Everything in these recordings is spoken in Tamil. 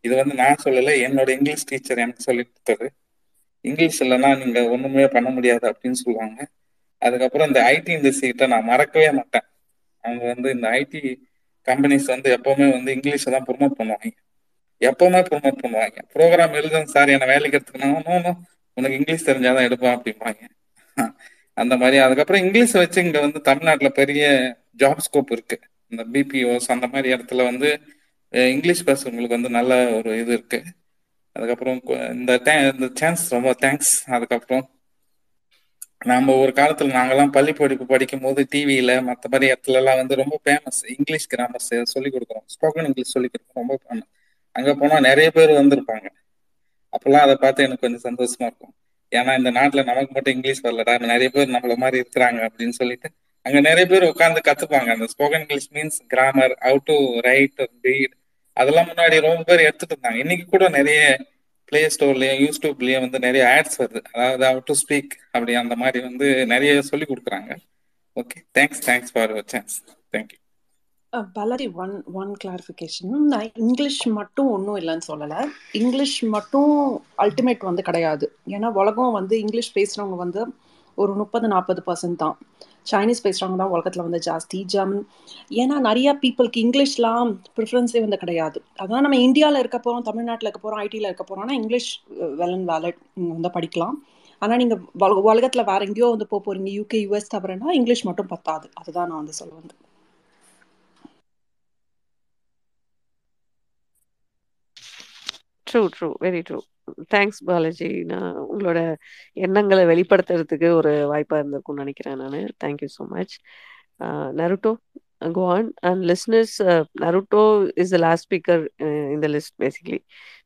இது வந்து நான் சொல்லலை என்னோட இங்கிலீஷ் டீச்சர் எனக்கு சொல்லி கொடுத்தது. இங்கிலீஷ் இல்லைன்னா நீங்க ஒண்ணுமே பண்ண முடியாது அப்படின்னு சொல்லுவாங்க. அதுக்கப்புறம் இந்த ஐடி இண்டஸ்ட்ரிகிட்ட நான் மறக்கவே மாட்டேன். அவங்க வந்து இந்த ஐடி கம்பெனிஸ் வந்து எப்பவுமே வந்து இங்கிலீஷை தான் ப்ரொமோட் பண்ணுவாங்க. எப்பவுமே ப்ரொமோட் பண்ணுவாங்க. ப்ரோக்ராம் எழுதுங்க சார் என்னை வேலைக்கு எடுத்துக்கணும். உனக்கு இங்கிலீஷ் தெரிஞ்சாதான் எடுப்பான் அப்படிம்பாங்க. அந்த மாதிரி. அதுக்கப்புறம் இங்கிலீஷ் வச்சு இங்க வந்து தமிழ்நாட்டில் பெரிய ஜாப் ஸ்கோப் இருக்கு. இந்த பிபிஓஸ் அந்த மாதிரி இடத்துல வந்து இங்கிலீஷ் பேசுறவங்களுக்கு வந்து நல்ல ஒரு இது இருக்கு. அதுக்கப்புறம் இந்த இந்த சான்ஸ் ரொம்ப தேங்க்ஸ் அதுக்கப்புறம் நாம ஒரு காலத்துல நாங்கெல்லாம் பள்ளி படிப்பு படிக்கும் போது டிவியில மற்ற மாதிரி இடத்துல எல்லாம் வந்து ரொம்ப ஃபேமஸ் இங்கிலீஷ் கிராமர்ஸ் சொல்லி கொடுக்குறோம். ஸ்போக்கன் இங்கிலீஷ் சொல்லி கொடுக்குறோம். ரொம்ப ஃபேமஸ் அங்க போனா நிறைய பேர் வந்திருப்பாங்க. அப்பெல்லாம் அதை பார்த்து எனக்கு கொஞ்சம் சந்தோஷமா இருக்கும். ஏன்னா இந்த நாட்டுல நமக்கு மட்டும் இங்கிலீஷ் வரலடா நிறைய பேர் நம்மள மாதிரி இருக்கிறாங்க அப்படின்னு சொல்லிட்டு அங்க நிறைய பேர் உட்காந்து கத்துப்பாங்க. அந்த spoken English means grammar how to write read அதெல்லாம் முன்னாடி ரொம்ப பேர் எடுத்துட்டு இருந்தாங்க. இன்னைக்கு கூட நிறைய பிளே ஸ்டோர்லயும் யூடியூப்லயும் வந்து நிறைய ஆட்ஸ் வருது. அதாவது ஹவு டு ஸ்பீக் அப்படி அந்த மாதிரி வந்து நிறைய சொல்லி கொடுக்குறாங்க. Okay thanks thanks for chance thank you பலரி one one clarification நான் இங்கிலீஷ் மட்டும் ஒன்றும் இல்லைன்னு சொல்லலை. இங்கிலீஷ் மட்டும் அல்டிமேட் வந்து கிடையாது. ஏன்னா உலகம் வந்து இங்கிலீஷ் பேசுகிறவங்க வந்து ஒரு முப்பது நாற்பது பர்சன்ட் தான். சைனீஸ் பேசுகிறவங்க தான் உலகத்தில் வந்து ஜாஸ்தி ஜெர்மன் ஏன்னா நிறைய பீப்புளுக்கு இங்கிலீஷ்லாம் ப்ரிஃபரன்ஸே வந்து கிடையாது. அதான் நம்ம இந்தியாவில் இருக்க போகிறோம் தமிழ்நாட்டில் இருக்க போகிறோம் ஐடியில் இருக்க போகிறோம்னா இங்கிலீஷ் வெல் அண்ட் வேலட் வந்து படிக்கலாம். ஆனால் நீங்கள் உலகத்தில் வேற எங்கேயோ வந்து போக போகிறீங்க யூகே யூஎஸ் தவிரனா இங்கிலீஷ் மட்டும் பத்தாது. அதுதான் நான் வந்து சொல்ல true true very true thanks Balaji. நான் உங்களோட எண்ணங்களை வெளிப்படுத்துறதுக்கு ஒரு வாய்ப்பாக இருந்திருக்கும்னு நினைக்கிறேன் நான். Thank you so much Naruto go on and listeners is naruto is the last speaker uh, in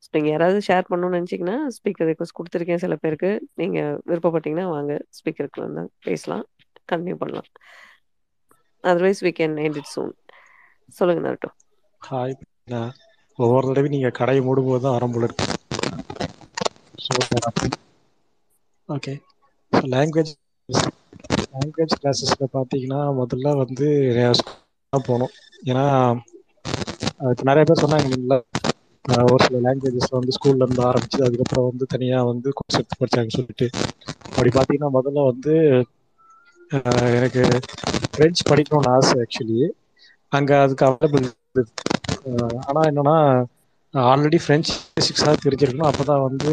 so நீங்கள் யாராவது ஷேர் பண்ணணும்னு நினச்சிங்கன்னா ஸ்பீக்கர் ரெக்வஸ்ட் கொடுத்துருக்கேன் சில பேருக்கு. நீங்கள் விருப்பப்பட்டீங்கன்னா வாங்க ஸ்பீக்கருக்கு வந்து பேசலாம் கண்டினியூ பண்ணலாம். Otherwise we can end it soon சொல்லுங்க நருட்டோ ஹாய் ஒவ்வொரு தடவையும் நீங்கள் கடையை மூடும்போது தான் ஆரம்பம் இருக்கு. So okay so language language கிளாஸஸில் பார்த்தீங்கன்னா முதல்ல வந்து தான் போகணும். ஏன்னா இப்போ நிறைய பேர் சொன்னாங்க இல்லைங்களா? ஒரு சில லாங்குவேஜஸ் வந்து ஸ்கூல்ல இருந்து ஆரம்பிச்சு அதுக்கப்புறம் வந்து தனியாக வந்து கோர்ஸ் எடுத்து படிச்சாங்கன்னு சொல்லிட்டு. அப்படி பார்த்தீங்கன்னா முதல்ல வந்து எனக்கு ஃப்ரெஞ்ச் படிக்கணும்னு ஆசை ஆக்சுவலி அங்கே அதுக்கு அவைலபிள் ஆனால் என்னன்னா ஆல்ரெடி ஃப்ரெஞ்ச் பேசிக்ஸாக தெரிஞ்சிருக்கணும். அப்போ தான் வந்து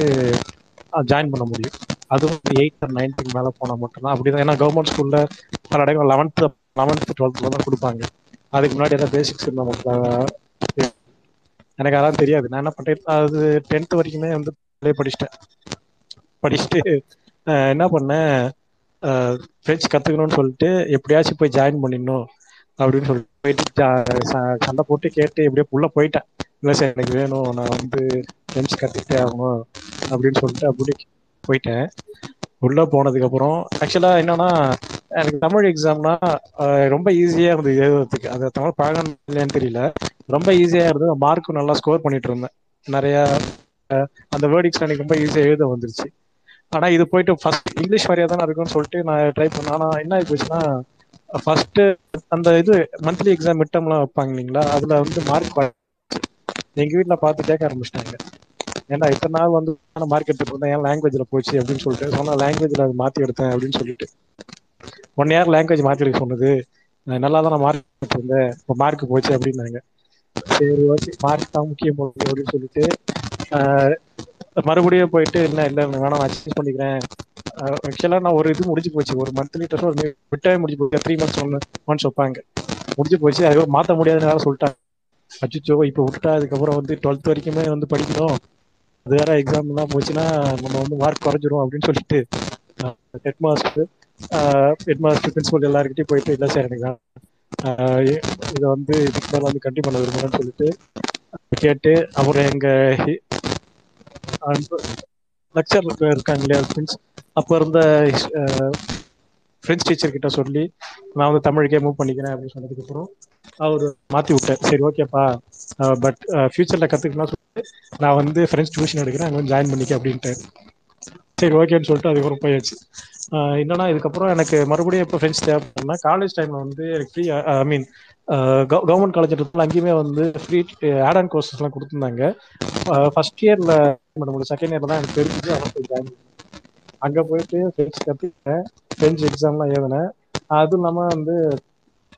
ஜாயின் பண்ண முடியும். அதுவும் எயித் ஆர் நைன்த்துக்கு மேலே போனால் மட்டும்தான். அப்படி தான் ஏன்னா கவர்மெண்ட் ஸ்கூலில் பல இடங்கள் லெவன்த்து லெவன்த்து டுவெல்த்தில் தான் கொடுப்பாங்க. அதுக்கு முன்னாடி ஏதாவது பேசிக்ஸ் இருந்தால் மட்டும் எனக்கு அதெல்லாம் தெரியாது. நான் என்ன பண்ணிட்டேன் அது டென்த்து வரைக்குமே வந்து படிச்சுட்டேன். படிச்சுட்டு என்ன பண்ணேன்? ஃப்ரெஞ்ச் கற்றுக்கணும்னு சொல்லிட்டு எப்படியாச்சும் போய் ஜாயின் பண்ணிடணும் அப்படின்னு சொல்லிட்டு போயிட்டு சண்டை போட்டு கேட்டு எப்படியோ உள்ளே போயிட்டேன். இல்லை சார் எனக்கு வேணும். நான் வந்து ஃப்ரெண்ட்ஸ் கற்றுக்கிட்டே ஆகணும் அப்படின்னு சொல்லிட்டு அப்படி போயிட்டேன். உள்ளே போனதுக்கப்புறம் ஆக்சுவலாக என்னன்னா எனக்கு தமிழ் எக்ஸாம்னா ரொம்ப ஈஸியாக இருந்தது எழுதுறதுக்கு. அது தமிழ் பழகம் இல்லையான்னு தெரியல. ரொம்ப ஈஸியாக இருந்தது. மார்க்கும் நல்லா ஸ்கோர் பண்ணிட்டு இருந்தேன். நிறையா அந்த வேர்டிக்ஸ் எனக்கு ரொம்ப ஈஸியாக எழுத வந்துருச்சு. ஆனால் இது போயிட்டு ஃபர்ஸ்ட் இங்கிலீஷ் வரையா தானே இருக்கும்னு சொல்லிட்டு நான் ட்ரை பண்ணேன். ஆனால் என்ன ஆகி போச்சுன்னா ஃபர்ஸ்ட் அந்த இது மந்த்லி எக்ஸாம் மிட்டம்லாம் வைப்பாங்க இல்லைங்களா? அதில் வந்து மார்க் எங்க வீட்டுல பார்த்து கேட்க ஆரம்பிச்சிட்டாங்க ஏன்னா இத்தனை நாள் வந்து மார்க் இருந்தேன் ஏன் லாங்குவேஜ்ல போச்சு அப்படின்னு சொல்லிட்டு சொன்னா லாங்குவேஜ்ல அது மாத்தி எடுத்தேன் அப்படின்னு சொல்லிட்டு ஒன் இயர் லாங்குவேஜ் மாத்தி எடுக்க சொன்னது நான் நல்லா தான் நான் மார்க் இருந்தேன் இப்போ மார்க் போச்சு அப்படின்னாங்க சரி ஓகே மார்க் தான் முக்கியம் அப்படின்னு சொல்லிட்டு மறுபடியும் போயிட்டு இல்லை இல்லை வேணாம் நான் சேஞ்ச் பண்ணிக்கிறேன் ஆக்சுவலாக நான் ஒரு இது முடிஞ்சு போச்சு ஒரு மந்த்லி டெஸ்ட் ஒரு விட்டாவே முடிஞ்சு போச்சு த்ரீ மந்த்ஸ் ஒன்று ஒன்ஸ் வைப்பாங்க முடிஞ்சு போச்சு அது மாற்ற முடியாதுன்னு சொல்லிட்டாங்க அச்சுச்சோ இப்போ விட்டா அதுக்கப்புறம் வந்து டுவெல்த் வரைக்குமே வந்து படிக்கணும். அது வேற எக்ஸாம் எல்லாம் போச்சுன்னா நம்ம வந்து மார்க் குறைஞ்சிரும் அப்படின்னு சொல்லிட்டு head master head master principal எல்லாருக்கிட்டையும் போயிட்டு இல்லை சார் எனக்கு இதை வந்து இதுக்கு மேலே வந்து கண்டிப்பாக பண்ண விரும்புகிறேன்னு சொல்லிட்டு கேட்டு அப்புறம் எங்க லெக்சர் இருக்காங்க இல்லையா ஃப்ரெண்ட்ஸ் அப்போ இருந்த ஃப்ரெண்ட்ஸ் டீச்சர் கிட்ட சொல்லி நான் வந்து தமிழுக்கே மூவ் பண்ணிக்கிறேன் அப்படின்னு சொன்னதுக்கு அப்புறம் அவர் மாத்தி விட்டேன் சரி ஓகேப்பா பட் ஃபியூச்சர்ல கத்துக்கலாம் சொல்லிட்டு நான் வந்து ஃப்ரெண்ட்ஸ் டியூஷன் எடுக்கிறேன் அங்கே வந்து ஜாயின் பண்ணிக்க அப்படின்ட்டு சரி ஓகேன்னு சொல்லிட்டு அதுக்கப்புறம் போயாச்சு. என்னன்னா இதுக்கப்புறம் எனக்கு மறுபடியும் எப்போ ஃப்ரெண்ட்ஸ் தேவைப்படுனா காலேஜ் டைம்ல வந்து எனக்கு free I mean government college இருக்கிறதுல அங்கேயுமே வந்து ஃப்ரீ ஆட் ஆன் கோர்சஸ்லாம் கொடுத்துருந்தாங்க. ஃபர்ஸ்ட் இயர்ல பண்ண செகண்ட் இயர்ல தான் எனக்கு தெரிஞ்சு அவன் போய் ஜாயின் அங்க போயிட்டு ஃப்ரெண்ட்ஸ் கற்றுக்கிட்டேன் ஃப்ரெண்ட்ஸ் எக்ஸாம்லாம் எழுதினேன். அதுவும் இல்லாம வந்து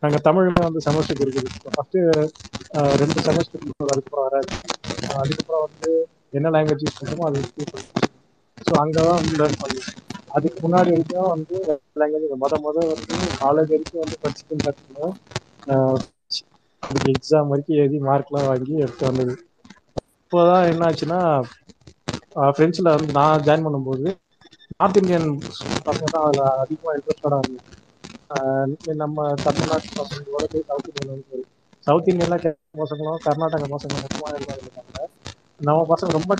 நாங்க தமிழ்ல வந்து செமஸ்டர் இருக்குது. ஃபர்ஸ்ட் ரெண்டு செமஸ்டர் அதுக்கப்புறம் வராது. அதுக்கப்புறம் வந்து என்ன லாங்குவேஜ் யூஸ் பண்ணுறோமோ அது ஸோ அங்கதான் வந்து லேர்ன் பண்ணுவோம் அதுக்கு முன்னாடி வரைக்கும் வந்து லாங்குவேஜ் மொத மொத வந்து காலேஜ் வரைக்கும் வந்து படிச்சுட்டு கற்றுக்கணும் அதுக்கு எக்ஸாம் வரைக்கும் எழுதி மார்க்லாம் வாங்கி எடுத்து வந்தது. இப்போதான் என்ன ஆச்சுன்னா ஃப்ரெண்ட்ஸில் வந்து நான் ஜாயின் பண்ணும்போது நார்த் இந்தியன் பசங்க தான் அதில் அதிகமாக இன்ட்ரெஸ்டடாக இருந்தது நம்ம தமிழ்நாட்டு பசங்களோட போய் சவுத் இந்தியன் சரி. சவுத் இந்தியன்ல கேரளா பசங்களும் கர்நாடகா பசங்களும் மொத்தமாக எல்லாம் இருக்காங்க நம்ம பசங்க ரொம்ப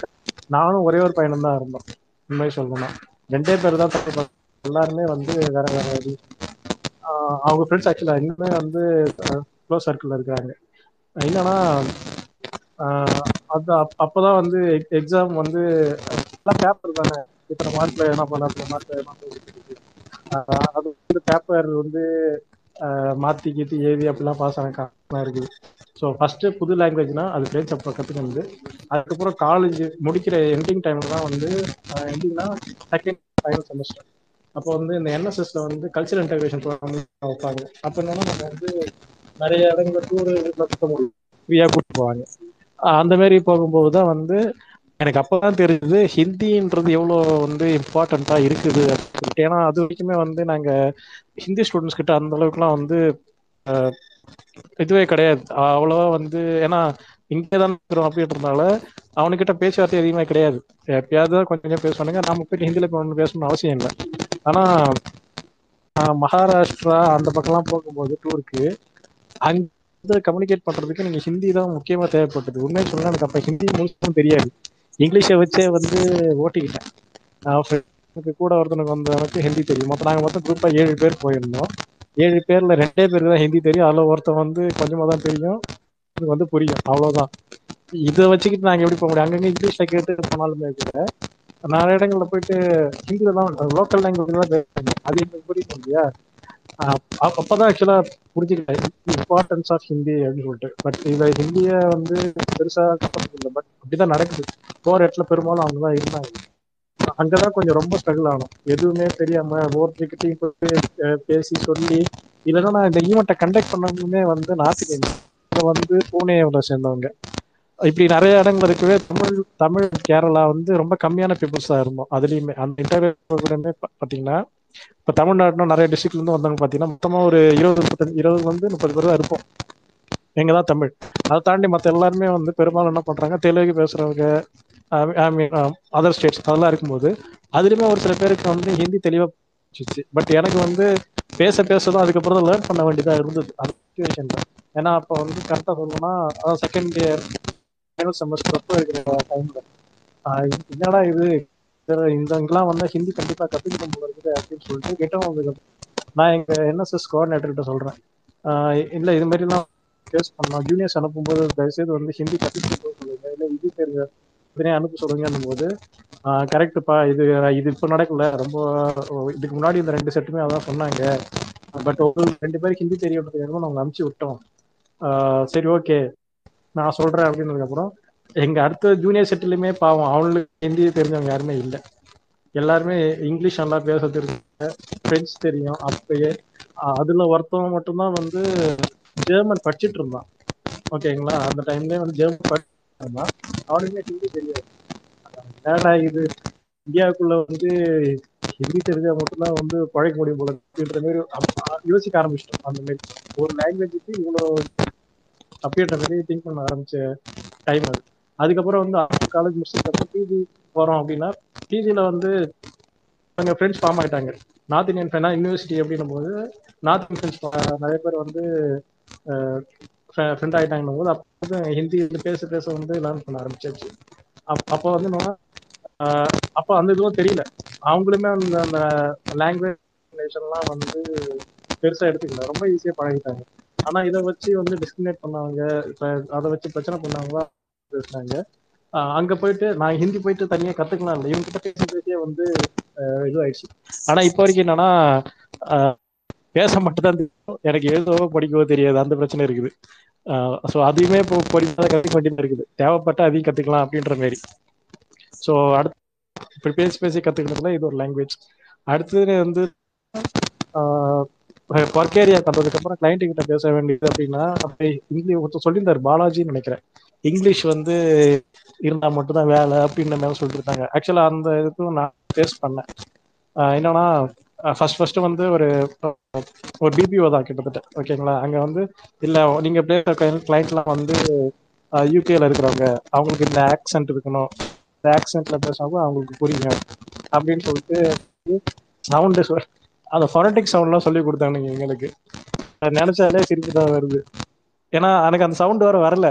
நானும் ஒரே ஒரு பையனும் தான் இருந்தோம். உண்மையை சொல்லணும்னா. ரெண்டே பேர் தான் தப்பு எல்லாருமே வந்து வேற வேற அவங்க ஃப்ரெண்ட்ஸ் ஆக்சுவலாக இன்னுமே வந்து க்ளோஸ் சர்க்கிளில் இருக்கிறாங்க. என்னன்னா அது அப்- தான் வந்து எக்ஸாம் வந்து எல்லாம் பேப்பர் தானே. இத்தனை மார்க்ல என்ன பண்ண அத்தனை மார்க்ல என்ன அது வந்து பேப்பர் வந்து மாத்தி கீத்தி எழுதி அப்படிலாம் பாஸ் ஆன காரணம் இருக்குது. ஸோ ஃபர்ஸ்ட் புது லாங்குவேஜ்னா அது ஃப்ரெண்ட்ஸ் அப்போ கற்றுக்கிறது அதுக்கப்புறம் காலேஜ் முடிக்கிற எண்டிங் டைம்ல தான் வந்து எண்டிங்னா செகண்ட் ஃபைனல் செமஸ்டர் அப்போ வந்து இந்த என்எஸ்எஸ்ல வந்து கல்ச்சரல் இன்டகிரேஷன் ப்ரோக்ராம் வைப்பாங்க. அப்போ என்னன்னா நம்ம வந்து நிறைய இடங்களில் டூர் சுத்த முடியும். ஃப்ரீயாக கூப்பிட்டு போவாங்க. அந்த மாதிரி போகும்போது தான் வந்து எனக்கு அப்பதான் தெரிஞ்சது ஹிந்தின்றது எவ்வளோ வந்து இம்பார்ட்டண்ட்டாக இருக்குது அப்படின்ட்டு. ஏன்னா அது வரைக்குமே வந்து நாங்க ஹிந்தி ஸ்டூடெண்ட்ஸ் கிட்ட அந்த அளவுக்குலாம் வந்து இதுவே கிடையாது. அவ்வளவா வந்து ஏன்னா இங்கே தான் இருக்கிறோம் அப்படின்றதுனால அவனுக்கிட்ட பேச்சுவார்த்தை அதிகமாக கிடையாது. எப்பயாவது தான் கொஞ்சம் கொஞ்சம் பேசுவானுங்க. நாம போய் ஹிந்தியில ஒன்று பேசணும்னு அவசியம் இல்லை. ஆனா மகாராஷ்டிரா அந்த பக்கம்லாம் போகும்போது டூருக்கு அங்க கம்யூனிகேட் பண்றதுக்கு நீங்க ஹிந்தி தான் முக்கியமா தேவைப்பட்டது. உண்மையை சொன்னால் எனக்கு அப்ப ஹிந்தி முழுசும் தெரியாது. இங்கிலீஷை வச்சே வந்து ஓட்டிக்கிட்டேன். நான் ஃப்ரெண்டுக்கு கூட ஒருத்தனுக்கு வந்தவனுக்கு ஹிந்தி தெரியும். மொத்தம் நாங்கள் மொத்தம் குரூப்பாக ஏழு பேர் போயிருந்தோம். ஏழு பேரில் ரெண்டே பேருக்கு தான் ஹிந்தி தெரியும். அதில் ஒருத்தன் வந்து கொஞ்சமாக தான் தெரியும். எனக்கு வந்து புரியும். அவ்வளோதான் இதை வச்சுக்கிட்டு நாங்கள் எப்படி போக முடியும்? அங்கங்கே இங்கிலீஷில் கேட்டு போனாலுமே கூட நிறைய இடங்களில் போயிட்டு ஹிந்தியில தான் லோக்கல் லாங்குவேஜ் தான் அது எனக்கு புரியும் இல்லையா? அப்பதான் ஆக்சுவலா புரிஞ்சுக்கிட்டேன். இம்பார்ட்டன்ஸ் ஆஃப் ஹிந்தி அப்படின்னு சொல்லிட்டு. பட் இதை ஹிந்திய வந்து பெருசா இல்லை. பட் அப்படிதான் நடக்குது. போற இடத்துல பெரும்பாலும் அவங்க தான் இருந்தாங்க. அங்கதான் கொஞ்சம் ரொம்ப ஸ்ட்ரகிள் ஆகணும் எதுவுமே தெரியாம ஒவ்வொருத்தர்கிட்டையும் போய் பேசி சொல்லி இல்லைன்னா நான் இந்த ஈவெண்ட்டை கண்டக்ட் பண்ணணுமே வந்து நார்த் இந்தியன் வந்து பூனேவில் சேர்ந்தவங்க. இப்படி நிறைய இடங்கள் இருக்கவே. தமிழ் தமிழ் கேரளா வந்து ரொம்ப கம்மியான பீப்புள்ஸ் தான் இருந்தோம். அதுலயுமே அந்த இன்டர்வியூ ப்ரோக்ராமே பார்த்தீங்கன்னா இப்போ தமிழ்நாட்டில் நிறைய டிஸ்ட்ரிக்ட்லேருந்து வந்தவங்க பார்த்தீங்கன்னா மொத்தமாக ஒரு இருபது முப்பத்தஞ்சு இருபது வந்து முப்பது பேர் தான் இருப்போம். எங்கள் தான் தமிழ். அதை தாண்டி மற்ற எல்லாருமே வந்து பெரும்பாலும் என்ன பண்ணுறாங்க தெலுங்கு பேசுகிறவங்க ஐ மீன் அதர் ஸ்டேட்ஸ் அதெல்லாம் இருக்கும்போது அதுலேயுமே ஒரு சில பேருக்கு வந்து ஹிந்தி தெளிவாக போச்சு பட் எனக்கு வந்து பேச பேச தான் அதுக்கப்புறம் தான் லேர்ன் பண்ண வேண்டியதாக இருந்தது. அந்த சுச்சுவேஷன்ல ஏன்னா அப்போ வந்து கரெக்டாக சொல்லணும்னா அதான் செகண்ட் இயர் ஃபைனல் செமஸ்டர் அப்போ இருக்கிற டைமில் என்னடா இது? இதுல இந்த வந்தா ஹிந்தி கண்டிப்பா கத்துக்கணும் போகிறது அப்படின்னு சொல்லிட்டு கேட்டோம் நான் எங்க என்எஸ்எஸ் கோஆர்டினேட்டர் சொல்றேன். இல்ல இது மாதிரி எல்லாம் ஃபேஸ் பண்ணலாம். ஜூனியர்ஸ் அனுப்பும்போது தயவுசெய்து வந்து ஹிந்தி கத்துக்கிட்டு சொல்லுங்க. இல்ல இது தெரிஞ்ச உடனே அனுப்ப சொல்லுங்கன்னும் போது கரெக்டுப்பா இது இது இப்போ நடக்கல. ரொம்ப இதுக்கு முன்னாடி இந்த ரெண்டு செட்டுமே அதான் சொன்னாங்க. பட் ஒரு ரெண்டு பேருக்கு ஹிந்தி தெரியறதுக்காக நாங்கள் அனுப்பிச்சு விட்டோம். சரி ஓகே. நான் சொல்றேன் அப்படின்னதுக்கு அப்புறம் எங்க அடுத்த ஜூனியர் செட்டிலுமே பாவம் அவங்களுக்கு ஹிந்தி தெரிஞ்சவங்க யாருமே இல்லை. எல்லாருமே இங்கிலீஷ் நல்லா பேச தெரிஞ்சாங்க பிரெஞ்சு தெரியும் அப்பயே. அதுல ஒருத்தவங்க மட்டும்தான் வந்து ஜெர்மன் படிச்சுட்டு இருந்தான். ஓகேங்களா அந்த டைம்லயே வந்து ஜெர்மன் படிச்சிட்டு இருந்தான். அவனுக்குமே ஹிந்தி தெரியாது. என்னடா இது? இந்தியாவுக்குள்ள வந்து ஹிந்தி தெரிஞ்சா மட்டும்தான் வந்து பழைக்க முடியும் போல அப்படின்ற மாதிரி யோசிக்க ஆரம்பிச்சிட்டோம் அந்த மாதிரி ஒரு லாங்குவேஜுக்கு இவ்வளோ அப்படின்ற மாதிரி திங்க் பண்ண ஆரம்பிச்ச டைம் அது. அதுக்கப்புறம் வந்து காலேஜ் முடிச்சதுக்கப்புறம் பிஜி போறோம் அப்படின்னா பிஜியில் வந்து எங்கள் ஃப்ரெண்ட்ஸ் ஃபார்ம் ஆயிட்டாங்க. நார்த் இந்தியன் ஃபேனா யூனிவர்சிட்டி அப்படின்னும் போது நார்த் இந்தியன் ஃப்ரெண்ட்ஸ் நிறைய பேர் வந்து ஃப்ரெண்ட் ஆயிட்டாங்கன்னும் போது அப்போ வந்து ஹிந்தி வந்து பேச பேச வந்து லேர்ன் பண்ண ஆரம்பிச்சாச்சு. அப் அப்போ வந்து அப்போ அந்த இதுவும் தெரியல. அவங்களுமே அந்த அந்த லாங்குவேஜ்லாம் வந்து பெருசாக எடுத்துக்கல. ரொம்ப ஈஸியாக பழகிட்டாங்க. ஆனால் இதை வச்சு வந்து டிஸ்கிரிமினேட் பண்ணவங்க இப்போ அதை வச்சு பிரச்சனை பண்ணவங்களா பேசுனாங்க. அங்க போயிட்டு நான் ஹிந்தி போயிட்டு தனியா கத்துக்கலாம். இல்லை இவங்க கிட்ட பேசி பேசியே வந்து ஆஹ் இதுவாயிடுச்சு. ஆனா இப்போ வரைக்கும் என்னன்னா ஆஹ் பேச மட்டும் தான் தெரியும். எனக்கு எழுதவோ படிக்கவோ தெரியாது. அந்த பிரச்சனை இருக்குது. ஸோ அதையுமே இப்போ படிக்காத கற்றுக்க வேண்டியது இருக்குது. தேவைப்பட்ட அதையும் கத்துக்கலாம் அப்படின்ற மாதிரி ஸோ அடுத்து இப்படி பேசி பேசி கத்துக்கிறதுல இது ஒரு லாங்குவேஜ் அடுத்தது வந்து பர்கேரியா ஏரியா அப்புறம் கிளைண்ட் கிட்ட பேச வேண்டியது அப்படின்னா அப்படி இங்கிலீஷ் ஒருத்தர் சொல்லியிருந்தார் பாலாஜின்னு நினைக்கிறேன். இங்கிலீஷ் வந்து இருந்தா மட்டும்தான் வேலை அப்படின்ற மாதிரி சொல்லிட்டு இருந்தாங்க ஆக்சுவலா அந்த இதுக்கும் நான் ஃபேஸ் பண்ணேன். என்னன்னா ஃபர்ஸ்ட் ஃபர்ஸ்ட் வந்து ஒரு ஒரு பிபிஓ தான் கிட்டத்தட்ட. ஓகேங்களா அங்க வந்து இல்ல நீங்க பேசுற கிளைண்ட்லாம் வந்து யூகேல இருக்கிறவங்க அவங்களுக்கு இந்த ஆக்சென்ட் இருக்கணும். இந்த ஆக்சென்ட்ல பேசினாலும் அவங்களுக்கு புரியும். அப்படின்னு சொல்லிட்டு சவுண்டு அந்த ஃபொனட்டிக் சவுண்ட்லாம் சொல்லி கொடுத்தாங்க எங்களுக்கு. நினைச்சாலே சிரிப்பு தான் வருது. ஏன்னா எனக்கு அந்த சவுண்ட் வர வரல.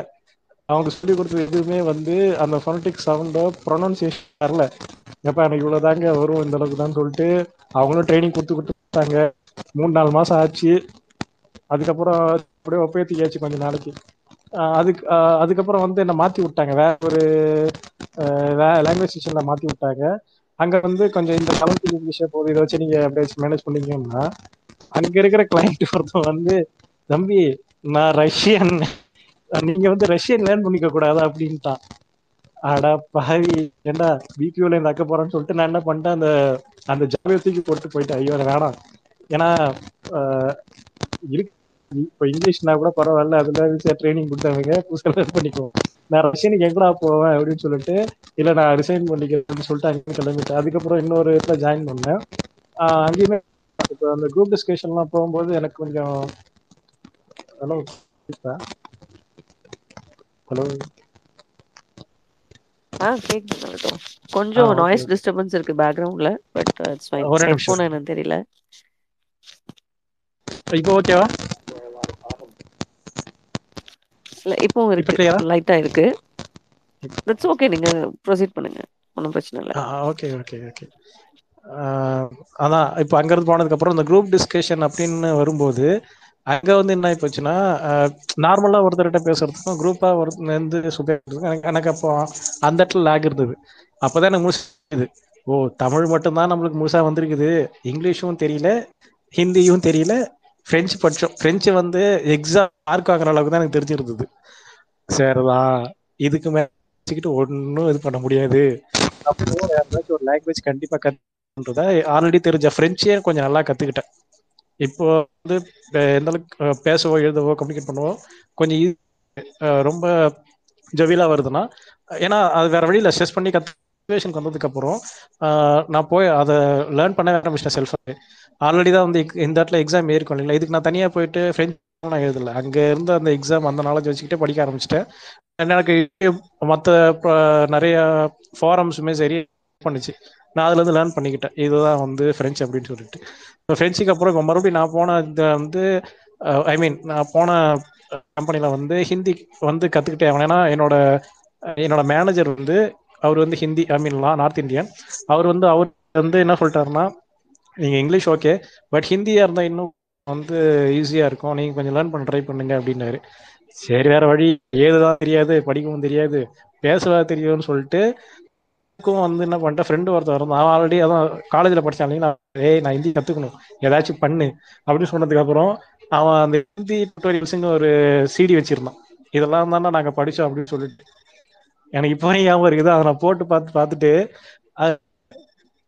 அவங்களுக்கு சொல்லி கொடுத்தது எதுவுமே வந்து அந்த ஃபொனட்டிக் சவுண்டோ ப்ரொனன்சியேஷன் வரல. எப்ப எனக்கு இவ்வளவுதாங்க வரும் இந்த அளவுக்கு தான் சொல்லிட்டு அவங்களும் ட்ரைனிங் கொடுத்து கொடுத்துட்டாங்க மூணு நாலு மாசம் ஆச்சு. அதுக்கப்புறம் அப்படியே ஒப்பேத்திக்காச்சு கொஞ்ச நாளைக்கு. அதுக்கு அதுக்கப்புறம் வந்து என்னை மாற்றி விட்டாங்க. வேற ஒரு லாங்குவேஜ் செஷனில் மாற்றி விட்டாங்க. அங்கே வந்து கொஞ்சம் இந்த கலந்து விஷயம் போது இதை வச்சு நீங்கள் அப்படியே மேனேஜ் பண்ணீங்கன்னா அங்கே இருக்கிற கிளைண்ட் ஒருத்தன் வந்து தம்பி நான் ரஷ்யன். நீங்க வந்து ரஷ்யன் லேர்ன் பண்ணிக்க கூடாதா அப்படின்ட்டான். அடா பாவி ஏண்டா பிபிஓல இருந்து அக்க போறேன்னு சொல்லிட்டு நான் என்ன பண்ணிட்டேன் அந்த அந்த ஜாபியை தூக்கி போட்டு போயிட்டேன். ஐயோ வேணாம். ஏன்னா இருக்கு இப்போ இங்கிலீஷ்னா கூட பரவாயில்ல அதுல ட்ரைனிங் கொடுத்தவங்க புதுசாக லேர்ன் பண்ணிக்குவோம். நான் ரஷ்யனுக்கு எங்கடா போவேன் அப்படின்னு சொல்லிட்டு இல்லை நான் ரிசைன் பண்ணிக்கிறேன் சொல்லிட்டு அங்கேயும் கிளம்பிட்டேன். அதுக்கப்புறம் இன்னொரு இடத்துல ஜாயின் பண்ணேன். அங்கேயுமே இப்போ அந்த குரூப் டிஸ்கஷன்லாம் போகும்போது எனக்கு கொஞ்சம் ஹலோ ஹலோ. ஆ கேக்குது. கொஞ்சம் ஆ. நாய்ஸ் டிஸ்டர்பன்ஸ் இருக்கு பேக்ரவுண்ட்ல பட் இட்ஸ் ஃபைன். ஹெட்ஃபோன் என்னன்னு தெரியல. இப்போ ஓகேவா இல்ல இப்போ இருக்கு. ஆ? லைட்டா இருக்கு. தட்ஸ் ஓகே நீங்க ப்ரொசீட் பண்ணுங்க. ஒன்றும் பிரச்சனை இல்லை. ஓகே ஓகே ஓகே அதான் இப்போ அங்கேருந்து போனதுக்கு அப்புறம் இந்த குரூப் டிஸ்கஷன் அப்படின்னு வரும்போது அங்க வந்து என்ன போச்சுன்னா நார்மலா ஒருத்தர்கிட்ட பேசுறதுக்கும் குரூப்பா ஒருத்தர் வந்து எனக்கு எனக்கு அப்போ அந்த இடத்துல லேக் இருந்தது. அப்பதான் எனக்கு முழுசு ஓ தமிழ் மட்டும்தான் நம்மளுக்கு முழுசா வந்திருக்குது. இங்கிலீஷும் தெரியல ஹிந்தியும் தெரியல பிரெஞ்சு படிச்சோம். பிரெஞ்சு வந்து எக்ஸாம் மார்க் வாங்குற அளவுக்கு தான் எனக்கு தெரிஞ்சிருந்தது. சரிதான் இதுக்கு மேலே ஒன்றும் இது பண்ண முடியாது. அப்போ ஒரு லாங்குவேஜ் கண்டிப்பா கத்துன்றத ஆல்ரெடி தெரிஞ்ச பிரெஞ்சே கொஞ்சம் நல்லா கத்துக்கிட்டேன். இப்போ வந்து எந்த அளவுக்கு பேசவோ எழுதவோ கம்யூனிகேட் பண்ணவோ கொஞ்சம் ரொம்ப ஜவிலா வருதுன்னா ஏன்னா அது வேற வழியில ஸ்ட்ரெஸ் பண்ணி கத்துவேஷனுக்கு வந்ததுக்கு அப்புறம் நான் போய் அதை லேர்ன் பண்ண ஆரம்பிச்சிட்டேன் செல்ஃப் ஆல்ரெடி தான் வந்து இந்த இடத்துல எக்ஸாம் ஏறிக்கும் இல்லைங்களா? இதுக்கு நான் தனியா போயிட்டு ஃப்ரெண்ட் நான் எழுதல. அங்க இருந்த அந்த எக்ஸாம் அந்த நாலேஜ் வச்சுக்கிட்டே படிக்க ஆரம்பிச்சிட்டேன். எனக்கு மற்ற நிறைய ஃபாரம்ஸுமே சரி பண்ணுச்சு. நான் அதுல இருந்து லேர்ன் பண்ணிக்கிட்டேன். இதுதான் வந்து ஃப்ரெஞ்ச் அப்படின்னு சொல்லிட்டு. இப்போ அப்புறம் இப்போ மறுபடியும் நான் போன இந்த வந்து ஐ மீன் நான் போன கம்பெனியில் வந்து ஹிந்தி வந்து கற்றுக்கிட்டேன் ஏன்னா என்னோட என்னோட மேனேஜர் வந்து அவர் வந்து Hindi I mean north Indian அவர் வந்து அவர் வந்து என்ன சொல்லிட்டாருன்னா நீங்கள் இங்கிலீஷ் ஓகே பட் ஹிந்தியாக இருந்தால் இன்னும் வந்து ஈஸியாக இருக்கும். நீங்கள் கொஞ்சம் லேர்ன் பண்ண ட்ரை பண்ணுங்க அப்படின்னாரு. சரி வேற வழி. ஏதுதான் தெரியாது படிக்கவும் தெரியாது பேசவா தெரியும்னு சொல்லிட்டு எனக்கும் வந்து என்ன பண்ணிட்டேன் ஃப்ரெண்டு ஒருத்தர் இருந்தான். அவன் ஆல்ரெடி அதான் காலேஜில் படிச்சான் இல்லைங்களா? ஏய் நான் ஹிந்தி கத்துக்கணும். ஏதாச்சும் பண்ணு. அப்படின்னு சொன்னதுக்கு அப்புறம் அவன் அந்த ஹிந்தி டுட்டோரியல்ஸுங்க ஒரு சிடி வச்சிருந்தான். இதெல்லாம் தானே நாங்க படிச்சோம் அப்படின்னு சொல்லிட்டு. எனக்கு இப்போ ஞாபகம் இருக்குது. அதை நான் போட்டு பார்த்து பார்த்துட்டு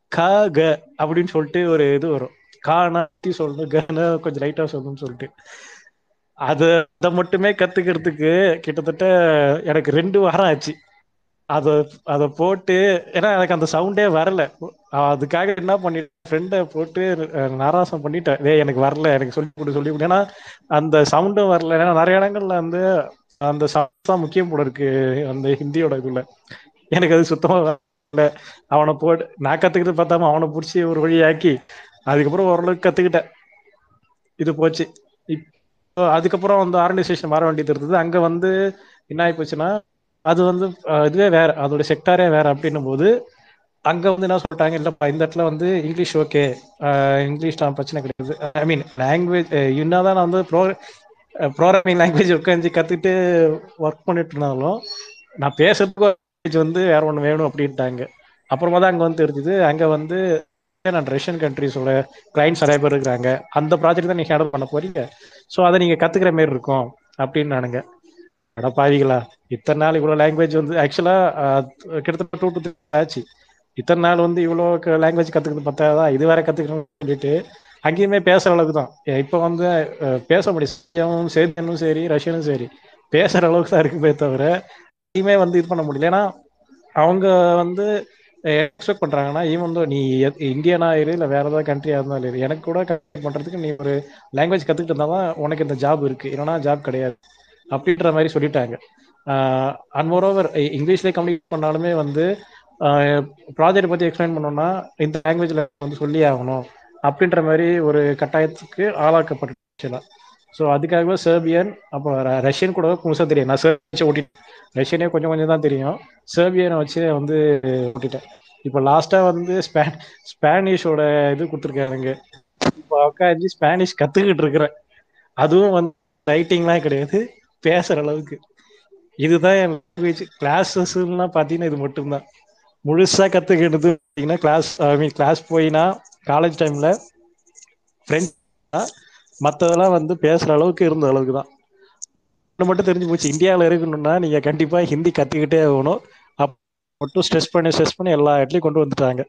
க க அப்படின்னு சொல்லிட்டு ஒரு இது வரும். காணாத்தி சொல்லணும். கன கொஞ்சம் லைட்டா சொல்லணும்னு சொல்லிட்டு. அது அதை மட்டுமே கத்துக்கிறதுக்கு கிட்டத்தட்ட எனக்கு ரெண்டு வாரம் ஆச்சு. அத அத போட்டு ஏன்னா எனக்கு அந்த சவுண்டே வரல. அதுக்காக என்ன பண்ணிட்டேன் ஃப்ரெண்டை போட்டு நாராசம் பண்ணிட்டேன். ஏ எனக்கு வரல எனக்கு சொல்லி கொடு சொல்லி கொடு. ஏன்னா அந்த சவுண்டும் வரல. ஏன்னா நிறைய இடங்கள்ல வந்து அந்த சவுண்ட் தான் முக்கியம் போல இருக்கு அந்த ஹிந்தியோட இதுல. எனக்கு அது சுத்தமா வரல. அவனை போட்டு நான் கத்துக்கிட்டு பார்த்தாம அவனை பிடிச்சி ஒரு வழியாக்கி அதுக்கப்புறம் ஓரளவுக்கு கத்துக்கிட்டேன். இது போச்சு. இப்போ அதுக்கப்புறம் வந்து ஆர்கனைசேஷன் வர வேண்டியது இருந்தது. அங்க வந்து என்ன ஆகி போச்சுன்னா அது வந்து இதுவே வேற அதோட செக்டாரே வேற அப்படின்னும் போது அங்க வந்து என்ன சொல்லிட்டாங்க இல்லப்பா இந்த இடத்துல வந்து இங்கிலீஷ் ஓகே இங்கிலீஷ் தான் பிரச்சனை கிடையாது ஐ மீன் லாங்குவேஜ் என்னதான் நான் வந்து ப்ரோ ப்ரோக்ராமிங் லாங்குவேஜ் உட்காந்து கத்துட்டு ஒர்க் பண்ணிட்டு இருந்தாலும் நான் பேசுறதுக்கு லாங்குவேஜ் வந்து வேற ஒன்று வேணும் அப்படின்ட்டாங்க. அப்புறமா தான் அங்கே வந்து தெரிஞ்சுது அங்கே வந்து நான் ரஷ்யன் கண்ட்ரிஸோட கிளைண்ட்ஸ் நிறைய பேர் இருக்கிறாங்க. அந்த ப்ராஜெக்ட் தான் நீங்கள் ஹேண்டில் பண்ண போறீங்க. ஸோ அதை நீங்கள் கற்றுக்கிற மாரி இருக்கும் அப்படின்னு நானுங்க. அட பாவிகளா இத்தனை நாள் இவ்வளோ லாங்குவேஜ் வந்து ஆக்சுவலாக கிட்டத்தட்ட டூ டூ த்ரீ ஆச்சு. இத்தனை நாள் வந்து இவ்வளோ லாங்குவேஜ் கற்றுக்கிறது பத்தாதா? இது வேற கற்றுக்கணும்னு சொல்லிட்டு அங்கேயுமே பேசுகிற அளவுக்கு தான். இப்போ வந்து பேச முடியும். சேர்த்தனும் சரி ரஷ்யனும் சரி பேசுகிற அளவுக்கு தான் இருக்குமே தவிர எங்கேயுமே வந்து இது பண்ண முடியல. ஏன்னா அவங்க வந்து எக்ஸ்பெக்ட் பண்றாங்கன்னா ஈவன் வந்து நீ இந்தியனா இரு இல்லை வேற ஏதாவது கண்ட்ரியா இருந்தாலும் இரு எனக்கு கூட கனெக்ட் பண்றதுக்கு நீ ஒரு லாங்குவேஜ் கத்துக்கிட்டு இருந்தா தான் உனக்கு இந்த ஜாப் இருக்கு. இல்லைன்னா ஜாப் கிடையாது. அப்படின்ற மாதிரி சொல்லிட்டாங்க. அண்ட் ஓவர் இங்கிலீஷ்லேயே கம்யூனிகேட் பண்ணாலுமே வந்து ப்ராஜெக்ட் பத்தி எக்ஸ்பிளைன் பண்ணோம்னா இந்த லாங்குவேஜ்ல வந்து சொல்லி ஆகணும். அப்படின்ற மாதிரி ஒரு கட்டாயத்துக்கு ஆளாக்கப்பட்டுச்சுல ஸோ அதுக்காகவே சேர்பியன் அப்புறம் ர- ரஷ்யன் கூட முழுசா தெரியும். நான் சர்ச் ஓட்டிட்டேன். ரஷ்யனே கொஞ்சம் கொஞ்சம் தான் தெரியும். சேர்பியனை வச்சு வந்து ஓட்டிட்டேன். இப்போ லாஸ்ட்டாக வந்து ஸ்பே ஸ்பானிஷோட இது கொடுத்துருக்காருங்க இப்போ உட்காந்து ஸ்பானிஷ் கற்றுக்கிட்டு இருக்கிறேன். அதுவும் வந்து ரைட்டிங்லாம் கிடையாது. பேசுற அளவுக்கு. இதுதான் என் லாங்குவேஜ் கிளாஸஸ்லாம் பார்த்தீங்கன்னா இது மட்டும்தான். முழுசா கத்துக்கிட்டது பார்த்தீங்கன்னா கிளாஸ் ஐ மீன் கிளாஸ் போயினா காலேஜ் டைம்ல ஃப்ரெண்ட்ஸ் மற்றதெல்லாம் வந்து பேசுற அளவுக்கு இருந்த அளவுக்கு தான் மட்டும் தெரிஞ்சு போச்சு. இந்தியாவில் இருக்கணும்னா நீங்க கண்டிப்பா ஹிந்தி கத்துக்கிட்டே ஆகணும். மட்டும் ஸ்ட்ரெஸ் பண்ணி ஸ்ட்ரெஸ் பண்ணி எல்லா இடத்துலையும் கொண்டு வந்துட்டாங்க.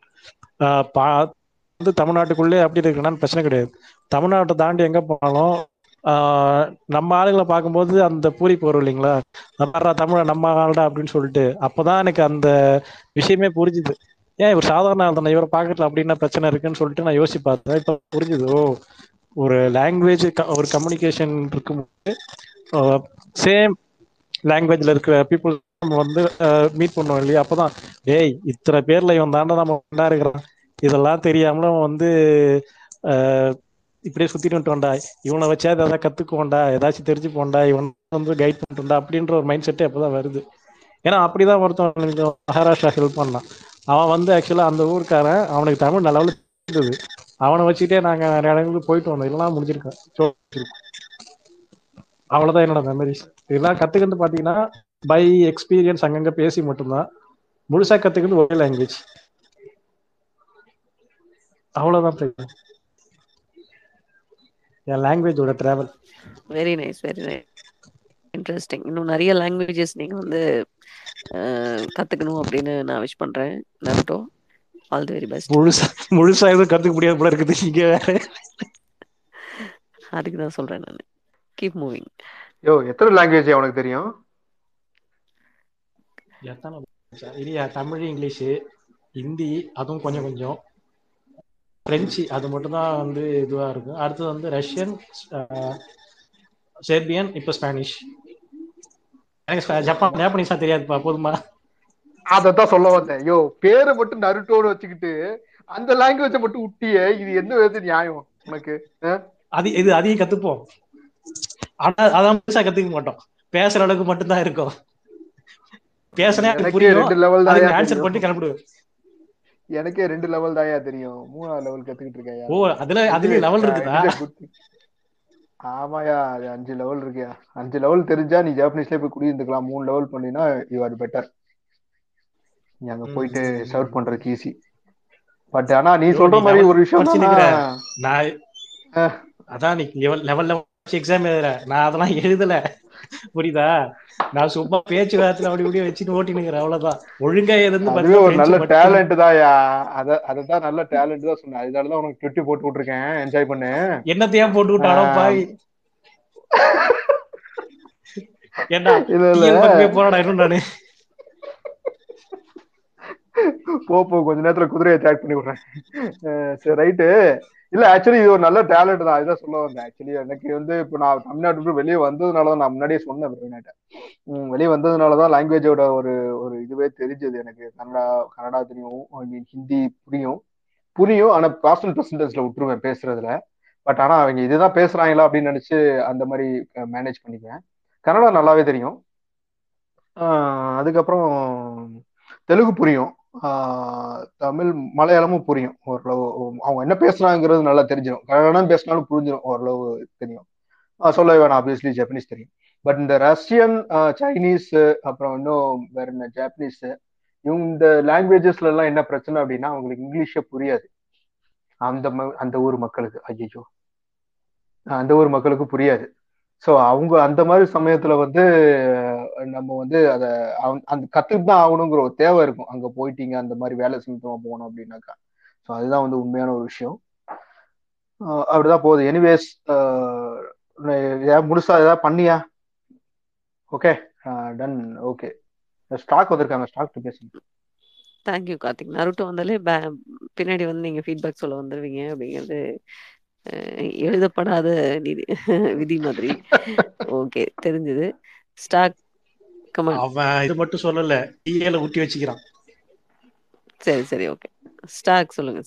வந்து தமிழ்நாட்டுக்குள்ளே அப்படி இருக்குன்னா பிரச்சனை கிடையாது. தமிழ்நாட்டை தாண்டி எங்க போனாலும் நம்ம ஆளுங்களை பார்க்கும்போது அந்த பூரிப்பு வரும் இல்லைங்களா? நம்ம தமிழ நம்ம ஆளுடா அப்படின்னு சொல்லிட்டு அப்பதான் எனக்கு அந்த விஷயமே புரிஞ்சுது. ஏன் இவர் சாதாரண ஆள் தானே? இவரை பார்க்கல அப்படின்னா பிரச்சனை இருக்குன்னு சொல்லிட்டு நான் யோசிச்சு பார்த்தேன். இப்போ புரிஞ்சுது. ஓ ஒரு லாங்குவேஜ் ஒரு கம்யூனிகேஷன் இருக்கும்போது சேம் லாங்குவேஜ்ல இருக்கிற பீப்புள் நம்ம வந்து மீட் பண்ணுவோம் இல்லையா? அப்பதான் ஏய் இத்தனை பேர்ல இவன் தாண்டா நம்ம ஒன்றா இருக்கிறான் இதெல்லாம் தெரியாமல வந்து ஆஹ் இப்படியே சுத்திட்டு வந்துட்டோம்டா. இவனை வச்சா ஏதாவது கத்துக்குவோண்டா ஏதாச்சும் தெரிஞ்சுப்போம்டா. இவன் வந்து கைட் பண்ணிட்டோம்டா அப்படின்ற ஒரு மைண்ட் செட்டே அப்பதான் வருது. ஏன்னா அப்படிதான் ஒருத்தன் மகாராஷ்டிரா ஹெல்ப் பண்ணான். அவன் வந்து ஆக்சுவலா அந்த ஊருக்காரன் அவனுக்கு தமிழ் நல்ல இருந்தது அவனை வச்சுட்டே நாங்க நிறைய இடங்களுக்கு போயிட்டு வந்தோம். இல்லைன்னா முடிஞ்சிருக்கேன். அவ்வளவுதான் என்னோட மெமரிஸ் இதெல்லாம் கத்துக்கிறது பாத்தீங்கன்னா பை எக்ஸ்பீரியன்ஸ் அங்கங்க பேசி மட்டும்தான். முழுசா கத்துக்கிறது ஒரே லாங்குவேஜ் அவ்வளவுதான் பிரச்சனை. என் லாங்குவேஜோட travel very nice very nice interesting இன்னும் நிறைய லாங்குவேஜஸ் நீங்க வந்து அஹ், கத்துக்கணும் அப்படின்னு நான் விஷ் பண்றேன். Naruto all the very best முழுசா முழுசா எதுவும் கத்துக்க முடியாது போல இருக்குது. இங்க வேற. அதுக்கு தான் சொல்றேன் நான். கீப் மூவிங் யோ எத்தனை லாங்குவேஜ் அவனுக்கு தெரியும்? எத்தனை இல்லையா தமிழ் இங்கிலீஷு ஹிந்தி அதுவும் கொஞ்சம் கொஞ்சம். பிரெஞ்சு அது மட்டும் தான் வந்து இதுவா இருக்கும் அடுத்தது வந்து ரஷ்யன் செர்பியன் இப்போ ஸ்பானிஷ் எனக்கு ஜப்பான் ஜாப்பனீஸா தெரியாதுப்பா போதுமா? அதத்தான் சொல்ல வந்தேன். யோ பேரை மட்டும் நருட்டோன்னு வச்சுக்கிட்டு அந்த லாங்குவேஜை மட்டும் விட்டியே இது எந்த விதத்து நியாயம் உனக்கு? அது இது அதையும் கத்துப்போம். ஆனா அதான் முழுசா கத்துக்க மாட்டோம். பேசுற அளவுக்கு மட்டும்தான் இருக்கும். பேசுனா புரியும். ஆன்சர் பண்ணி கிளம்பிடுவேன். எனக்கே ரெண்டு லெவல் தாயா தெரியும். மூணாவது லெவல் கத்துக்கிட்டு இருக்கேன் ஓ அதுல அதுலயும் லெவல் இருக்குதா? ஆமாயா அது அஞ்சு லெவல் இருக்கியா? அஞ்சு லெவல் தெரிஞ்சா நீ ஜாப்பனீஸ்ல போய் குடியிருந்துக்கலாம். மூணு லெவல் பண்ணினா யூ ஆர் பெட்டர் நீ அங்க போயிட்டு. சர்வ் பண்றதுக்கு ஈஸி பட் ஆனா நீ சொல்ற மாதிரி ஒரு விஷயம். நான் அதான் நீ லெவல் லெவல் எக்ஸாம் எழுதுற. நான் அதெல்லாம் எழுதல. புரியுதா? நான் சும்மா பேச்சு வாரத்துல அப்படி இப்படி வச்சுட்டு ஓட்டினுக்கிறேன் அவ்வளவுதான். ஒழுங்கா இருந்து அதுவே ஒரு நல்ல டேலண்ட் தான்யா. அத அததான் நல்ல டேலண்ட் தான் சொன்னேன். அதனாலதான் உனக்கு ட்விட்டி போட்டு விட்டுருக்கேன். என்ஜாய் பண்ணு. என்னத்தையும் போட்டு விட்டானோ. பாய் பக்கமே போறாடா இன்னும் நானு. போ போ கொஞ்ச நேரத்துல குதிரையை அட்டாக் பண்ணி விடுறேன். சரி ரைட்டு. இல்ல ஆக்சுவலி இது ஒரு நல்ல டேலண்ட் தான். இதான் சொல்ல வந்தேன். ஆக்சுவலி எனக்கு வந்து இப்போ நான் தமிழ்நாட்டுக்கு வெளியே வந்ததுனால தான் நான் முன்னாடியே சொன்னேன் பிரவீனாட்ட. வெளியே வந்ததுனால தான் லாங்குவேஜோட ஒரு ஒரு இதுவே தெரிஞ்சது எனக்கு. கன்னடா கன்னடா தெரியும். ஐ மீன் ஹிந்தி புரியும். புரியும். ஆனா பர்சனல் பெர்சன்டேஜ்ல விட்டுருவேன் பேசுறதுல. பட் ஆனா அவங்க இதுதான் பேசுறாங்களா அப்படின்னு நினைச்சு அந்த மாதிரி மேனேஜ் பண்ணிக்குவேன். கன்னடா நல்லாவே தெரியும். அதுக்கப்புறம் தெலுங்கு புரியும். தமிழ் மலையாளமும் புரியும். ஓரளவு அவங்க என்ன பேசுறாங்கிறது நல்லா தெரிஞ்சிடும் கன்னடம் பேசினாலும் புரிஞ்சிடும் ஓரளவு தெரியும். சொல்ல வேணாம். ஆப்வியஸ்லி ஜப்பனீஸ் தெரியும். பட் இந்த ரஷ்யன் சைனீஸ் அப்புறம் இன்னும் வேற என்ன? ஜாப்பனீஸ் இவங்க இந்த லாங்குவேஜஸ்ல எல்லாம் என்ன பிரச்சனை அப்படின்னா அவங்களுக்கு இங்கிலீஷே புரியாது. அந்த ம- அந்த ஊர் மக்களுக்கு. ஐயோ அந்த ஊர் மக்களுக்கு புரியாது. ஸோ அவங்க அந்த மாதிரி சமயத்துல வந்து நம்ம வந்து அதை அந்த கத்துட்டு தான் ஆகணுங்கிற ஒரு தேவை இருக்கும். அங்க போயிட்டீங்க அந்த மாதிரி வேலை செஞ்சோமா போனோம் அப்படின்னாக்கா. ஸோ அதுதான் வந்து உண்மையான ஒரு விஷயம். அப்படிதான் போகுது. எனிவேஸ் முழுசா ஏதாவது பண்ணியா? ஓகே டன் ஓகே ஸ்டாக் வந்திருக்காங்க. ஸ்டாக் பேசுங்க. தேங்க்யூ கார்த்திக் நருட்டோ வந்தாலே பின்னாடி வந்து நீங்க ஃபீட்பேக் சொல்ல வந்துருவீங்க அப்படிங்கிறது எழுதப்படாத நிதி விதி மாதிரி. ஓகே தெரிஞ்சது. ஸ்டாக் அவன் இது மட்டும் சொல்லல டீஏல ஊட்டி வச்சுக்கிறான் சரி சரி ஓகே ஸ்டாக் சொல்லுங்க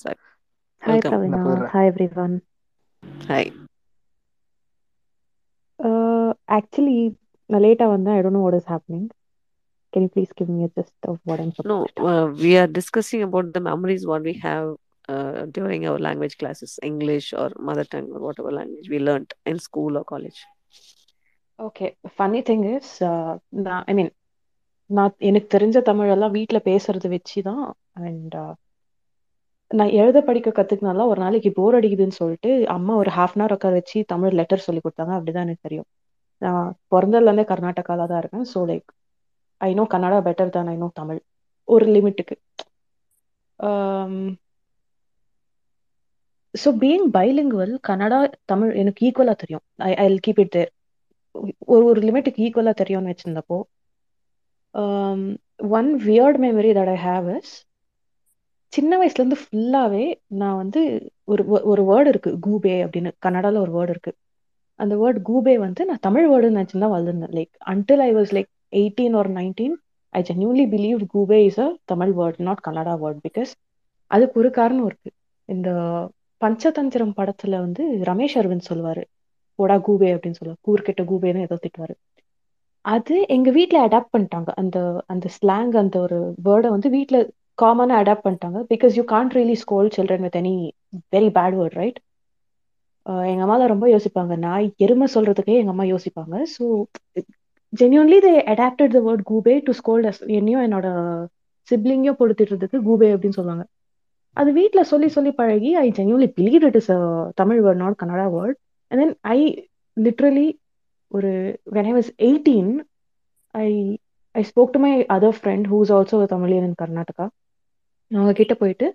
நான் Pravina. போயிடுறேன் Hi everyone. Hi Uh, actually, நான் லேட்டா வந்தேன். I don't know what is happening. Can you please give me a gist of what I'm No, supposed to? uh, we are discussing about the memories what we have uh, during our language classes, English or mother tongue or whatever language we learnt in school or college. Okay funny thing is நான் ஐ மீன் நான் எனக்கு தெரிஞ்ச தமிழ் எல்லாம் வீட்ல பேசுறது வச்சு தான் அண்ட் uh, நான் எழுத படிக்க கத்துக்கினால ஒரு நாளைக்கு போர் அடிக்குதுன்னு சொல்லிட்டு அம்மா ஒரு ஹாஃப் அன் ஹவர் உட்கார வச்சு தமிழ் லெட்டர் சொல்லி கொடுத்தாங்க அப்படிதான் எனக்கு தெரியும். நான் பிறந்ததுலேருந்தே கர்நாடகாவில் கர்நாடகால தான் இருக்கேன் so like I know Kannada better தான் ஐ நோ தமிழ் ஒரு லிமிட்டுக்கு so being bilingual Kannada Tamil எனக்கு ஈக்குவலா தெரியும். I I keep it there ஒரு ஒரு லிமிட்டுக்கு ஈக்குவலாக தெரியும்னு வச்சிருந்தப்போ one weird memory that I have is சின்ன வயசுலேருந்து ஃபுல்லாகவே நான் வந்து ஒரு ஒரு வேர்டு இருக்கு கூபே அப்படின்னு. கன்னடால ஒரு வேர்டு இருக்கு. அந்த வேர்ட் கூபே வந்து நான் தமிழ் வேர்டுன்னு நினச்சி தான் like until I was like eighteen or nineteen I genuinely believe coupe is a Tamil word not Kannada word because அதுக்கு ஒரு காரணம் இருக்குது இந்த பஞ்சதந்திரம் படத்தில் வந்து ரமேஷ் அரவிந்த் சொல்லுவார் போடா கூபே அப்படின்னு சொல்லுவார் கூர்கிட்ட கூபேன்னு ஏதோ திட்டுவாரு. அது எங்க வீட்ல அடாப்ட் பண்ணிட்டாங்க. அந்த அந்த ஸ்லாங் அந்த ஒரு வேர்டை வந்து வீட்ல காமனா அடாப்ட் பண்ணிட்டாங்க. Because you can't really scold children with any very bad word right எங்க தான் ரொம்ப யோசிப்பாங்க. நான் எருமை சொல்றதுக்கே எங்க அம்மா யோசிப்பாங்க. So genuinely they adapted the word coupe to scold என்னையும் என்னோட சிப்ளிங்கையும் பொடுத்திடுறதுக்கு கூபே அப்படின்னு சொல்லுவாங்க. அது வீட்டில் சொல்லி சொல்லி பழகி I genuinely believe it is Tamil word not Kannada word and then I literally ஒரு when I was eighteen I I spoke to my other friend who is also Tamilian in Karnataka அவங்க கிட்ட போயிட்டு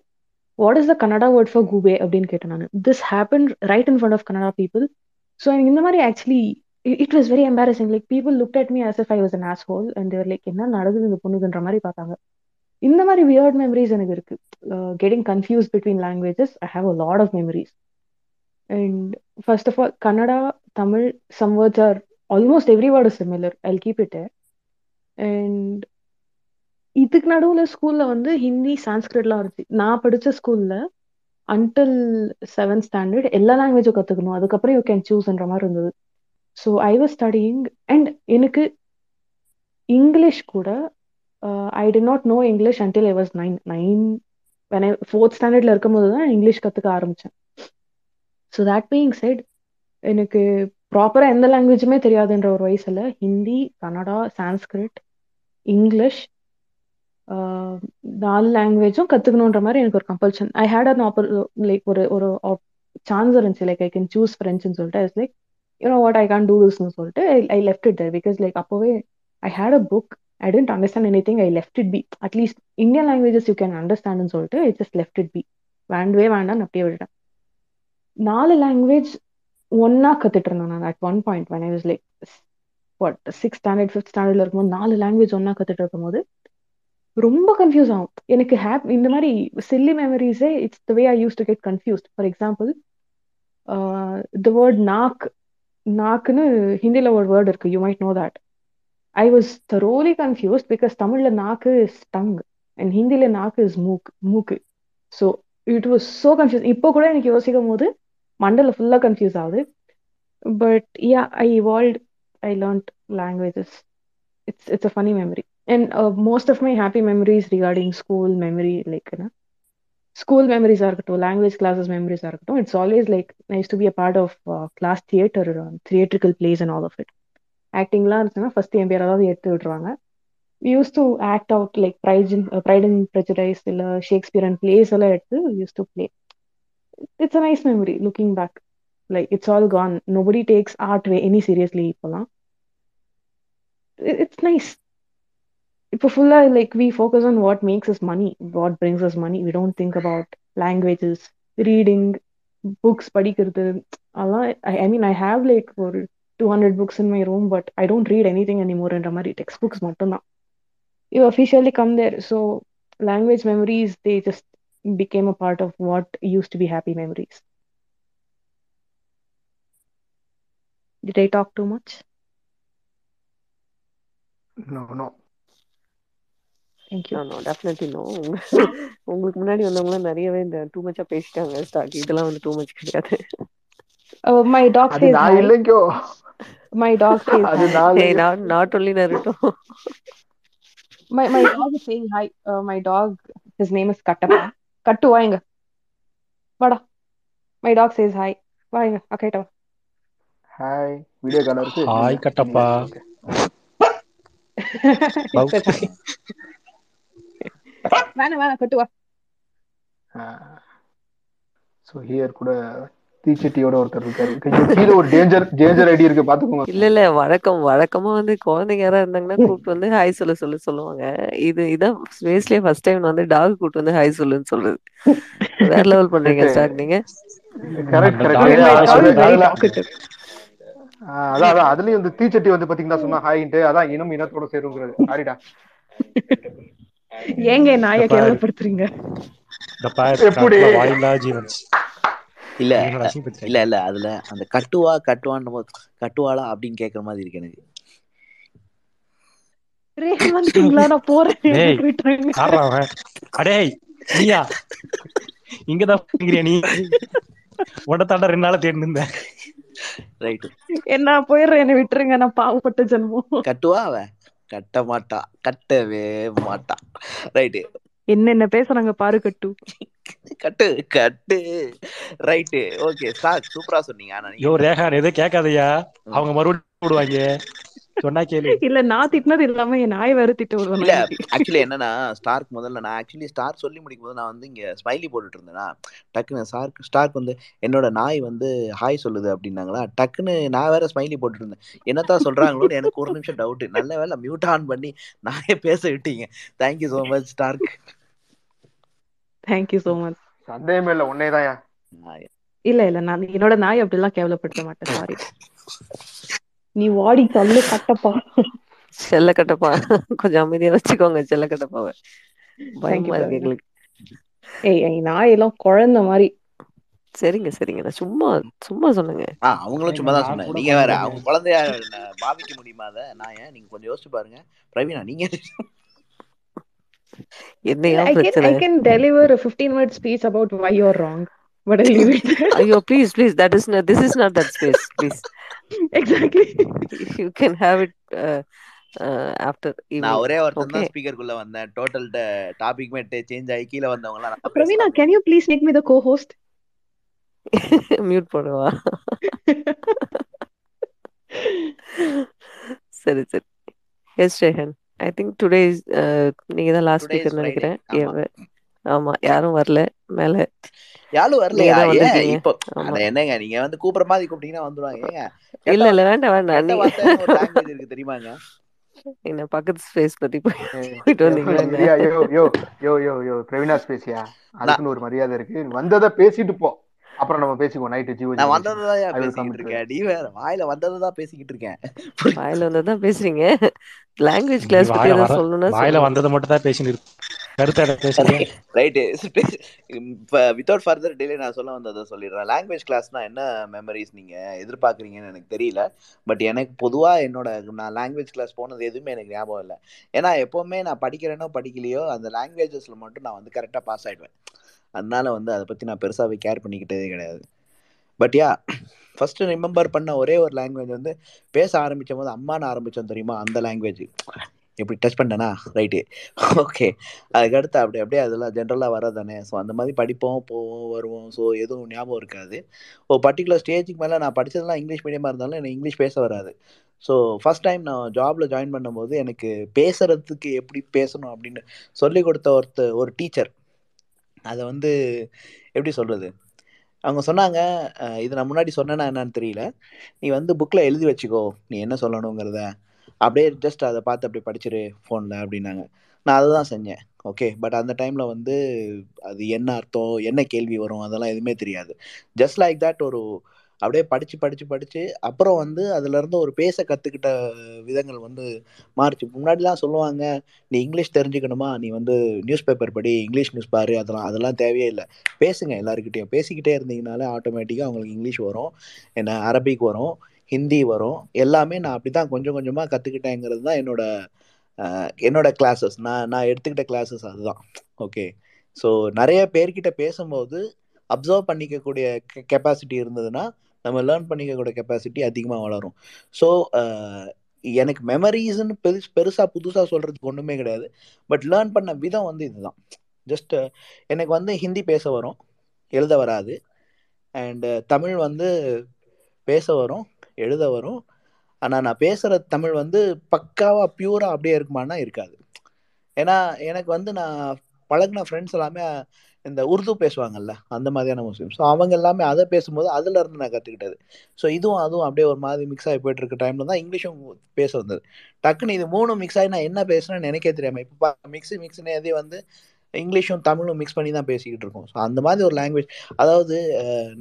what is the Kannada word for coupe அப்படின்னு கேட்டேன் நான். This happen right in front of Kannada people so எனக்கு இந்த மாதிரி actually it was very embarrassing like people look at me as if I was an asshole and there like என்ன நடக்குது இந்த பொண்ணுக்குன்ற மாதிரி பார்த்தாங்க. இந்த மாதிரி வியர்ட் மெமரிஸ் எனக்கு இருக்கு. Getting confuse between languages I have a lot of memories and first of all Kannada Tamil some words are almost every word is similar I keep it and இதுக்கு நடுவில் ஸ்கூல்ல வந்து ஹிந்தி சான்ஸ்கிரிட்லாம் இருந்துச்சு நான் படிச்ச ஸ்கூல்ல அன்டில் செவன்த் ஸ்டாண்டர்ட் எல்லா லாங்குவேஜும் கற்றுக்கணும் அதுக்கப்புறம் யூ கேன் சூஸ்ன்ற மாதிரி இருந்தது. So I was studying and எனக்கு இங்கிலீஷ் கூட I did not know English until I was nine nine when I fourth ஸ்டாண்டர்டில் இருக்கும்போது தான் இங்கிலீஷ் கற்றுக்க ஆரம்பிச்சேன். ஸோ தேட் பீயிங் செட் எனக்கு ப்ராப்பராக எந்த லாங்குவேஜுமே தெரியாதுன்ற ஒரு வயசுல ஹிந்தி கன்னடா சான்ஸ்கிரிட் இங்கிலீஷ் நாலு லாங்குவேஜும் கற்றுக்கணுன்ற மாதிரி எனக்கு ஒரு compulsion I had an offer like ஒரு ஒரு சான்ஸ் இருந்துச்சு. லைக் ஐ கேன் சூஸ் ஃப்ரெண்ட்ஸ்னு சொல்லிட்டு. It's like you know what I can do திஸ்னு சொல்லிட்டு I left it there because like அப்போவே I had a book I didn't understand anything I left it be at least Indian languages you can அண்டர்ஸ்டாண்ட்னு சொல்லிட்டு I just left it be வேண்டவே வேண்டாம்னு அப்படியே விட்டுட்டேன். நாலு லாங்குவேஜ் ஒன்னா கத்துட்டு இருந்தேன் நான் at one point when I was like what six standard fifth ஸ்டாண்டர்ட்ல இருக்கும்போது நாலு லாங்குவேஜ் ஒன்னா கத்துட்டு இருக்கும்போது ரொம்ப கன்ஃபியூஸ் ஆகும். எனக்கு ஹேப் இந்த மாதிரி chilli மெமரிஸே it's the way I use to get confused for example the word knock நாக்குன்னு ஹிந்தியில் ஒரு வேர்டு இருக்கு you might know that I was thoroughly confused because தமிழ்ல நாக்கு இஸ் டங் அண்ட் ஹிந்தியில நாக்கு இஸ் மூக் மூக்கு. So it was so confuse இப்போ கூட எனக்கு யோசிக்கும் போது மண்டல ஃபுல்லாக கன்ஃபியூஸ் ஆகுது. But yeah I evolve I learned languages it's it's a funny memory and uh, most of my happy memories regarding school memory like you know school மெமரிஸாக இருக்கட்டும் லாங்குவேஜ் கிளாஸஸ் மெமரிஸாக இருக்கட்டும் it's always like nice to be a part of class theatre theatrical plays and all of it ஆக்டிங்லாம் இருந்துச்சுன்னா ஃபர்ஸ்ட் என் பேராவது எடுத்து விட்டுருவாங்க. Use to act out like pride pride and prejudice இல்லை ஷேக்ஸ்பியர் அண்ட் பிளேஸ் எல்லாம் எடுத்து use to play it's a nice memory looking back like it's all gone nobody takes art way any seriously இப்போலாம். இட்ஸ் நைஸ் இப்போ ஃபுல்லாக like we focus on what makes us money what brings us money we don't think about languages reading books படிக்கிறது. அதெல்லாம் I mean I have like ஒரு two hundred books in my room but I don't read anything என்ற மாதிரி டெக்ஸ்ட் புக்ஸ் மட்டும்தான். You officially come there so language memories they just became a part of what used to be happy memories. Did I talk too much? No no Thank you. No no definitely no உங்களுக்கு முன்னாடி வந்தவங்களாம் நிறையவே இந்த டூ மச்சா பேசிட்டாங்க ஸ்டார்ட் இதெல்லாம் வந்து டூ மச் கிடையாது Uh, my dog அது says நான் hi. இல்லைங்கோ My dog says அது hi. நான் ஏய் இல்லைங்கோ not not only Naruto My my dog is saying hi. Uh, my dog, his name is Kattu, வாங்க வாடா. My dog says hi. வாங்க அக்கேட்டா. ஹாய் வீடியோ கால் இருக்கு ஹாய் கட்டப்பா hi. வேணாம் வேணாம் கட்டு வா. ஸோ ஹியர் கூட தீச்சட்டியோட ஒருத்தர் இருக்காரு. கீழே ஒரு டேஞ்சர் டேஞ்சர் ஐடி இருக்கு பாத்துக்கோங்க இல்ல இல்ல வழக்கம் வழக்கமா வந்து குழந்தைங்க யாரா இருந்தாங்கன்னா கூப்பிட்டு வந்து ஹாய் சொல்ல சொல்ல சொல்லுவாங்க. இது இதான் ஸ்பேஸ்லயே ஃபர்ஸ்ட் டைம் வந்து டாக் கூப்பிட்டு வந்து ஹாய் சொல்லுன்னு சொல்றது. வேற லெவல் பண்றீங்க ஸ்டார்ட் நீங்க? Correct correct. அதான் அதான். அதுலயும் இந்த தீச்சட்டி வந்து பாத்தீங்கன்னா சொன்னா ஹாய்ன்ட்டு அதான் இனம் இனத்தோட சேருங்கிறது. சாரிடா ஏங்க நாயை கேவலப்படுத்துறீங்க? எப்படி? இல்ல இல்ல இல்ல அதுல அந்த கட்டுவா கட்டுவான்னு போது கட்டுவாளா அப்படின்னு கேக்குற மாதிரி இருக்கு எனக்கு? நான் போறேன். அடேய் நீயா? இங்கதான் நீ? உன்னை தாண்டா ரெண்டு நாளா தேடி இருந்தேன். ரைட்டு என்ன போயிடுறேன். என்னை விட்டுருங்க. நான் பாவப்பட்ட ஜென்மம். கட்டுவா அவ கட்ட மாட்டா. கட்டவே மாட்டா. ரைட்டு என்னென்ன பேசுறாங்க? பாரு கட்டு. கட்டு கட்டு. ரைட்டு ஓகே ஸ்டார்ட் சூப்பரா சொன்னீங்க. ஆனா யோ ரேகான் எதுவும் கேட்காதயா. அவங்க மறுபடியும் போடுவாங்க சொன்னா கேளு. இல்ல நான் திட்டினது இல்லாம என் நாய் வேற திட்ட விடுவேன் இல்ல ஆக்சுவலி என்னன்னா ஸ்டார்க் முதல்ல நான் ஆக்சுவலி ஸ்டார் சொல்லி முடிக்கும் போது நான் வந்து இங்க ஸ்மைலி போட்டுட்டு இருந்தேனா டக்குன்னு ஸ்டார்க் ஸ்டார்க் வந்து என்னோட நாய் வந்து ஹாய் சொல்லுது அப்படின்னாங்களா டக்குன்னு நான் வேற ஸ்மைலி போட்டுட்டு இருந்தேன். என்னத்தான் சொல்றாங்களோன்னு எனக்கு ஒரு நிமிஷம் டவுட் நல்ல வேலை மியூட் ஆன் பண்ணி நாயே பேச விட்டீங்க. Thank you so much Stark thank you so much சந்தேகமே இல்ல உன்னேதாயா இல்ல இல்ல நான் என்னோட நாய் அப்படிலாம் கேவலப்படுத்த மாட்டேன் சாரி நீ வாடி தள்ளு கட்டப்பா. செல்ல கட்டப்பா கொஞ்சம் அமைதியா வச்சுக்கோங்க செல்ல கட்டப்பாவை பயமா இருக்கு எங்களுக்கு. ஏய் ஏய் நாய் எல்லாம் குழந்தை மாதிரி. சரிங்க சரிங்க. நான் சும்மா சும்மா சொன்னேங்க. ஆ அவங்களும் சும்மா தான் சொன்னேன். நீங்க வேற அவங்க குழந்தைய பாவிக்க முடியுமா அதை? நான் ஏன்? நீங்க கொஞ்சம் யோசிச்சு பாருங்க. பிரவீனா நீங்க என்னையா I can பிரச்சனை I can deliver a 15 minute speech about why you're wrong but I'll leave it there. ஐயோ please please that is this is not that space please exactly. You can have it after நான் ஈவினிங் ஒரே ஒருத்தன் ஓகே தான் ஸ்பீக்கருக்குள்ள வந்தேன். டோட்டல் டாபிக் மேட் சேஞ்ச் ஆகி கீழே வந்தவங்க எல்லாம் நல்லா Pravina பேசலாம் can you please make me the co-host? Mute பண்ணுவா சரி சரி. Yes Jayahan I think today நீங்க தான் லாஸ்ட் ஃப்ரைடே நினைக்கிறேன். ஆமா. யாரும் வரல. மேல யாரும் வரலையா இப்போ என்னங்க நீங்க வந்து கூப்பிடுற மாதிரி கூப்பிட்டீங்கன்னா வந்துருவாங்க. இல்ல இல்ல வேண்டாம் வேண்டாம். இருக்கு தெரியுமாங்க? என்ன பக்கத்து ஸ்பேஸ் பத்தி போயிட்டு இரியா, யோ யோ யோ யோ யோ பிரவீனா ஸ்பேசியா? நான் அதுக்குன்னு ஒரு மரியாதை இருக்கு. வந்ததை பேசிட்டு போ. அப்புறம் நம்ம பேசிக்குவோம். நைட்டு ஜீவோ நான் ஜீவோ வந்ததை பேசிக்குவோம் தான் ஐ வில் கம் பேசிக்கிட்டு இருக்கேன். நீ வேற வாயில வந்ததை தான் பேசிக்கிட்டு இருக்கேன். வாயில வந்ததான் பேசுறீங்க. லாங்குவேஜ் கிளாஸ் பத்தி ஏதாவது சொல்லணும்னா வாயில வந்ததை மட்டும் தான் பேசின்னு இருக்கு கருத்தை எதை பேசலையா ரைட்டு இப்போ வித்தவுட் ஃபர்தர் டிலே நான் சொல்ல வந்ததை சொல்லிடுறேன். லாங்குவேஜ் கிளாஸ்னா என்ன மெமரிஸ் நீங்க எதிர்பார்க்குறீங்கன்னு எனக்கு தெரியல. பட் எனக்கு பொதுவா என்னோட நான் லாங்குவேஜ் கிளாஸ் போனது எதுவுமே எனக்கு ஞாபகம் இல்லை. ஏன்னா எப்பவுமே நான் படிக்கிறேனோ படிக்கலையோ அந்த லாங்குவேஜஸ்ல மட்டும் நான் வந்து கரெக்டாக பாஸ் ஆயிடுவேன். அதனால வந்து அதை பற்றி நான் பெருசாகவே கேர் பண்ணிக்கிட்டதே கிடையாது. பட் யா ஃபஸ்ட்டு ரிமெம்பர் பண்ண ஒரே ஒரு லாங்குவேஜ் வந்து பேச ஆரம்பித்த போது அம்மான்னு ஆரம்பிச்சோம் தெரியுமா? அந்த லாங்குவேஜ் எப்படி டச் பண்ணேனா? ரைட்டு ஓகே அதுக்கடுத்து அப்படி அப்படியே அதெல்லாம் ஜென்ரலாக வரதானே ஸோ அந்த மாதிரி படிப்போம் போவோம் வருவோம். ஸோ எதுவும் ஞாபகம் இருக்காது. ஒரு பர்டிகுலர் ஸ்டேஜுக்கு மேலே நான் படித்ததெல்லாம் இங்கிலீஷ் மீடியமாக இருந்தாலும் எனக்கு இங்கிலீஷ் பேச வராது. ஸோ ஃபஸ்ட் டைம் நான் ஜாபில் ஜாயின் பண்ணும்போது எனக்கு பேசுகிறதுக்கு எப்படி பேசணும் அப்படின்னு சொல்லி கொடுத்த ஒருத்த ஒரு டீச்சர் அதை வந்து எப்படி சொல்கிறது அவங்க சொன்னாங்க இதை இது நான் முன்னாடி சொன்னேன்னா என்னன்னு தெரியல. நீ வந்து புக்கில் எழுதி வச்சுக்கோ. நீ என்ன சொல்லணுங்கிறத. அப்படியே ஜஸ்ட் அதை பார்த்து அப்படியே படிச்சிரு ஃபோனில் அப்படின்னாங்க நான் அதை தான் செஞ்சேன். ஓகே பட் அந்த டைமில் வந்து அது என்ன அர்த்தம்? என்ன கேள்வி வரும்? அதெல்லாம் எதுவுமே தெரியாது. ஜஸ்ட் லைக் தட் ஒரு அப்படியே படித்து படித்து படித்து அப்புறம் வந்து அதுலேருந்து ஒரு பேச கற்றுக்கிட்ட விதங்கள் வந்து மாறிச்சு. முன்னாடிலாம் சொல்லுவாங்க நீ இங்கிலீஷ் தெரிஞ்சுக்கணுமா? நீ வந்து நியூஸ் பேப்பர் படி இங்கிலீஷ் நியூஸ் பாரு அதெல்லாம் அதெல்லாம் தேவையே இல்லை. பேசுங்க எல்லாருக்கிட்டையும் பேசிக்கிட்டே இருந்தீங்கனாலே ஆட்டோமேட்டிக்காக அவங்களுக்கு இங்கிலீஷ் வரும் என்ன அரபிக் வரும் ஹிந்தி வரும். எல்லாமே நான் அப்படி தான் கொஞ்சம் கொஞ்சமாக கற்றுக்கிட்டேங்கிறது தான் என்னோட என்னோட கிளாஸஸ் நான் நான் எடுத்துக்கிட்ட கிளாஸஸ் அதுதான். ஓகே ஸோ நிறைய பேர்கிட்ட பேசும்போது அப்சர்வ் பண்ணிக்கக்கூடிய கெப்பாசிட்டி இருந்ததுன்னா நம்ம லேர்ன் பண்ணிக்கக்கூடிய கெப்பாசிட்டி அதிகமாக வளரும். ஸோ எனக்கு மெமரிஸ்ன்னு பெருசு பெருசாக புதுசாக சொல்கிறதுக்கு ஒன்றுமே கிடையாது. பட் லேர்ன் பண்ண விதம் வந்து இதுதான். ஜஸ்ட் எனக்கு வந்து ஹிந்தி பேச வரும். எழுத வராது. அண்டு தமிழ் வந்து பேச வரும் எழுத வரும். ஆனால் நான் பேசுகிற தமிழ் வந்து பக்காவாக பியூராக அப்படியே இருக்குமானா இருக்காது. ஏன்னா எனக்கு வந்து நான் பழகின ஃப்ரெண்ட்ஸ் எல்லாமே இந்த உருது பேசுவாங்கல்ல அந்த மாதிரியான முஸ்லீம் ஸோ அவங்க எல்லாமே அதை பேசும்போது அதுல இருந்து நான் கற்றுக்கிட்டது ஸோ இதுவும் அதுவும் அப்படியே ஒரு மாதிரி மிக்ஸ் ஆகி போயிட்டு இருக்க டைம்ல தான் இங்கிலீஷும் பேச வந்தது. டக்குன்னு இது மூணும் மிக்ஸ் ஆகி நான் என்ன பேசுறேன்னு எனக்கே தெரியாம இப்போ மிக்ஸு மிக்ஸ்னு எதே வந்து இங்கிலீஷும் தமிழும் மிக்ஸ் பண்ணி தான் பேசிக்கிட்டு இருக்கோம். ஸோ அந்த மாதிரி ஒரு லாங்குவேஜ் அதாவது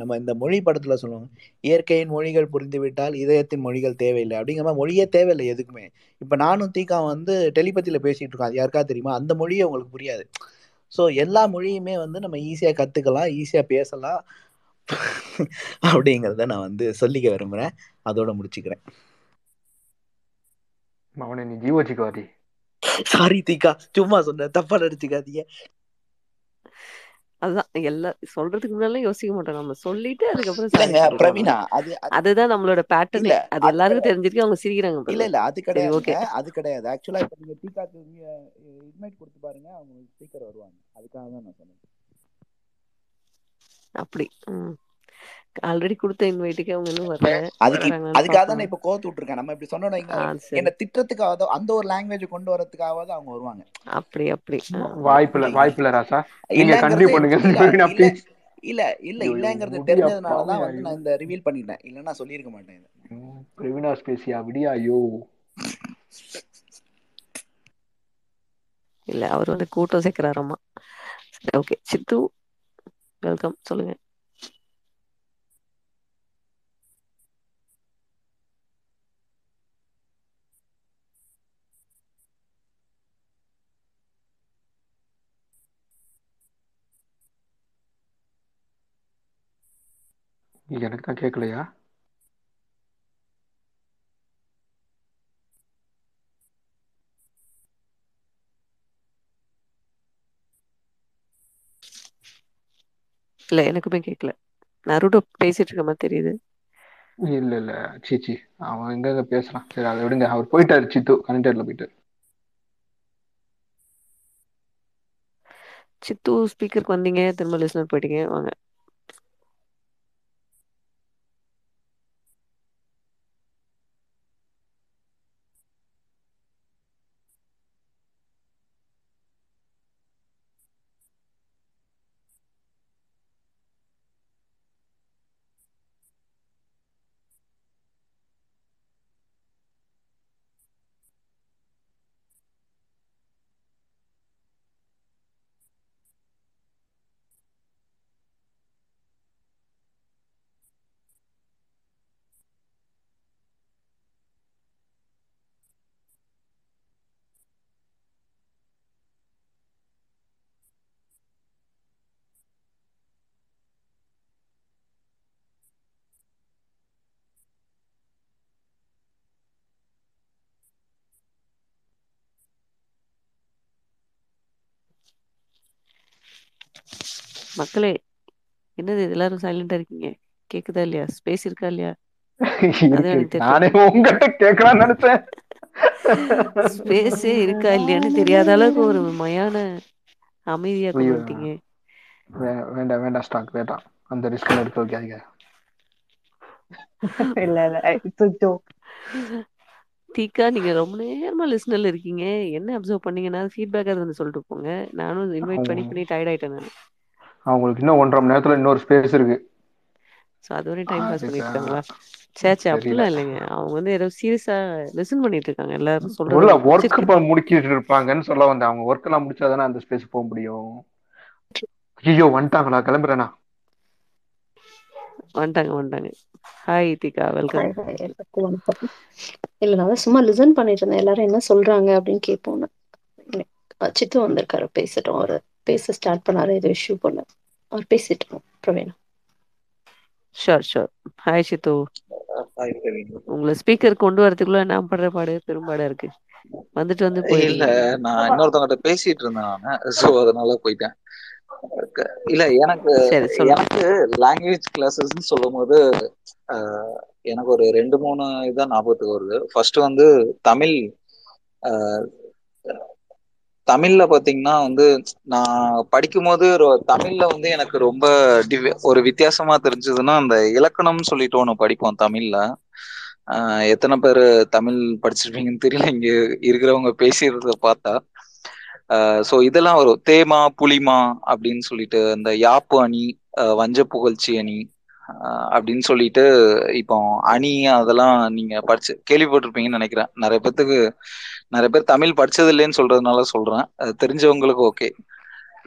நம்ம இந்த மொழி படத்தில் சொல்லுவாங்க இயற்கையின் மொழிகள் புரிந்துவிட்டால் இதயத்தின் மொழிகள் தேவையில்லை. அப்படிங்கிற மாதிரி மொழியே தேவையில்லை எதுக்குமே. இப்போ நானும் தீக்கா வந்து டெலிபதியில் பேசிகிட்டு இருக்கோம். அது யாருக்கா தெரியுமா? அந்த மொழியே உங்களுக்கு புரியாது. ஸோ எல்லா மொழியுமே வந்து நம்ம ஈஸியாக கற்றுக்கலாம் ஈஸியாக பேசலாம் அப்படிங்கிறத நான் வந்து சொல்லிக்க விரும்புகிறேன் அதோட முடிச்சுக்கிறேன். அவனை நீ ஜீவச்சிக்காதி சாரி தீக்கா. சும்மா சொன்னேன் தப்பா நடிச்சுக்காதீங்க அதுதான் எல்லாம் சொல்றதுக்கு முன்னால யோசிக்க மாட்டோம். நம்ம சொல்லிட்டு அதுக்கப்புறம் பிரவீனா அது அது- அதுதான் நம்மளோட பேட்டர்னே அது எல்லாருக்கும் கிடையாது தெரிஞ்சிருக்கு அவங்க சிரிக்கிறாங்க இல்ல இல்ல அது சரி கிடையாதுங்க ஓகே. அது கிடையாது. ஆக்சுவலா இப்ப நீங்க டீக்காக்கு நீங்க இன்வைட் கொடுத்து பாருங்க அவங்க ஸ்பீக்கர் வருவாங்க. அதுக்காக தான் நான் சொன்னேன். அப்படி ஆல்ரெடி கொடுத்த இன்வைட்டுக்கு அவங்க இன்னும் வரல அதுக்கு அதுக்காக தான் நான் இப்ப கோத்து விட்டுருக்கேன். நம்ம இப்படி சொன்னோம் என்ன திட்டத்துக்காவது அந்த ஒரு லாங்குவேஜ் கொண்டு வரதுக்காவது அவங்க வருவாங்க. அப்படி அப்படி. புரியுதுங்களா வாய்ப்பில்ல ராசா. நீங்க கண்டினியூ பண்ணுங்க. இல்ல இல்ல இல்ல இல்ல இல்லங்கிறது தெரிஞ்சதுனால தான் வந்து நான் இந்த ரிவீல் பண்ணிட்டேன். இல்லைன்னா சொல்லியிருக்க மாட்டேன் இதை. ம், பிரவீனா ஸ்பேசியா விடியா ஐயோ. இல்ல அவர் வந்து கூட்டம் சேர்க்கிறாராமா சரி ஓகே சித்து வெல்கம் சொல்லுங்க. எனக்கு தான் கேட்கலையா இல்ல எனக்குமே கேட்கல நருடோ பேசிட்டு இருக்க மாதிரி தெரியுது. இல்ல இல்ல. சீச்சி அவன் எங்க பேசுறான்? சரி அதை விடுங்க. அவர் போயிட்டாரு சித்து. கனெக்டர்ல போயிட்டாரு சித்து ஸ்பீக்கருக்கு வந்தீங்க. திரும்ப லிசனர் போயிட்டீங்க. வாங்க. மக்களே என்னது இது எல்லாரும் சைலண்டா இருக்கீங்க? கேக்குதா இல்லையா? ஸ்பேஸ் இருக்கா. இல்லையா நானே உங்ககிட்ட கேட்கலாம்னு நினைச்சேன். ஸ்பேஸே இருக்கா இல்லையான்னு தெரியாத அளவுக்கு ஒரு மயான அமைதியா கொண்டு வந்துட்டீங்க வேண்டாம் வேண்டாம் ஸ்டாக் வேண்டாம். அந்த ரிஸ்க் எடுக்க வைக்காதீங்க. இல்ல இல்ல. இட்ஸ் ஜோக் தீக்கா நீங்க ரொம்ப நேரமா லிஸ்னர்ல இருக்கீங்க. என்ன அப்சர்வ் பண்ணீங்கன்னா ஃபீட்பேக் அது வந்து சொல்லிட்டு போங்க. நானும் இன்வைட் பண்ணி பண்ணி டயர்ட் ஆயிட்டேன் நான். அவங்களுக்கு இன்னும் ஒன்றரை மணி நேரத்துல இன்னொரு ஸ்பேஸ் இருக்கு. ஸோ அது வரையும் டைம் பாஸ் அதுக்கு பண்ணிட்டு இருக்காங்களா சே சே தெரியல அப்படிலாம் இல்லைங்க. அவங்க வந்து ஏதோ சீரியஸா லிசன் பண்ணிட்டு இருக்காங்க. எல்லாரும் சொல்றத ஒர்க் முடிக்கிட்டு இருப்பாங்கன்னு சொல்ல வந்தேன். அவங்க ஒர்க் எல்லாம் முடிச்சாதானே அந்த ஸ்பேஸ் போக முடியும். ஐயோ வந்துட்டாங்களா? கிளம்புறேனா? வந்துட்டாங்க வந்துட்டாங்க. ஹாய் தீகா வெல்கம் இல்லை நான் சும்மா லிசன் பண்ணிட்டு இருந்தேன். எல்லாரும் என்ன சொல்றாங்க அப்படின்னு எனக்கு சித்து வந்திருக்காரு பேசட்டும் அவர். பேச ஸ்டார்ட் பண்ணாரு ஏதோ இஷ்யூ பண்ண அவர் பேசிட்டோம் Praveena. Sure sure hi Siddhu உங்களை ஸ்பீக்கர் கொண்டு வரதுக்குள்ள நான் படுற பாடு பெரும்பாடா இருக்கு. வந்துட்டு வந்து இல்ல நான் இன்னொருத்தவங்கிட்ட பேசிட்டு இருந்தேன் நானு. சோ அதனால போயிட்டேன். இல்ல எனக்கு எனக்கு லாங்குவேஜ் கிளாஸஸ்ன்னு சொல்லும் போது ஆஹ், எனக்கு ஒரு ரெண்டு மூணு இதான் ஞாபகத்துக்கு வருது. ஃபர்ஸ்ட் வந்து தமிழ் ஆஹ், தமிழ்ல பாத்தீங்கன்னா வந்து நான் படிக்கும்போது போது தமிழ்ல வந்து எனக்கு ரொம்ப ஒரு வித்தியாசமா தெரிஞ்சதுன்னா அந்த இலக்கணம்னு சொல்லிட்டு ஒண்ணு படிப்போம் தமிழ்ல. ஆஹ் எத்தனை பேர் தமிழ் படிச்சிருப்பீங்கன்னு தெரியல. இங்க இருக்கிறவங்க பேசிடுறத பார்த்தா. ஸோ இதெல்லாம் வரும். தேமா புலிமா அப்படின்னு சொல்லிட்டு இந்த யாப்பு அணி வஞ்ச புகழ்ச்சி அணி அப்படின்னு சொல்லிட்டு இப்போ அணி அதெல்லாம் நீங்க படிச்சு கேள்விப்பட்டிருப்பீங்கன்னு நினைக்கிறேன். நிறைய பேர்த்துக்கு நிறைய பேர் தமிழ் படிச்சது இல்லைன்னு சொல்றதுனால சொல்றேன். அது தெரிஞ்சவங்களுக்கு ஓகே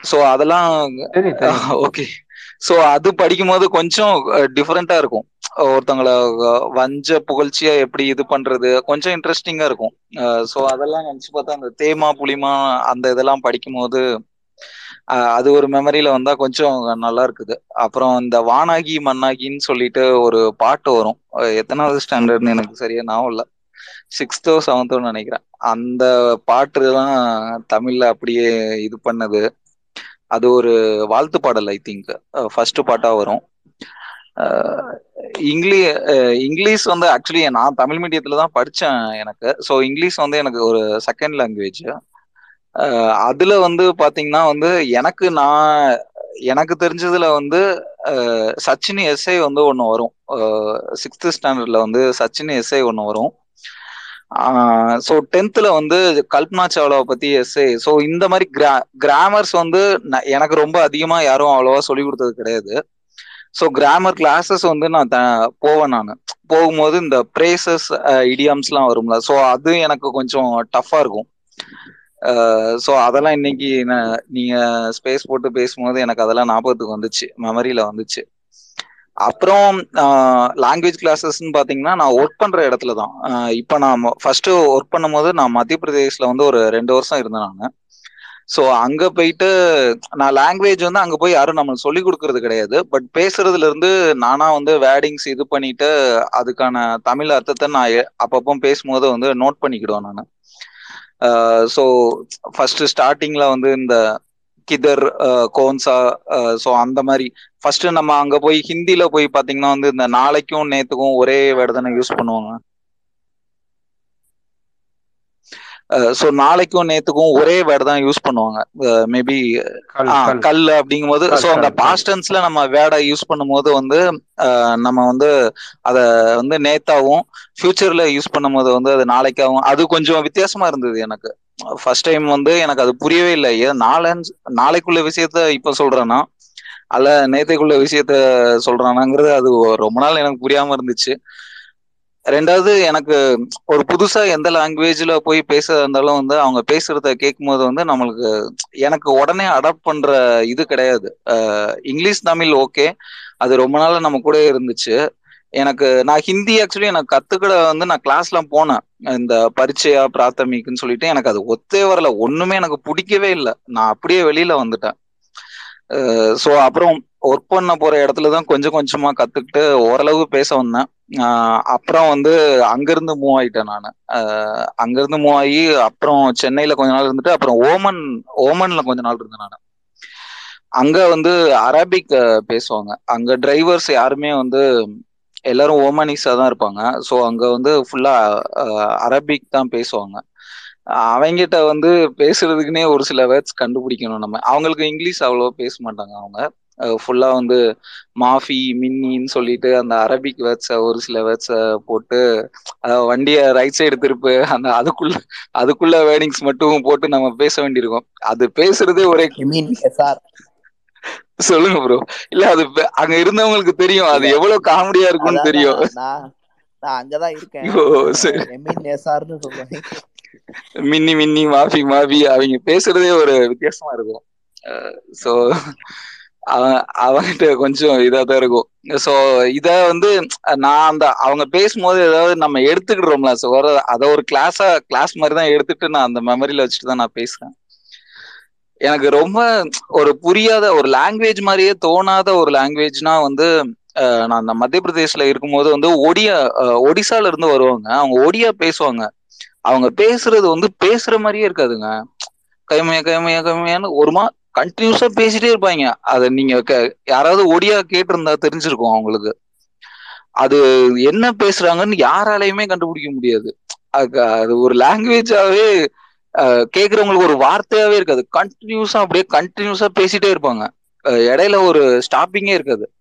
ஸோ அதெல்லாம் ஓகே ஸோ அது படிக்கும்போது கொஞ்சம் டிஃப்ரெண்டா இருக்கும். ஒருத்தங்களை அஹ், வஞ்ச புகழ்ச்சியா எப்படி இது பண்றது கொஞ்சம் இன்ட்ரெஸ்டிங்கா இருக்கும். ஸோ அதெல்லாம் நினைச்சு பார்த்தா அந்த தேமா புளிமா அந்த இதெல்லாம் படிக்கும்போது அது ஒரு மெமரியில வந்தா கொஞ்சம் நல்லா இருக்குது அப்புறம் இந்த வானாகி மண்ணாகின்னு சொல்லிட்டு ஒரு பாட்டு வரும். எத்தனாவது ஸ்டாண்டர்ட்னு எனக்கு சரியா ஞாபகம் இல்லை. சிக்ஸ்த்தோ செவன்த்தோ நினைக்கிறேன். அந்த பாட்டுலாம் தமிழ்ல அப்படியே இது பண்ணது. அது ஒரு வாழ்த்து பாடல் ஐ திங்க் ஃபர்ஸ்ட் பாட்டா வரும். இங்கிலீஷ் இங்கிலீஷ் வந்து ஆக்சுவலி நான் தமிழ் மீடியத்துல தான் படித்தேன் எனக்கு. ஸோ இங்கிலீஷ் வந்து எனக்கு ஒரு செகண்ட் லாங்குவேஜ் அதுல வந்து பாத்தீங்கன்னா வந்து எனக்கு நான் எனக்கு தெரிஞ்சதுல வந்து சச்சின் எஸ்ஐ வந்து ஒன்று வரும். சிக்ஸ்த் ஸ்டாண்டர்ட்ல வந்து சச்சின் எஸ்ஐ ஒன்று வரும். ஸோ டென்த்தில் வந்து கல்பனா சாவ்லாவை பற்றி எஸ்ஏ ஸோ இந்த மாதிரி கிரா கிராமர்ஸ் வந்து எனக்கு ரொம்ப அதிகமாக யாரும் அவ்வளோவா சொல்லி கொடுத்தது கிடையாது. ஸோ கிராமர் கிளாஸஸ் வந்து நான் த- போவேன் நான். போகும்போது இந்த பிரேசஸ் இடியம்ஸ்லாம் வரும்ல. ஸோ அது எனக்கு கொஞ்சம் டஃப்பாக இருக்கும். ஸோ அதெல்லாம் இன்னைக்கு நான் நீங்க ஸ்பேஸ் போட்டு பேசும்போது எனக்கு அதெல்லாம் ஞாபகத்துக்கு வந்துச்சு. மெமரியில வந்துச்சு. அப்புறம் லாங்குவேஜ் கிளாஸஸ்ன்னு பார்த்தீங்கன்னா நான் ஒர்க் பண்ற இடத்துல தான். இப்போ நான் ஃபர்ஸ்ட் ஒர்க் பண்ணும்போது நான் மத்திய பிரதேஷ்ல வந்து ஒரு ரெண்டு வருஷம் இருந்தேன் நான். ஸோ அங்க போயிட்டு நான் லாங்குவேஜ் வந்து அங்க போய் யாரும் நம்மளுக்கு சொல்லி கொடுக்கறது கிடையாது. பட் பேசுறதுல இருந்து நானா வந்து வேர்டிங்ஸ் இது பண்ணிட்டு அதுக்கான தமிழ் அர்த்தத்தை நான் அப்பப்போ பேசும்போது வந்து நோட் பண்ணிக்கிடுவேன் நான். ஸோ ஃபர்ஸ்ட் ஸ்டார்டிங்ல வந்து இந்த கிதர் கோன்சா ஸோ அந்த மாதிரி ஃபர்ஸ்ட் நம்ம அங்க போய் ஹிந்தில போய் பாத்தீங்கன்னா வந்து இந்த நாளைக்கும் நேத்துக்கும் ஒரே வேர்டு தானே யூஸ் பண்ணுவாங்க. ஸோ நாளைக்கும் நேத்துக்கும் ஒரே வேர்டு தான் யூஸ் பண்ணுவாங்க. மேபி கல் அப்படிங்கும்போது கல் ஸோ அந்த கல் கல். பாஸ்ட் டென்ஸ்ல நம்ம வேர்டை யூஸ் பண்ணும்போது வந்து நம்ம வந்து அத வந்து நேத்தாவும் ஃபியூச்சர்ல யூஸ் பண்ணும்போது வந்து அது நாளைக்காவும் அது கொஞ்சம் வித்தியாசமா இருந்தது எனக்கு. ஃபர்ஸ்ட் டைம் வந்து எனக்கு அது புரியவே இல்லை. ஏன் நாளஞ்சு நாளைக்குள்ள விஷயத்த இப்ப சொல்றேன்னா அல்ல நேத்தைக்குள்ள விஷயத்த சொல்றானாங்கிறது அது ரொம்ப நாள் எனக்கு புரியாம இருந்துச்சு. ரெண்டாவது எனக்கு ஒரு புதுசா எந்த லாங்குவேஜ்ல போய் பேசுறதா இருந்தாலும் வந்து அவங்க பேசுறத கேட்கும்போது வந்து நம்மளுக்கு எனக்கு உடனே அடாப்ட் பண்ற இது கிடையாது. இங்கிலீஷ் தமிழ் ஓகே அது ரொம்ப நாள் நம்ம கூட இருந்துச்சு. எனக்கு நான் ஹிந்தி ஆக்சுவலி எனக்கு கத்துக்கிட வந்து நான் கிளாஸ்லாம் போனேன். இந்த பரீட்சையா பிராத்தமிக்குன்னு சொல்லிட்டு எனக்கு அது ஒத்தே வரல. ஒண்ணுமே எனக்கு பிடிக்கவே இல்லை. நான் அப்படியே வெளியில வந்துட்டேன். ஸோ அப்புறம் ஒர்க் பண்ண போற இடத்துல தான் கொஞ்சம் கொஞ்சமா கத்துக்கிட்டு ஓரளவு பேச வந்தேன். அப்புறம் வந்து அங்கிருந்து மூவ் ஆயிட்டேன் நான். அங்கிருந்து மூவ் ஆகி அப்புறம் சென்னையில கொஞ்ச நாள் இருந்துட்டு அப்புறம் ஓமன் ஓமன்ல கொஞ்ச நாள் இருந்தேன் நான். அங்க வந்து அரபிக் பேசுவாங்க. அங்க டிரைவர்ஸ் யாருமே வந்து எல்லாரும் ஓமானிஸா தான் இருப்பாங்க. ஸோ அங்க வந்து ஃபுல்லா அரபிக் தான் பேசுவாங்க. அவங்கிட்ட வந்து பேசுறதுக்குன்னே ஒரு சில வேர்ட்ஸ் கண்டுபிடிக்கணும் நம்ம. அவங்களுக்கு இங்கிலீஷ் அவ்வளோ பேச மாட்டாங்க அவங்க. ஃபுல்லா வந்து மாஃபி மின்னின்னு சொல்லிட்டு அந்த அரபிக் வேர்ட்ஸை ஒரு சில வேர்ட்ஸை போட்டு அதாவது வண்டியை ரைட் சைடு திருப்பு அந்த அதுக்குள்ள அதுக்குள்ள வேர்டிங்ஸ் மட்டும் போட்டு நம்ம பேச வேண்டியிருக்கும். அது பேசுறதே ஒரே எஸ்ஆர் சொல்லுங்க ப்ரோ இல்ல அது அங்க இருந்தவங்களுக்கு தெரியும். அது எவ்வளவு காமெடியா இருக்கும்னு தெரியும். நான் அங்கதான் இருக்கேன். மின்னி மின்னி மாஃபி மாஃபி அவங்க பேசுறதே ஒரு வித்தியாசமா இருக்கும். ஸோ அவன் அவன்கிட்ட கொஞ்சம் இதா தான் இருக்கும். ஸோ இத வந்து நான் அந்த அவங்க பேசும்போது ஏதாவது நம்ம எடுத்துக்கிடுறோம்ல ஸோ வர அதை ஒரு கிளாஸா கிளாஸ் மாதிரி தான் எடுத்துட்டு நான் அந்த மெமரியில வச்சுட்டு தான் நான் பேசுறேன். எனக்கு ரொம்ப ஒரு புரியாத ஒரு லாங்குவேஜ் மாதிரியே தோணாத ஒரு லாங்குவேஜ்னா வந்து நான் அந்த மத்திய பிரதேஷ்ல இருக்கும்போது வந்து ஒடியா ஒடிசால இருந்து வருவாங்க. அவங்க ஒடியா பேசுவாங்க. அவங்க பேசுறது வந்து பேசுற மாதிரியே இருக்காதுங்க. கைமையா கைமையா கைமையான்னு ஒருமா கண்டினியூஸா பேசிட்டே இருப்பாங்க. அதை நீங்க க- யாராவது ஒடியா கேட்டிருந்தா தெரிஞ்சிருக்கும் அவங்களுக்கு. அது என்ன பேசுறாங்கன்னு யாராலையுமே கண்டுபிடிக்க முடியாது. அது ஒரு லாங்குவேஜாவே கேக்குறவங்களுக்கு ஒரு வார்த்தையாவே இருக்காது. கண்டினியூஸா அப்படியே கண்டினியூஸா பேசிட்டே இருப்பாங்க. இடையில ஒரு ஸ்டாப்பிங்கே இருக்காது.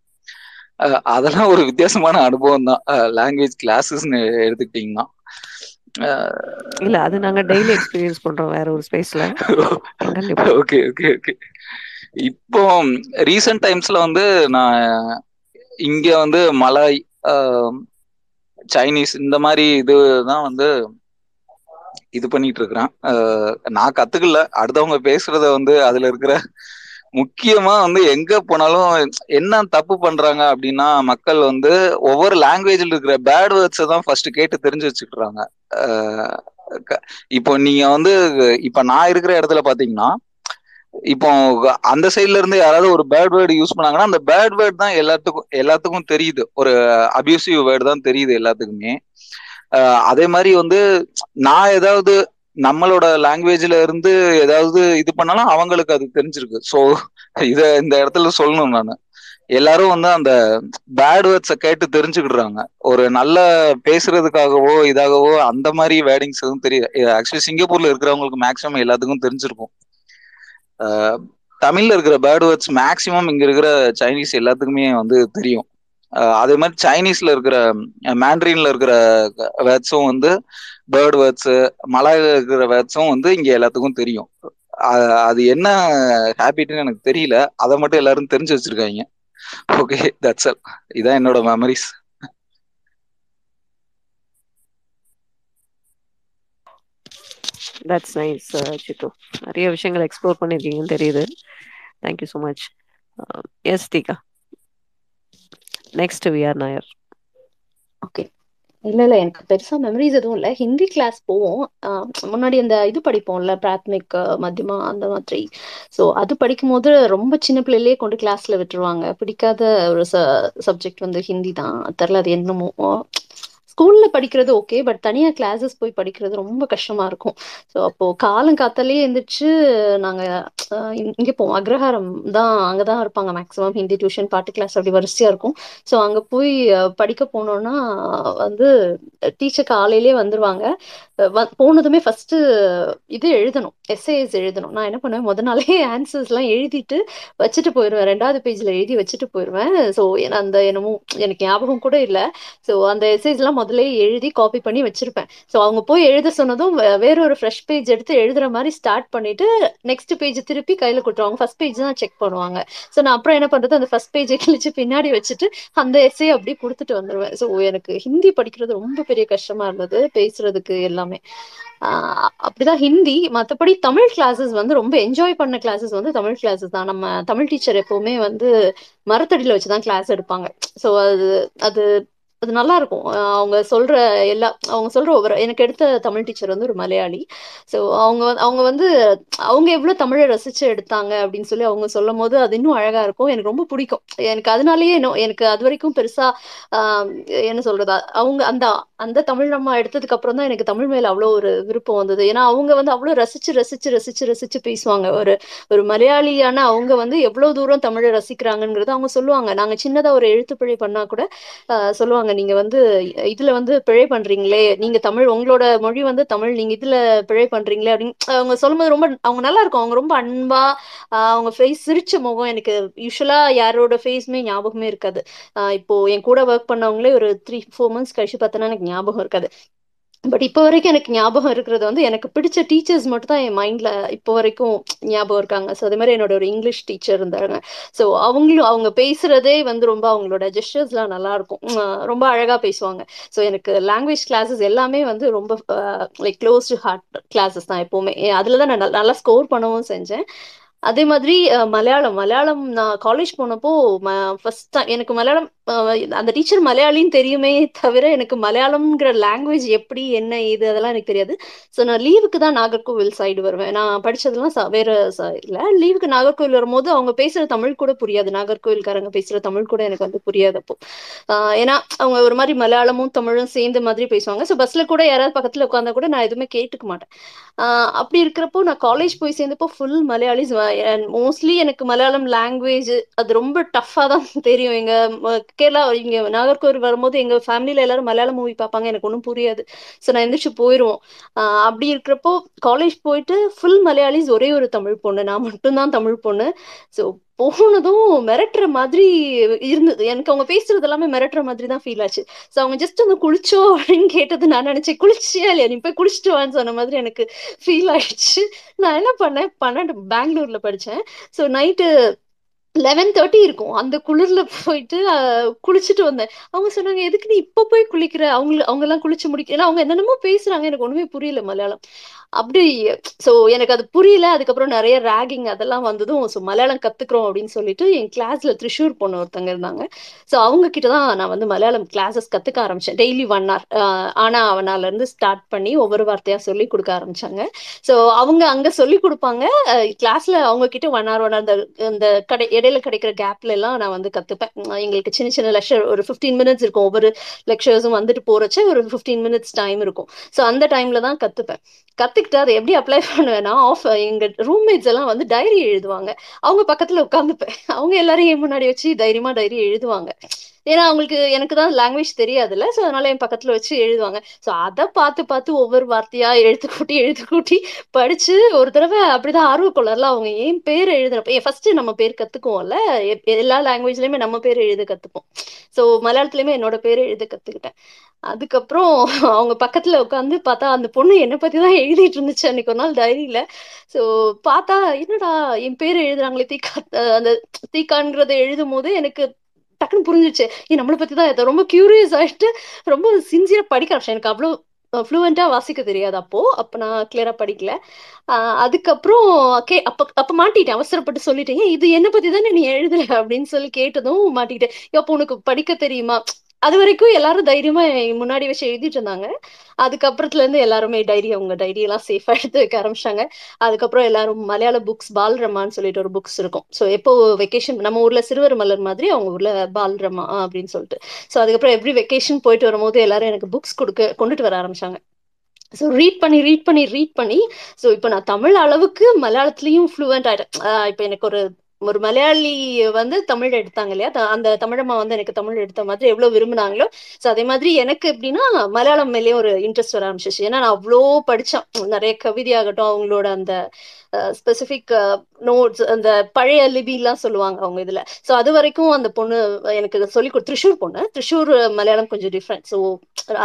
அதெல்லாம் ஒரு வித்தியாசமான அனுபவம் தான் லாங்குவேஜ் கிளாஸஸ்னு எடுத்துக்கிட்டீங்கன்னா. இல்ல அது நாங்க டெய்லி எக்ஸ்பீரியன்ஸ் பண்றோம் வேற ஒரு ஸ்பேஸ்ல ஓகே ஓகே ஓகே. இப்போ ரீசன்ட் டைம்ஸ்ல வந்து நான் இங்க வந்து மலாய் ஆஹ், சைனீஸ் இந்த மாதிரி இதுதான் வந்து இது பண்ணிட்டு இருக்கிறேன். நான் கத்துக்கல. அடுத்தவங்க பேசுறத வந்து அதுல இருக்கிற முக்கியமா வந்து எங்க போனாலும் என்ன தப்பு பண்றாங்க அப்படின்னா மக்கள் வந்து ஒவ்வொரு லாங்குவேஜ்ல இருக்கிற பேட் வேர்ட்ஸை தான் ஃபர்ஸ்ட் கேட்டு தெரிஞ்சு வச்சுக்கிறாங்க. க- இப்போ நீங்க வந்து இப்ப நான் இருக்கிற இடத்துல பாத்தீங்கன்னா இப்போ அந்த சைட்ல இருந்து யாராவது ஒரு பேட் வேர்டு யூஸ் பண்ணாங்கன்னா அந்த பேட் வேர்ட் தான் எல்லாத்துக்கும் எல்லாத்துக்கும் தெரியுது. ஒரு அபியூசிவ் வேர்டு தான் தெரியுது எல்லாத்துக்குமே. அதே மாதிரி வந்து நான் ஏதாவது நம்மளோட லாங்குவேஜ்ல இருந்து ஏதாவது இது பண்ணாலும் அவங்களுக்கு அது தெரிஞ்சிருக்கு. ஸோ இத இந்த இடத்துல சொல்லணும் நான். எல்லாரும் வந்து அந்த பேட் வேர்ட்ஸை கேட்டு தெரிஞ்சுக்கிடுறாங்க. ஒரு நல்ல பேசுறதுக்காகவோ இதாகவோ அந்த மாதிரி வேர்டிங்ஸ் எதுவும் தெரியாது ஆக்சுவலி சிங்கப்பூர்ல இருக்கிறவங்களுக்கு மேக்ஸிமம் எல்லாத்துக்கும் தெரிஞ்சிருக்கும். தமிழ்ல இருக்கிற பேர்ட் வேர்ட்ஸ் மேக்சிமம் இங்க இருக்கிற சைனீஸ் எல்லாத்துக்குமே வந்து தெரியும். அதே மாதிரி சைனீஸ்ல இருக்கிற மேண்ட்ரின்ல இருக்கிற வேர்ட்ஸும் வந்து பேர்ட் வேர்ட்ஸ் மலாயில இருக்கிற வேர்ட்ஸும் வந்து இங்க எல்லாத்துக்கும் தெரியும். அது என்ன ஹேபிட்னு எனக்கு தெரியல. அதை மட்டும் எல்லாரும் தெரிஞ்சு வச்சிருக்காங்க. ஓகே தட்ஸ் ஆல் இதான் என்னோட மெமரிஸ் தட்ஸ் நைஸ் சித்து நிறைய விஷயங்கள் எக்ஸ்ப்ளோர் பண்ணிருக்கீங்கன்னு தெரியுது. Thank you so much yes Deeka next V R Nair okay இல்ல இல்ல. எனக்கு பெருசா மெமரிஸ் எதுவும் இல்ல. ஹிந்தி கிளாஸ் போவோம். ஆஹ் முன்னாடி அந்த இது படிப்போம்ல பிராத்மிக் மத்தியமா அந்த மாதிரி. சோ அது படிக்கும்போது ரொம்ப சின்ன பிள்ளையிலேயே கொண்டு கிளாஸ்ல விட்டுருவாங்க. பிடிக்காத ஒரு சப்ஜெக்ட் வந்து ஹிந்தி தான். தெரில அது என்னமோ. ஸ்கூல்ல படிக்கிறது ஓகே பட் தனியா கிளாஸஸ் போய் படிக்கிறது ரொம்ப கஷ்டமா இருக்கும். ஸோ அப்போ காலம் காத்தாலே எழுந்திரிச்சு நாங்க இங்க போவோம். அக்ரஹாரம் தான் அங்கதான் இருப்பாங்க. மேக்ஸிமம் ஹிந்தி டியூஷன் பாட்டு கிளாஸ் அப்படி வரிசையா இருக்கும். ஸோ அங்க போய் படிக்க போனோம்னா வந்து டீச்சர் காலையிலேயே வந்துருவாங்க. போனதுமே ஃபர்ஸ்ட் இது எழுதணும். எஸ்ஏஎஸ் எழுதணும். நான் என்ன பண்ணுவேன்? முத நாளே ஆன்சர்ஸ் எல்லாம் எழுதிட்டு வச்சுட்டு போயிடுவேன் ரெண்டாவது பேஜ்ல எழுதி வச்சுட்டு போயிடுவேன் ஸோ அந்த என்னமோ எனக்கு ஞாபகம் கூட இல்லை. ஸோ அந்த எஸ்ஏஸ் எல்லாம் முதலே எழுதி காப்பி பண்ணி வச்சிருப்பேன். ஸோ அவங்க போய் எழுத சொன்னதும் வேற ஒரு ஃப்ரெஷ் பேஜ் எடுத்து எழுதுற மாதிரி ஸ்டார்ட் பண்ணிட்டு நெக்ஸ்ட் பேஜ் திருப்பி கையில கொடுத்துருவாங்க. ஃபர்ஸ்ட் பேஜ் தான் செக் பண்ணுவாங்க. ஸோ நான் அப்புறம் என்ன பண்றது? அந்த ஃபர்ஸ்ட் பேஜை கிழிச்சு பின்னாடி வச்சுட்டு அந்த எஸ்ஏ அப்படியே கொடுத்துட்டு வந்துருவேன். ஸோ எனக்கு ஹிந்தி படிக்கிறது ரொம்ப பெரிய கஷ்டமா இருந்தது பேசுறதுக்கு எல்லாமே. அப்படிதான் ஹிந்தி. மற்றபடி தமிழ் கிளாஸஸ் வந்து ரொம்ப என்ஜாய் பண்ண கிளாஸஸ் வந்து தமிழ் கிளாஸஸ் தான். நம்ம தமிழ் டீச்சர் எப்பவுமே வந்து மரத்தடியில வச்சுதான் கிளாஸ் எடுப்பாங்க. ஸோ அது அது அது நல்லா இருக்கும் அவங்க சொல்ற எல்லா அவங்க சொல்ற ஒவ்வொரு எனக்கு எடுத்த தமிழ் டீச்சர் வந்து ஒரு மலையாளி. ஸோ அவங்க அவங்க வந்து அவங்க எவ்வளவு தமிழை ரசிச்சு எடுத்தாங்க அப்படின்னு சொல்லி அவங்க சொல்லும் போது அது இன்னும் அழகா இருக்கும். எனக்கு ரொம்ப பிடிக்கும். எனக்கு அதனாலயே எனக்கு அது வரைக்கும் பெருசா என்ன சொல்றது அவங்க அந்த அந்த தமிழ் அம்மா எடுத்ததுக்கு அப்புறம் தான் எனக்கு தமிழ் மேல அவ்வளோ ஒரு விருப்பம் வந்தது. ஏன்னா அவங்க வந்து அவ்வளோ ரசிச்சு ரசிச்சு ரசிச்சு ரசிச்சு பேசுவாங்க. ஒரு ஒரு மலையாளியான அவங்க வந்து எவ்வளவு தூரம் தமிழை ரசிக்கிறாங்கங்கிறது அவங்க சொல்லுவாங்க. நாங்க சின்னதா ஒரு எழுத்து பிழை பண்ணா கூட ஆஹ் சொல்லுவாங்க நீங்க வந்து இதுல வந்து பிழை பண்றீங்களே. நீங்க தமிழ் உங்களோட மொழி வந்து தமிழ் நீங்க இதுல பிழை பண்றீங்களே. அப்படின்னு அவங்க சொல்லும்போது ரொம்ப அவங்க நல்லா இருக்கும். அவங்க ரொம்ப அன்பா ஆஹ் அவங்க ஃபேஸ் சிரிச்ச முகம் எனக்கு யூஸ்வலா யாரோட ஃபேஸ்மே ஞாபகமே இருக்காது. ஆஹ் இப்போ என் கூட ஒர்க் பண்ணவங்களே ஒரு த்ரீ ஃபோர் மந்த்ஸ் கழிச்சு பார்த்தோன்னா எனக்கு ஞாபகம் இருக்காது. பட் இப்போ வரைக்கும் எனக்கு ஞாபகம் இருக்கிறது வந்து எனக்கு பிடிச்ச டீச்சர்ஸ் மட்டும் தான் என் மைண்ட்ல இப்போ வரைக்கும் ஞாபகம் இருக்காங்க. ஸோ அதே மாதிரி என்னோட ஒரு இங்கிலீஷ் டீச்சர் இருந்தாங்க. ஸோ அவங்களும் அவங்க பேசுறதே வந்து ரொம்ப அவங்களோட ஜெஸ்டர்ஸ்லாம் நல்லா இருக்கும். ரொம்ப அழகா பேசுவாங்க. ஸோ எனக்கு லாங்குவேஜ் கிளாஸஸ் எல்லாமே வந்து ரொம்ப like close to heart classes தான் எப்போவுமே. அதுல தான் நான் நல்லா ஸ்கோர் பண்ணவும் செஞ்சேன். அதே மாதிரி மலையாளம் மலையாளம் நான் காலேஜ் போனப்போ ஃபர்ஸ்ட் டைம் எனக்கு மலையாளம் அந்த டீச்சர் மலையாளின்னு தெரியுமே தவிர எனக்கு மலையாளம்ங்கிற லாங்குவேஜ் எப்படி என்ன இது அதெல்லாம் எனக்கு தெரியாது. ஸோ நான் லீவுக்கு தான் நாகர்கோவில் சைடு வருவேன். நான் படிச்சதெல்லாம் வேற இல்லை. லீவுக்கு நாகர்கோவில் வரும்போது அவங்க பேசுற தமிழ் கூட புரியாது. நாகர்கோவில்காரங்க பேசுற தமிழ் கூட எனக்கு வந்து புரியாது அப்போ. ஏன்னா அவங்க ஒரு மாதிரி மலையாளமும் தமிழும் சேர்ந்த மாதிரி பேசுவாங்க. ஸோ பஸ்ல கூட யாராவது பக்கத்துல உட்காந்தா கூட நான் எதுவுமே கேட்டுக்க மாட்டேன். அப்படி இருக்கிறப்போ நான் காலேஜ் போய் சேர்ந்தப்போ ஃபுல் மலையாளிஸ் மோஸ்ட்லி எனக்கு மலையாளம் லாங்குவேஜ் அது ரொம்ப டஃப்பாக தான் தெரியும். எங்க ம- கேரளா இங்க நாகர்கோவில் வரும்போது எங்க ஃபேமிலியில எல்லாரும் மலையாளம் மூவி பார்ப்பாங்க. எனக்கு ஒன்றும் புரியாது. ஸோ நான் எந்திரிச்சு போயிடுவோம் அப்படி இருக்கிறப்போ காலேஜ் போயிட்டு ஃபுல் மலையாளிஸ் ஒரே ஒரு தமிழ் பொண்ணு. நான் மட்டும்தான் தமிழ் பொண்ணு. ஸோ போனதும் மிரட்டுற மாதிரி இருந்தது. எனக்கு அவங்க பேசுறது எல்லாமே மிரட்டுற மாதிரி தான் ஃபீல் ஆச்சு. ஸோ அவங்க ஜஸ்ட் வந்து குளிச்சோ அப்படின்னு கேட்டது நான் நினைச்சேன். குளிச்சியா இல்லையா? நீ போய் குளிச்சுட்டு வான்னு சொன்ன மாதிரி எனக்கு ஃபீல் ஆயிடுச்சு. நான் என்ன பண்ணேன்? பன்னெண்டு பெங்களூர்ல படிச்சேன். ஸோ நைட்டு லெவன் தேர்ட்டி இருக்கும். அந்த குளிர்ல போயிட்டு குளிச்சுட்டு வந்தேன். அவங்க சொன்னாங்க எதுக்கு நீ இப்ப போய் குளிக்கிற? அவங்க அவங்க எல்லாம் குளிச்சு முடிக்க ஏன்னா அவங்க என்னென்னமோ பேசுறாங்க. எனக்கு ஒண்ணுமே புரியல மலையாளம். அப்படி சோ எனக்கு அது புரியல. அதுக்கப்புறம் நிறைய ரேகிங் அதெல்லாம் வந்ததும் ஸோ மலையாளம் கத்துக்கிறோம் அப்படின்னு சொல்லிட்டு என் கிளாஸ்ல திருஷூர் பொண்ணு ஒருத்தங்க இருந்தாங்க. ஸோ அவங்க கிட்ட தான் நான் வந்து மலையாளம் கிளாஸஸ் கத்துக்க ஆரம்பிச்சேன். டெய்லி ஒன் ஹவர் ஆனா அவனால இருந்து ஸ்டார்ட் பண்ணி ஒவ்வொரு வார்த்தையா சொல்லி கொடுக்க ஆரம்பிச்சாங்க. ஸோ அவங்க அங்க சொல்லி கொடுப்பாங்க. கிளாஸ்ல அவங்க கிட்ட ஒன் ஹவர் ஒன் அந்த இந்த கடை இடையில கிடைக்கிற கேப்ல எல்லாம் நான் வந்து கத்துப்பேன். எங்களுக்கு சின்ன சின்ன லெக்சர் ஒரு ஃபிஃப்டீன் மினிட்ஸ் இருக்கும். ஒவ்வொரு லெக்சர்ஸும் வந்துட்டு போறச்ச ஒரு ஃபிஃப்டீன் மினிட்ஸ் டைம் இருக்கும். ஸோ அந்த டைம்ல தான் கத்துப்பேன். கத்து அதை எப்படி அப்ளை பண்ணுவேன்னா ஆஃப் எங்க ரூம்மேட்ஸ் எல்லாம் வந்து டைரி எழுதுவாங்க. அவங்க பக்கத்துல உட்காந்துப்பேன். அவங்க எல்லாரும் என் முன்னாடி வச்சு தைரியமா டைரி எழுதுவாங்க. ஏன்னா அவங்களுக்கு எனக்கு தான் லாங்குவேஜ் தெரியாதுல்ல ஸோ அதனால என் பக்கத்துல வச்சு எழுதுவாங்க. ஸோ அதை பார்த்து பார்த்து ஒவ்வொரு வார்த்தையா எழுத்து கூட்டி எழுத்து கூட்டி படிச்சு ஒரு தடவை அப்படிதான் ஆர்வ கொள்ளர்ல அவங்க ஏன் பேர் எழுதுறப்ப ஃபர்ஸ்ட் நம்ம பேர் கத்துக்குவோம்ல எல்லா லாங்குவேஜ்லயுமே நம்ம பேர் எழுத கத்துப்போம். ஸோ மலையாளத்துலயுமே என்னோட பேர் எழுத கத்துக்கிட்டேன். அதுக்கப்புறம் அவங்க பக்கத்துல உட்காந்து பார்த்தா அந்த பொண்ணு என்னை பத்தி தான் எழுதிட்டு இருந்துச்சு அன்னைக்கு ஒரு நாள் டைரியில. ஸோ பார்த்தா என்னடா என் பேர் எழுதுறாங்களே தீக்கா அந்த தீக்கான்றதை எழுதும் போது எனக்கு டக்குன்னு புரிஞ்சிச்சு ஏ நம்மளை பத்தி தான் ரொம்ப கியூரியஸ் ஆயிட்டு ரொம்ப சின்சியரா படிக்க ஆரம்பிச்சேன். எனக்கு அவ்வளோ ஃப்ளூவெண்டா வாசிக்க தெரியாது அப்போ. அப்ப நான் கிளியரா படிக்கல. ஆஹ் அதுக்கப்புறம் கே அப்ப அப்ப மாட்டிட்டேன் அவசரப்பட்டு சொல்லிட்டேன். இது என்ன பத்தி தானே நீ எழுதல அப்படின்னு சொல்லி கேட்டதும் மாட்டிக்கிட்டேன். அப்போ உனக்கு படிக்க தெரியுமா? அது வரைக்கும் எல்லாரும் தைரியமா முன்னாடி வச்சு எழுதிட்டு இருந்தாங்க. அதுக்கப்புறத்துல இருந்து எல்லாருமே டைரி அவங்க டைரி எல்லாம் சேஃபா எடுத்து வைக்க ஆரம்பிச்சாங்க அதுக்கப்புறம் எல்லாரும் மலையாள புக்ஸ் பால்ரமான்னு சொல்லிட்டு ஒரு புக்ஸ் இருக்கும். ஸோ எப்போ வெக்கேஷன் நம்ம ஊர்ல சிறுவர் மலர் மாதிரி அவங்க ஊர்ல பால்ரமா அப்படின்னு சொல்லிட்டு. ஸோ அதுக்கப்புறம் எவ்ரி வெக்கேஷன் போயிட்டு வரும்போது எல்லாரும் எனக்கு புக்ஸ் கொடுக்க கொண்டுட்டு வர ஆரம்பிச்சாங்க. ஸோ ரீட் பண்ணி ரீட் பண்ணி ரீட் பண்ணி ஸோ இப்போ நான் தமிழ் அளவுக்கு மலையாளத்துலேயும் ஃப்ளூவெண்ட் ஆகிட்டேன் இப்போ எனக்கு ஒரு ஒரு மலையாளி வந்து தமிழ் எடுத்தாங்க இல்லையா? அந்த தமிழம்மா வந்து எனக்கு தமிழ் எடுத்த மாதிரி எவ்வளவு விரும்பினாங்களோ ஸோ அதே மாதிரி எனக்கு எப்படின்னா மலையாளம் மேலேயும் ஒரு இன்ட்ரெஸ்ட் வர ஆரம்பிச்சிச்சு. ஏன்னா நான் அவ்வளோ படிச்சேன். நிறைய கவிதையாகட்டும் அவங்களோட அந்த ஸ்பெசிஃபிக் நோட்ஸ் அந்த பழைய லிபிலாம் சொல்லுவாங்க அவங்க இதுல. ஸோ அது வரைக்கும் அந்த பொண்ணு எனக்கு சொல்லி கொடு த்ரிஷூர் பொண்ணு. த்ரிஷூர் மலையாளம் கொஞ்சம் டிஃப்ரெண்ட் ஸோ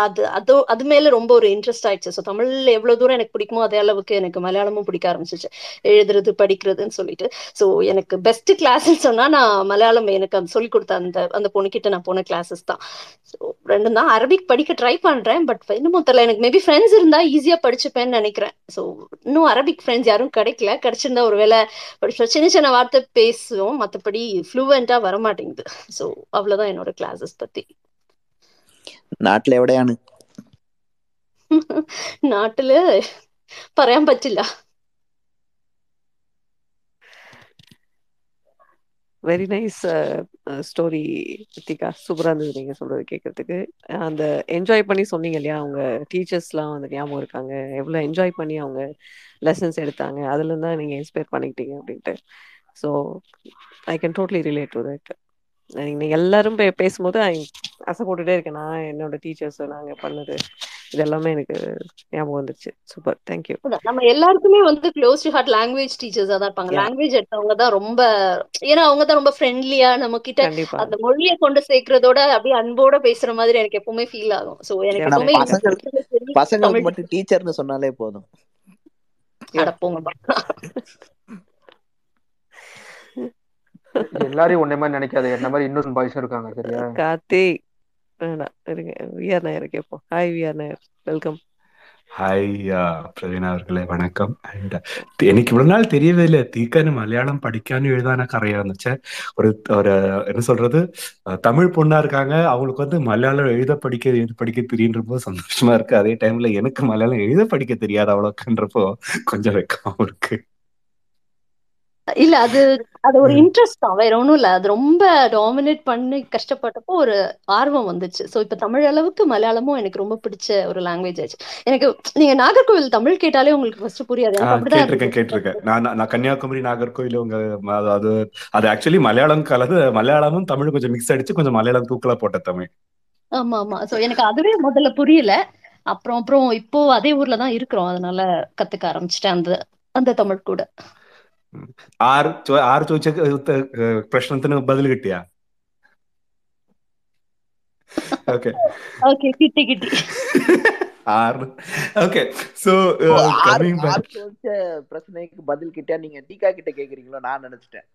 அது அது அது மேல ரொம்ப ஒரு இன்ட்ரெஸ்ட் ஆயிடுச்சு. ஸோ தமிழ் எவ்வளவு தூரம் எனக்கு பிடிக்குமோ அதே அளவுக்கு எனக்கு மலையாளமும் பிடிக்க ஆரம்பிச்சிச்சு. எழுதுறது படிக்கிறதுன்னு சொல்லிட்டு. ஸோ எனக்கு பெஸ்ட் கிளாஸ்ன்னு சொன்னா நான் மலையாளம் எனக்கு அந்த சொல்லி கொடுத்த அந்த அந்த பொண்ணுக்கிட்ட நான் போன கிளாஸஸ் தான். ஸோ ரெண்டும் தான். அரபிக் படிக்க ட்ரை பண்றேன் பட் இன்னமும் தெரியல. எனக்கு மேபி ஃப்ரெண்ட்ஸ் இருந்தா ஈஸியா படிச்சுப்பேன்னு நினைக்கிறேன். ஸோ இன்னும் அரபிக் ஃப்ரெண்ட்ஸ் யாரும் கிடைக்கல. கிடைச்சிருந்தா ஒருவேளை சின்ன சின்ன வார்த்தை பேசுவோம் மற்றபடி ஃப்ளூவெண்டா வரமாட்டேங்குது ஸோ அவ்வளவுதான் என்னோட கிளாஸஸ் பத்தி നാട്ടിൽ എവിടെയാണ് നാട്ടില് പറയാൻ പറ്റില്ല வெரி நைஸ் ஸ்டோரி ரித்திகா சூப்பராக இருந்தது நீங்க சொல்றது கேட்கறதுக்கு அந்த என்ஜாய் பண்ணி சொன்னீங்க இல்லையா? அவங்க டீச்சர்ஸ்லாம் வந்து ஞாபகம் இருக்காங்க. எவ்வளோ என்ஜாய் பண்ணி அவங்க லெசன்ஸ் எடுத்தாங்க. அதுல இருந்து தான் நீங்க இன்ஸ்பயர் பண்ணிக்கிட்டீங்க அப்படின்ட்டு. So I can totally relate to that நீங்க எல்லாரும் பே பேசும்போது ஆசை போட்டுகிட்டே இருக்கேன். நான் என்னோட டீச்சர்ஸ் நாங்கள் பண்ணது. இது எல்லாமே எனக்கு ஞாபகம் வந்துருச்சு. சூப்பர் தேங்க்யூ அதான், நம்ம எல்லாருக்குமே வந்து க்ளோஸ் டு ஹார்ட் லாங்குவேஜ் டீச்சர்ஸா தான் இருப்பாங்க. லாங்குவேஜ் எடுத்தவங்க தான் ரொம்ப ஏன்னா அவங்க தான் ரொம்ப ஃப்ரெண்ட்லியா நம்ம கிட்ட அந்த மொழியை கொண்டு சேர்க்கறதோட அப்படியே அன்போட பேசுற மாதிரி எனக்கு எப்பவுமே ஃபீல் ஆகும். சோ எனக்கு எப்பவுமே பசங்களுக்கு மட்டும் டீச்சர்னு சொன்னாலே போதும். எல்லாரையும் ஒன்னே மாதிரி நினைக்காத. என்ன மாதிரி இன்னொரு பாய்ஸும் இருக்காங்க சரியா? கார்த்திக். வேணாம் இருங்க. விஆர் நாயர் கேட்போம் hi V R Nair welcome hi Praveen അവർക്കുള്ള വണക്കം ആൻഡ് എനിക്ക് ഇവിടെ നാൾ തെരിയവില്ല തീക്കാനും മലയാളം പഠിക്കാനും எழுதானൊക്കെ അറിയാമെന്ന് വെച്ചാൽ ஒரு ஒரு என்ன சொல்றது? தமிழ் பொண்ணா இருக்காங்க. அவங்களுக்கு வந்து மலையாளம் எழுத படிக்க எழுத படிக்க தெரியுன்றப்போ சந்தோஷமா இருக்கு. அதே டைம்ல எனக்கு மலையாளம் எழுத படிக்க தெரியாது அவ்வளோக்குன்றப்போ கொஞ்சம் வெக்கமாவும் இருக்கு. இல்ல அது அது ஒரு. இன்ட்ரெஸ்ட் தான். வேற ஒண்ணும் இல்ல. அது ரொம்ப டாமினேட் பண்ணி கஷ்டப்பட்டப்போ ஒரு ஆர்வம் வந்துச்சு. சோ இப்ப தமிழ் அளவுக்கு மலையாளமும் எனக்கு ரொம்ப பிடிச்ச ஒரு லாங்குவேஜ் ஆச்சு. எனக்கு நீங்க நாகர்கோவில் தமிழ் கேட்டாலே உங்களுக்கு ஃபர்ஸ்ட் புரியாது. கேட்டிருக்கேன் கேட்டிருக்கேன். நான் நான் கன்னியாகுமரி நாகர்கோயில் உங்க அது அது ஆக்சுவலி மலையாளம் கலந்து மலையாளமும் தமிழ் கொஞ்சம் மிக்ஸ் அடிச்சு கொஞ்சம் மலையாளம் தூக்கலா போட்ட தமிழ். ஆமா ஆமா. சோ எனக்கு அதுவே முதல்ல புரியல. அப்புறம் அப்புறம் இப்போ அதே ஊர்ல தான் இருக்கிறோம். அதனால கத்துக்க ஆரம்பிச்சிட்டேன் அந்த அந்த தமிழ் கூட. ആറ് ചോ- ആറ് ചോദിച്ച ഉത്ത- ഏഹ് പ്രശ്നത്തിന് ബദൽ കിട്ടിയാ ഓക്കെ ஓகே கிட்டி கிட்டி ആറ് ഓക്കെ സോ ஓ, ஆறு കമ്മിങ് ஆறு ബാക്ക് ചോദിച്ച பிரச்சனைக்கு பதில் கிட்ட நீங்க டீகா கிட்ட கேக்குறீங்களோ நான் நினைச்சிட்டேன்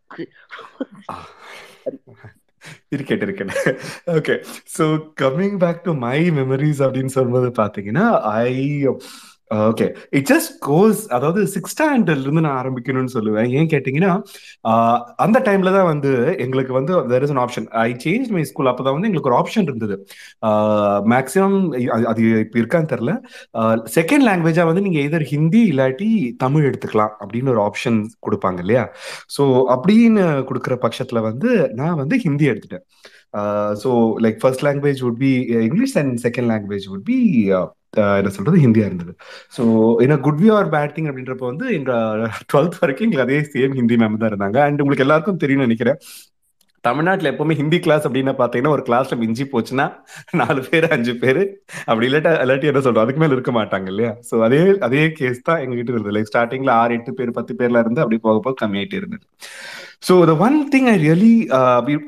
ഇരിക്കട്ടെ ഇരിക്കട്ടെ okay so coming back to my memories அப்படின்னு சொல்லும்போது பாத்தீங்கன்னா ஐ ஓகே இட் ஜஸ்ட் கோஸ் அதாவது சிக்ஸ் ஸ்டாண்டர்ட்ல இருந்து நான் ஆரம்பிக்கணும்னு சொல்லுவேன். ஏன் கேட்டீங்கன்னா ஆஹ் அந்த டைம்ல தான் வந்து எங்களுக்கு வந்து there is an option I change my school அப்பதான் வந்து எங்களுக்கு ஒரு ஆப்ஷன் இருந்தது. Uh, மேக்ஸிமம் அது இப்போ இருக்கான்னு தெரியல. Uh, செகண்ட் லாங்குவேஜா வந்து நீங்க எதர் ஹிந்தி இல்லாட்டி தமிழ் எடுத்துக்கலாம் அப்படின்னு ஒரு ஆப்ஷன் கொடுப்பாங்க இல்லையா? ஸோ அப்படின்னு கொடுக்குற பட்சத்துல வந்து நான் வந்து ஹிந்தி எடுத்துட்டேன். So like first language would be English and second language would be என்ன சொல்றது ஹிந்தியா இருந்தது. ஸோ என்ன good view or bad thing அப்படின்றப்ப வந்து எங்க டுவெல்த் வரைக்கும் எங்களுக்கு அதே சேம் ஹிந்தி மேம் தான் இருந்தாங்க. அண்ட் உங்களுக்கு எல்லாருக்கும் தெரியும்னு நினைக்கிறேன். தமிழ்நாட்டில் எப்பவுமே ஹிந்தி கிளாஸ் அப்படின்னு பார்த்தீங்கன்னா ஒரு கிளாஸ்ல மிஞ்சி போச்சுன்னா நாலு பேர் அஞ்சு பேர் அப்படி இல்லாட்டா இல்லாட்டி என்ன சொல்றோம் அதுக்கு மேல இருக்க மாட்டாங்க இல்லையா? ஸோ அதே அதே கேஸ் தான் எங்ககிட்ட இருந்தது. லைக் ஸ்டார்டிங்ல ஆறு எட்டு பேர் பத்து பேர்ல இருந்து அப்படி போக போக கம்மியாயிட்டே இருந்தது. So the one thing I really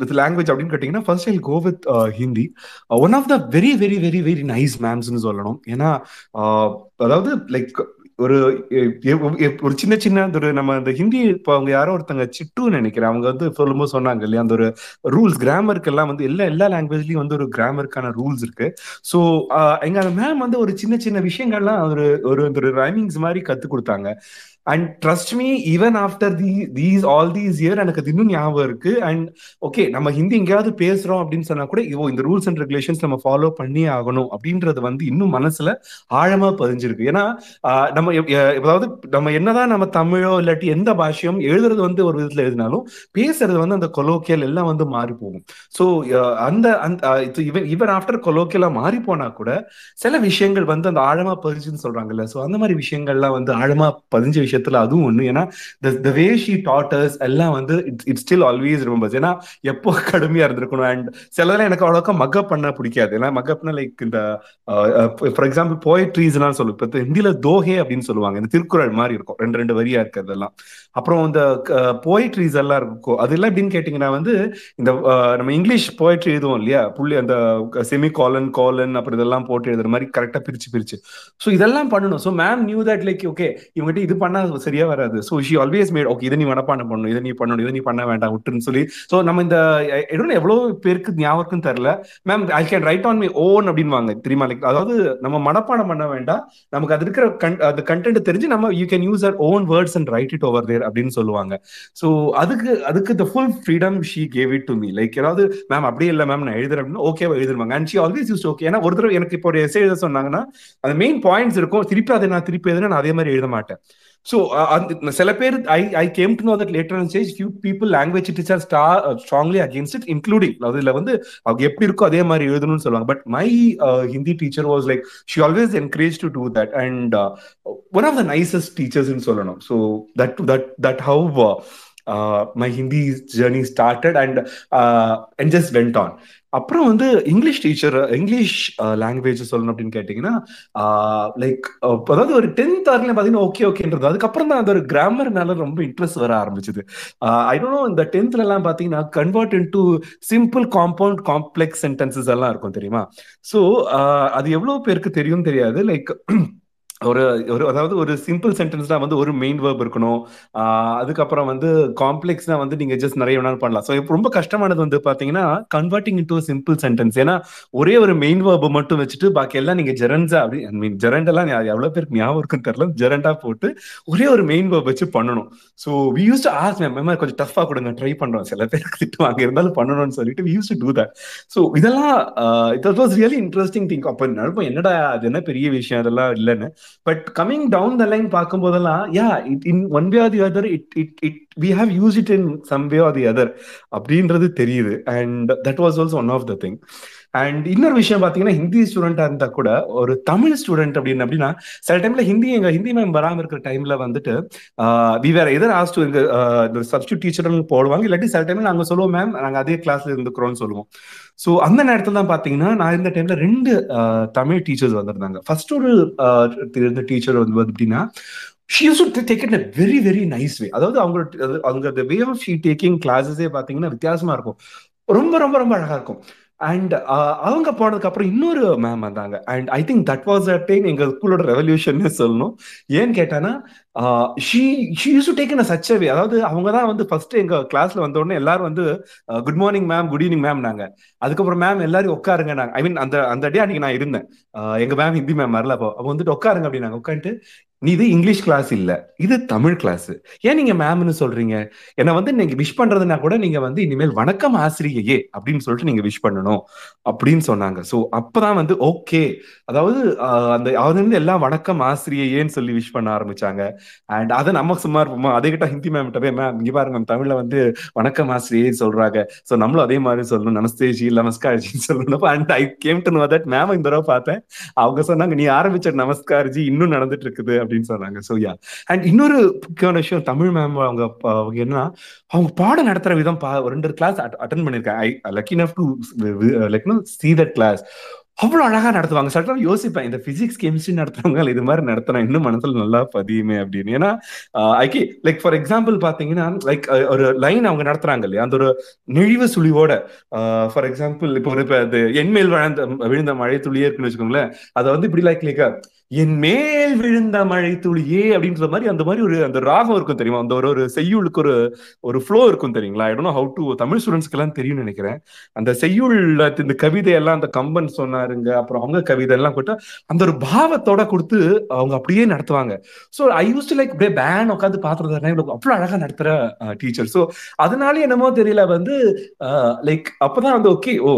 with language அப்படின்னு கேட்டிங்கன்னா first I go with Hindi one of the very very very very nice மேம்ஸ்னு சொல்லணும். ஏன்னா uh, அதாவது லைக் ஒரு ஒரு சின்ன சின்ன ஒரு நம்ம அந்த ஹிந்தி இப்போ அவங்க யாரோ ஒருத்தங்க சிட்டுன்னு நினைக்கிறேன். அவங்க வந்து சொல்லும்போது சொன்னாங்க இல்லையா அந்த ஒரு ரூல்ஸ் கிராமருக்கு எல்லாம் வந்து எல்லா எல்லா லாங்குவேஜ்லயும் வந்து ஒரு கிராமருக்கான ரூல்ஸ் இருக்கு. ஸோ uh, எங்க அந்த மேம் வந்து ஒரு சின்ன சின்ன விஷயங்கள்லாம் ஒரு ஒரு ஒரு ரைமிங்ஸ் மாதிரி கத்து கொடுத்தாங்க. And trust me even after the these all these year எனக்கு அது இன்னும் ஞாபகம் இருக்கு. அண்ட் ஓகே நம்ம ஹிந்தி எங்கேயாவது பேசுறோம் அப்படின்னு சொன்னா கூட இந்த ரூல்ஸ் அண்ட் ரெகுலேஷன்ஸ் நம்ம ஃபாலோ பண்ணி ஆகணும். அப்படின்றது வந்து இன்னும் மனசுல ஆழமா பதிஞ்சிருக்கு. ஏன்னா நம்ம அதாவது நம்ம என்னதான் நம்ம தமிழோ இல்லாட்டி எந்த பாஷையும் எழுதுறது வந்து ஒரு விதத்துல எழுதினாலும் பேசுறது வந்து அந்த கொலோக்கியல் எல்லாம் வந்து மாறி போகும். ஸோ அந்த அந்த இவன் இவன் ஆஃப்டர் கொலோக்கியலா மாறி போனா கூட சில விஷயங்கள் வந்து அந்த ஆழமா பதிஞ்சுன்னு சொல்றாங்கல்ல. ஸோ அந்த மாதிரி விஷயங்கள்லாம் வந்து ஆழமா பதிஞ்ச விஷயத்துல அதுவும் ஒண்ணு. ஏன்னா த வே ஷி டாட்டர்ஸ் எல்லாம் வந்து it's it still always remembers ஏன்னா எப்போ கடுமையா இருந்திருக்கணும்? அண்ட் சிலதெல்லாம் எனக்கு அவ்வளோக்கா மக்கப் பண்ண பிடிக்காது. ஏன்னா மக்கப்னா லைக் இந்த ஃபார் எக்ஸாம்பிள் போயட்ரிஸ்லாம் சொல்லும் இப்போ ஹிந்தியில தோஹே அப்படின்னு சொல்லுவாங்க. இந்த திருக்குறள் மாதிரி இருக்கும். ரெண்டு ரெண்டு வரியா இருக்கிறதெல்லாம். அப்புறம் இந்த போயட்ரிஸ் எல்லாம் இருக்கும். அதெல்லாம் எப்படின்னு கேட்டிங்கன்னா வந்து இந்த நம்ம இங்கிலீஷ் போயட்ரி எழுதுவோம் இல்லையா? புள்ளி அந்த செமி காலன் காலன் அப்புறம் இதெல்லாம் போட்டு எழுதுற மாதிரி கரெக்டா பிரிச்சு பிரிச்சு. ஸோ இதெல்லாம் பண்ணணும். So ma'am knew that like okay இவங்ககிட்ட இது பண்ணா சரியா வராது. So she always made okay இதை நீ மனப்பாடம் பண்ணணும். இதை நீ பண்ணணும். இதை நீ பண்ண வேண்டாம். விட்டுன்னு சொல்லி. ஸோ நம்ம இந்த எவ்வளோ எவ்வளோ பேருக்கு ஞாபகம் தெரியல. Ma'am I can write on my own அப்படின்வாங்க தெரியுமா? லைக் அதாவது நம்ம மனப்பாடம் பண்ண வேண்டாம். நமக்கு அது இருக்கிற கன் அந்த கண்டென்ட் தெரிஞ்சு நம்ம you can use our own words and write it over there அப்படின்னு சொல்லுவாங்க. ஸோ அதுக்கு அதுக்கு the full freedom she gave it to me like ஏதாவது மேம் அப்படியே இல்லை மேம் நான் எழுதுறேன். அப்படின்னா ஓகேவா எழுதுருவாங்க. And she always use okay ஏன்னா ஒரு தடவை எனக்கு இப்போ ஒரு எஸ்ஏ எழுத சொன்னாங்கன்னா அந்த மெயின் பாயிண்ட்ஸ் இருக்கும். திருப்பி அதை நான் திருப்பி எழுதுனா நான் அதே மாதிரி எழுத மாட்டேன். ஸோ அந்த சில பேர் I I came to know that later and stage few people language teacher ஸ்டா ஸ்ட்ராங்லி அகேன்ஸ்ட் இட் இன்க்ளூடிங் அதுல வந்து அவங்க எப்படி இருக்கோ அதே மாதிரி எழுதணும்னு சொல்லுவாங்க. But my Hindi teacher was like she always encourage to do that and one of the nicest டீச்சர்ஸ்னு சொல்லணும். So that that that how my Hindi journey started and and just went on அப்புறம் வந்து இங்கிலீஷ் டீச்சர் இங்கிலீஷ் லாங்குவேஜ் சொல்லணும் அப்படின்னு கேட்டிங்கன்னா லைக் அதாவது ஒரு டென்த் ஆர்ல பார்த்தீங்கன்னா ஓகே ஓகேன்றது அதுக்கப்புறம் தான் அந்த ஒரு கிராமர்னால ரொம்ப இன்ட்ரெஸ்ட் வர ஆரம்பிச்சது. ஐ டோன்ட் நோ இந்த டென்த்ல எல்லாம் பார்த்தீங்கன்னா convert into simple compound complex sentences எல்லாம் இருக்கும் தெரியுமா? ஸோ அது எவ்வளவு பேருக்கு தெரியும் தெரியாது. லைக் ஒரு ஒரு அதாவது ஒரு சிம்பிள் சென்டென்ஸ்னா வந்து ஒரு மெயின் வேர்ப் இருக்கணும். அதுக்கப்புறம் வந்து காம்ப்ளெக்ஸ்னா வந்து நீங்க ஜஸ்ட் நிறைய வேணாலும் பண்ணலாம். ஸோ ரொம்ப கஷ்டமானது வந்து பாத்தீங்கன்னா கன்வெர்ட்டிங் இன்டு சிம்பிள் சென்டென்ஸ் ஏன்னா ஒரே ஒரு மெயின் வேர்பை மட்டும் வச்சுட்டு பாக்கி எல்லாம் நீங்க ஜெரன்ஸா அப்படி ஐ மீன் ஜெரண்ட் எல்லாம் எவ்வளவு பேருக்கு ஞாபகம் இருக்குன்னு தெரியல. ஜெரண்டா போட்டு ஒரே ஒரு மெயின் வேர்ப் வச்சு பண்ணணும். So we use to ask ma'am ma'am கொஞ்சம் டஃபா கொடுங்க. ட்ரை பண்றோம். சில பேருக்கு திட்டுவாங்க இருந்தாலும் பண்ணணும்னு சொல்லிட்டு we use to do that so இதெல்லாம் it was really interesting thing அப்போ நடப்போம் என்னடா அது என்ன பெரிய விஷயம்? அதெல்லாம் இல்லைன்னு. But coming down the line பார்க்கும் போதெல்லாம் ya it in one way or the other it it it we have use it in some way or the other அப்படின்றது தெரியுது. And that was also one of the thing and இன்னொரு விஷயம் பாத்தீங்கன்னா ஹிந்தி ஸ்டூடெண்டா இருந்தா கூட ஒரு தமிழ் ஸ்டூடெண்ட் அப்படின்னு அப்படின்னா சில டைம்ல ஹிந்தி எங்க ஹிந்தி மேம் வராம இருக்கிற டைம்ல வந்துட்டு வி வேற எதர் ஆஸ்ட் எங்க சப்ஸ்டியூட் டீச்சர் போடுவாங்க இல்லாட்டி சில டைம்ல நாங்க சொல்லுவோம் மேம் நாங்க அதே கிளாஸ்ல இருந்துக்கிறோம்னு சொல்லுவோம். ஸோ அந்த நேரத்துல தான் பாத்தீங்கன்னா நான் இருந்த டைம்ல ரெண்டு தமிழ் டீச்சர்ஸ் வந்திருந்தாங்க. ஃபர்ஸ்ட் ஒரு இருந்த டீச்சர் வந்து அப்படின்னா she use to take it very very nice way அதாவது அவங்களோட அவங்க வே ஆஃப் ஷீ டேக்கிங் கிளாஸஸே பாத்தீங்கன்னா வித்தியாசமா இருக்கும். ரொம்ப ரொம்ப ரொம்ப அழகா இருக்கும். அண்ட் uh, அவங்க போனதுக்கு அப்புறம் இன்னொரு மேம் வந்தாங்க. And I think that was a time எங்க ஸ்கூலோட ரெவல்யூஷன் சொல்லணும். ஏன்னு கேட்டானா she she use to take in such way அதாவது அவங்க தான் வந்து ஃபர்ஸ்ட் எங்க கிளாஸ்ல வந்த உடனே எல்லாரும் வந்து good morning ma'am good evening ma'am நாங்க அதுக்கப்புறம் மேம் எல்லாரும் உட்காருங்க நாங்க ஐ மீன் அந்த அந்த டே அன்னைக்கு நான் இருந்தேன். எங்க மேம் ஹிந்தி மேம் வரல அப்போ. அப்போ வந்துட்டு உட்காருங்க அப்படின்னாங்க. உட்காந்துட்டு நீ இது இங்கிலீஷ் கிளாஸ் இல்ல. இது தமிழ் கிளாஸ் ஏன் நீங்க மேம்னு சொல்றீங்க? என்ன வந்து நீங்க விஷ் பண்றதுனா கூட நீங்க வந்து இனிமேல் வணக்கம் ஆசிரியையே அப்படின்னு சொல்லிட்டு நீங்க விஷ் பண்ணணும் அப்படின்னு சொன்னாங்க. சோ அப்பதான் வந்து ஓகே அதாவது அந்த அவர் எல்லாம் வணக்கம் ஆசிரியையேன்னு சொல்லி விஷ் பண்ண ஆரம்பிச்சாங்க. அண்ட் அதை நம்ம சும்மா இருப்போமா? அதே கிட்ட ஹிந்தி மேம் கிட்ட போய் மேம் இங்க பாருங்க மேம் தமிழ்ல வந்து வணக்கம் ஆசிரியை சொல்றாங்க. சோ நம்மளும் அதே மாதிரி சொல்லணும். நமஸ்தே ஜி. நமஸ்கார் ஜி. சொல்லணும். And I came to know that ma'am இந்த தடவை பார்த்தேன். அவங்க சொன்னாங்க நீ ஆரம்பிச்ச நமஸ்கார் ஜி இன்னும் நடந்துட்டு இருக்குது. அப்படின்னு சொன்னாங்க. ஸோ யா அண்ட் இன்னொரு முக்கியமான விஷயம் தமிழ் மேம் அவங்க அவங்க என்னன்னா அவங்க பாடம் நடத்துற விதம் ரெண்டு கிளாஸ் அட்டன் பண்ணிருக்கேன் I lucky enough to like know see that class அவ்வளவு அழகா நடத்துவாங்க. சட்டம் யோசிப்பேன் இந்த பிசிக்ஸ் கெமிஸ்ட்ரி நடத்துறவங்க இது மாதிரி நடத்தினா இன்னும் மனசுல நல்லா பதியுமே அப்படின்னு. ஏன்னா ஐக்கி லைக் ஃபார் எக்ஸாம்பிள் பாத்தீங்கன்னா லைக் ஒரு லைன் அவங்க நடத்துறாங்க இல்லையா? அந்த ஒரு நெழிவு சுழிவோட ஃபார் எக்ஸாம்பிள் இப்போ ஒரு இப்போ அது என்மேல் விழுந்த விழுந்த மழை துளியே இருக்குன்னு வச்சுக்கோங்களேன். அதை வந்து இப்படி லைக் லைக் என் மேல் விழுந்த மழை துளியே அப்படின்ற மாதிரி அந்த மாதிரி ஒரு அந்த ராகம் இருக்கும் தெரியுமா? அந்த ஒரு ஒரு செய்யுளுக்கு ஒரு ஒரு ஃப்ளோ இருக்கும் தெரியுங்களா? ஐ டோன் ஹவு டு தமிழ் ஸ்டூடெண்ட்ஸ்க்கு எல்லாம் தெரியும்னு நினைக்கிறேன். அந்த செய்யுள்ல இந்த கவிதை எல்லாம் அந்த கம்பன் சொன்னாருங்க அப்புறம் அவங்க கவிதை எல்லாம் கொடுத்தா அந்த ஒரு பாவத்தோட கொடுத்து அவங்க அப்படியே நடத்துவாங்க. So I use to like அப்படியே பேன் உட்காந்து பாத்துறது அவ்வளவு அழகா நடத்துற டீச்சர் ஸோ அதனால என்னமோ தெரியல வந்து லைக் அப்பதான் வந்து ஓகே ஓ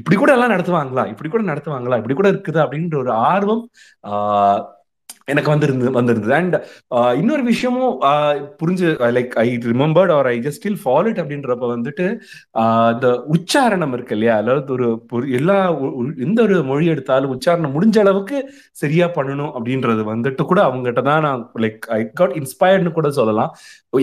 இப்படி கூட எல்லாம் நடத்துவாங்களா? இப்படி கூட நடத்துவாங்களா? இப்படி கூட இருக்குது? அப்படின்ற ஒரு ஆர்வம் uh, எனக்கு வந்திருந்து வந்திருந்தது. அண்ட் uh, இன்னொரு விஷயமும் uh, புரிஞ்சு like I remembered or I just still follow it அப்படின்றப்ப வந்துட்டு uh, இந்த உச்சாரணம் இருக்கு இல்லையா? அதாவது ஒரு எல்லா எந்த ஒரு மொழி எடுத்தாலும் உச்சாரணம் முடிஞ்ச அளவுக்கு சரியா பண்ணணும் அப்படின்றது வந்துட்டு கூட அவங்ககிட்ட தான் நான் லைக் ஐ காட் இன்ஸ்பயர்ட்னு கூட சொல்லலாம்.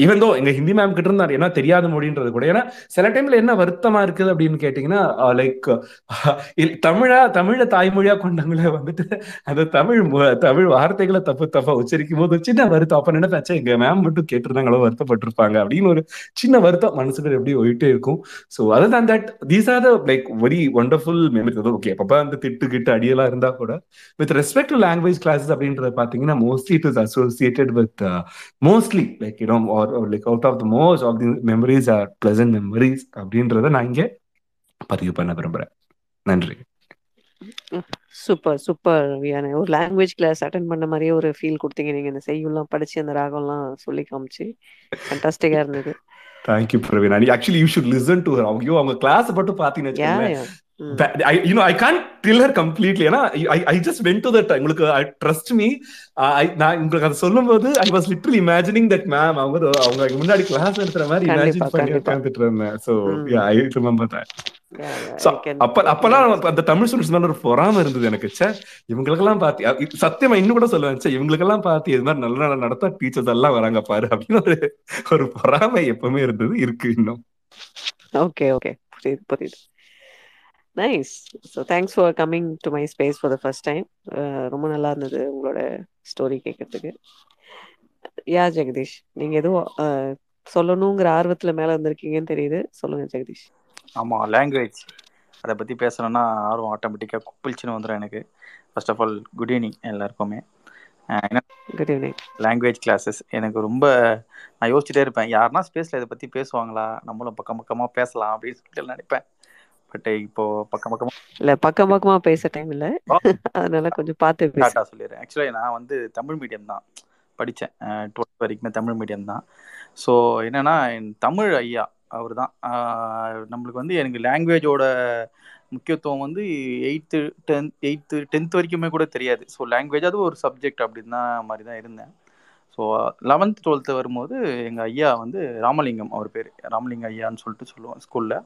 ஈவன் தோ எங்க ஹிந்தி மேம் கிட்ட இருந்தார் ஏன்னா தெரியாத மொழின்றது கூட. ஏன்னா சில டைம்ல என்ன வருத்தமா இருக்குது அப்படின்னு கேட்டீங்கன்னா லைக் தமிழா தமிழ தாய்மொழியா கொண்டவங்கள வந்துட்டு அந்த தமிழ் தமிழ் வார்த்தைகளை தப்பு தப்பா உச்சரிக்கும் போது சின்ன வருத்தம். அப்ப நினைப்பாச்சே எங்க மேம் மட்டும் கேட்டிருந்தாங்களோ வருத்தப்பட்டிருப்பாங்க. அப்படின்னு ஒரு சின்ன வருத்தம் மனசுக்கு எப்படி ஓயிட்டே இருக்கும். ஸோ அதர் தான் that these are the like very wonderful memory okay அப்பப்ப அந்த திட்டு கிட்டு அடியெல்லாம் இருந்தா கூட with respect to language classes அப்படின்றத பாத்தீங்கன்னா mostly it is associated with mostly like you know or like out of the most of the memories are pleasant memories அப்படின்றத நான் இங்கே பதிவு பண்ண விரும்புறேன். நன்றி. சூப்பர் சூப்பர் வியானே ஒரு லாங்குவேஜ் கிளாஸ் அட்டன் பண்ண மாதிரியே ஒரு ஃபீல் கொடுத்தீங்க. நீங்க இந்த செய்யுள்லாம் படிச்சு அந்த ராகம்லாம் சொல்லி காமிச்சு. ஃபண்டாஸ்டிக்கா இருந்தது. Thank you Praveen actually you should listen to her அவங்க அவங்க கிளாஸ் மட்டும் பாத்தீங்கன்னு I, you know, I can't tell her completely. ஏன்னா I, I just went to that. உங்களுக்கு trust me. I, நான் உங்களுக்கு அதை சொல்லும்போது I was literally imagining that ma'am அவங்க அவங்க முன்னாடி கிளாஸ் எடுத்துற மாதிரி இமேஜின் பண்ணி உட்காந்துட்டு இருந்தேன். அப்பெல்லாம் அந்த தமிழ் ஸ்டூடெண்ட்ஸ் மேல ஒரு பொறாம இருந்தது எனக்கு சே இவங்களுக்கெல்லாம் பார்த்து சத்தியமா இன்னும் கூட சொல்லுவேன் சே இவங்களுக்கெல்லாம் பார்த்து இது மாதிரி நல்ல நடத்த டீச்சர்ஸ் எல்லாம் வராங்க பாரு அப்படின்னு ஒரு ஒரு பொறாமை எப்பவுமே இருந்தது இருக்கு இன்னும் ஓகே ஓகே புரியுது புரியுது nice so thanks for coming to my space for the first time ரொம்ப நல்லா இருந்தது உங்களோட ஸ்டோரி கேட்கறதுக்கு. யா ஜெகதீஷ் நீங்க எதுவும் சொல்லணுங்கிற ஆர்வத்துல மேல வந்திருக்கீங்கன்னு தெரியுது. சொல்லுங்க ஜெகதீஷ். ஆமா லாங்குவேஜ் அதை பத்தி பேசணும்னா ஆர்வம் ஆட்டோமேட்டிக்கா குப்பிள்ச்சின்னு வந்துடும் எனக்கு. First of all good evening எல்லாருக்குமே. குட் ஈவினிங் லாங்குவேஜ் கிளாஸஸ் எனக்கு ரொம்ப நான் யோசிச்சுட்டே இருப்பேன். யாருன்னா ஸ்பேஸ்ல இதை பத்தி பேசுவாங்களா? நம்மளும் பக்கம் பக்கமா பேசலாம் அப்படின்னு சொல்லிட்டு நினைப்பேன். பட் இப்போ பக்கம் பக்கமா இல்ல பக்கம் பக்கமா பேச டைம் இல்ல. அதனால கொஞ்சம் பார்த்து டாட்டா சொல்லிடுறேன். ஆக்சுவலி நான் வந்து தமிழ் மீடியம் தான். படித்தேன் டுவெல்த் வரைக்குமே தமிழ் மீடியம் தான். ஸோ என்னன்னா என் தமிழ் ஐயா அவர் தான் நம்மளுக்கு வந்து எனக்கு லாங்குவேஜோட முக்கியத்துவம் வந்து எயித்து டென்த் எயித்து டென்த் வரைக்குமே கூட தெரியாது. ஸோ லாங்குவேஜ் அது ஒரு சப்ஜெக்ட் அப்படின்னு மாதிரி தான் இருந்தேன். ஸோ லெவன்த் டுவெல்த்து வரும்போது எங்கள் ஐயா வந்து ராமலிங்கம் அவர் பேர். ராமலிங்கம் ஐயான்னு சொல்லிட்டு சொல்லுவோம் ஸ்கூலில்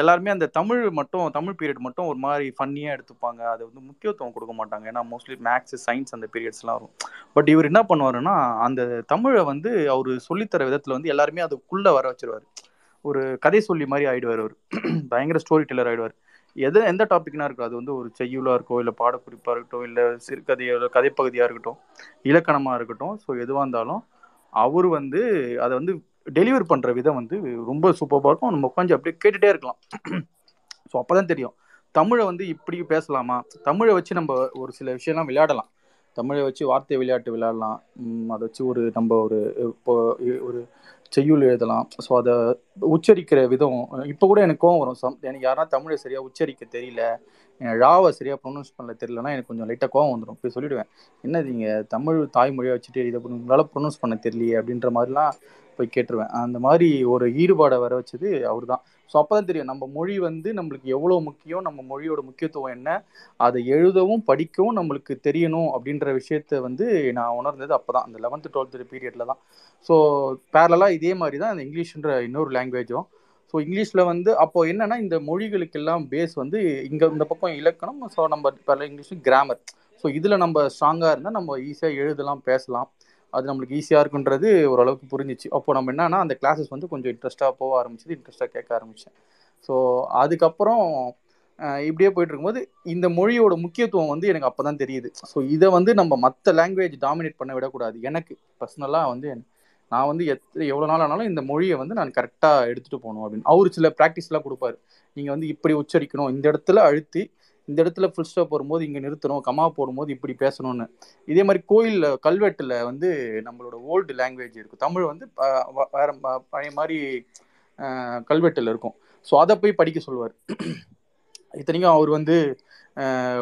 எல்லாருமே அந்த தமிழ் மட்டும் தமிழ் பீரியட் மட்டும் ஒரு மாதிரி ஃபன்னியாக எடுத்துப்பாங்க. அது வந்து முக்கியத்துவம் கொடுக்க மாட்டாங்க. ஏன்னா மோஸ்ட்லி மேக்ஸ் சயின்ஸ் அந்த பீரியட்ஸ்லாம் வரும். பட் இவர் என்ன பண்ணுவாருன்னா அந்த தமிழை வந்து அவர் சொல்லித்தர விதத்தில் வந்து எல்லாருமே அதுக்குள்ளே வர வச்சிருவார். ஒரு கதை சொல்லி மாதிரி ஆயிடுவார் அவர். பயங்கர ஸ்டோரி டெல்லர் ஆயிடுவார். எது எந்த டாபிக்னா இருக்கும் அது வந்து ஒரு செய்யுளாக இருக்கோ இல்லை பாடக்குறிப்பாக இருக்கட்டும் இல்லை சிறுகதையோ கதைப்பகுதியாக இருக்கட்டும் இலக்கணமாக இருக்கட்டும். ஸோ எதுவாக இருந்தாலும் அவர் வந்து அதை வந்து டெலிவர் பண்ணுற விதம் வந்து ரொம்ப சூப்பராக இருக்கும். நம்ம உட்காந்து அப்படியே கேட்டுகிட்டே இருக்கலாம். ஸோ அப்போ தான் தெரியும். தமிழை வந்து இப்படி பேசலாமா? தமிழை வச்சு நம்ம ஒரு சில விஷயம்லாம் விளையாடலாம். தமிழை வச்சு வார்த்தை விளையாட்டு விளையாடலாம். அதை வச்சு ஒரு நம்ம ஒரு இப்போ ஒரு செய்யுள் எழுதலாம். ஸோ அதை உச்சரிக்கிற விதம் இப்போ கூட எனக்கு கோவம் வரும். சம் எனக்கு யாரா தமிழை சரியாக உச்சரிக்க தெரியல. ழாவை சரியாக ப்ரொனவுன்ஸ் பண்ணல தெரியலனா எனக்கு கொஞ்சம் லைட்டாக கோவம் வந்துடும் போய் சொல்லிவிடுவேன் என்ன நீங்கள் தமிழ் தாய்மொழியாக வச்சுட்டு இதை உங்களால் ப்ரொனவுன்ஸ் பண்ண தெரியலையே அப்படின்ற மாதிரிலாம் போய் கேட்டுருவேன். அந்த மாதிரி ஒரு ஈடுபாடை வர வச்சது அவர் தான் ஸோ அப்போ தான் தெரியும் நம்ம மொழி வந்து நம்மளுக்கு எவ்வளோ முக்கியம் நம்ம மொழியோட முக்கியத்துவம் என்ன அதை எழுதவும் படிக்கவும் நம்மளுக்கு தெரியணும் அப்படின்ற விஷயத்த வந்து நான் உணர்ந்தது அப்போ தான் அந்த லெவன்த்து டுவெல்த்து பீரியடில் தான் ஸோ பேரலாக இதே மாதிரி தான் அந்த இங்கிலீஷ்ன்ற இன்னொரு லாங்குவேஜும் ஸோ இங்கிலீஷில் வந்து அப்போ என்னன்னா இந்த மொழிகளுக்கெல்லாம் பேஸ் வந்து இங்கே இந்த பக்கம் இலக்கணம் ஸோ நம்ம இப்போ இங்கிலீஷ் கிராமர் ஸோ இதில் நம்ம ஸ்ட்ராங்காக இருந்தால் நம்ம ஈஸியாக எழுதலாம் பேசலாம். அது நம்மளுக்கு ஈஸியாக இருக்குன்றது ஓரளவுக்கு புரிஞ்சிச்சு. அப்போ நம்ம என்னன்னா அந்த கிளாஸஸ் வந்து கொஞ்சம் இன்ட்ரெஸ்ட்டாக போக ஆரம்பிச்சது இன்ட்ரெஸ்ட்டாக கேட்க ஆரம்பித்தேன் ஸோ அதுக்கப்புறம் இப்படியே போயிட்டு இருக்கும்போது இந்த மொழியோட முக்கியத்துவம் வந்து எனக்கு அப்போ தான் தெரியுது. ஸோ இதை வந்து நம்ம மற்ற லாங்குவேஜ் டாமினேட் பண்ண விடக்கூடாது. எனக்கு பர்சனலாக வந்து நான் வந்து எத் எவ்வளோ நாள் ஆனாலும் இந்த மொழியை வந்து நான் கரெக்டாக எடுத்துகிட்டு போகணும் அப்படின்னு. அவர் சில ப்ராக்டிஸ்லாம் கொடுப்பாரு. நீங்கள் வந்து இப்படி உச்சரிக்கணும் இந்த இடத்துல அழுத்தி இந்த இடத்துல ஃபுல் ஸ்டாப் வரும்போது இங்கே நிறுத்தணும் கமா போடும்போது இப்படி பேசணும்னு. இதே மாதிரி கோயிலில் கல்வெட்டில் வந்து நம்மளோட ஓல்டு லாங்குவேஜ் இருக்கும் தமிழ் வந்து வேற பழைய மாதிரி கல்வெட்டில் இருக்கும். ஸோ அதை போய் படிக்க சொல்லுவார் இத்தனைக்கும் அவர் வந்து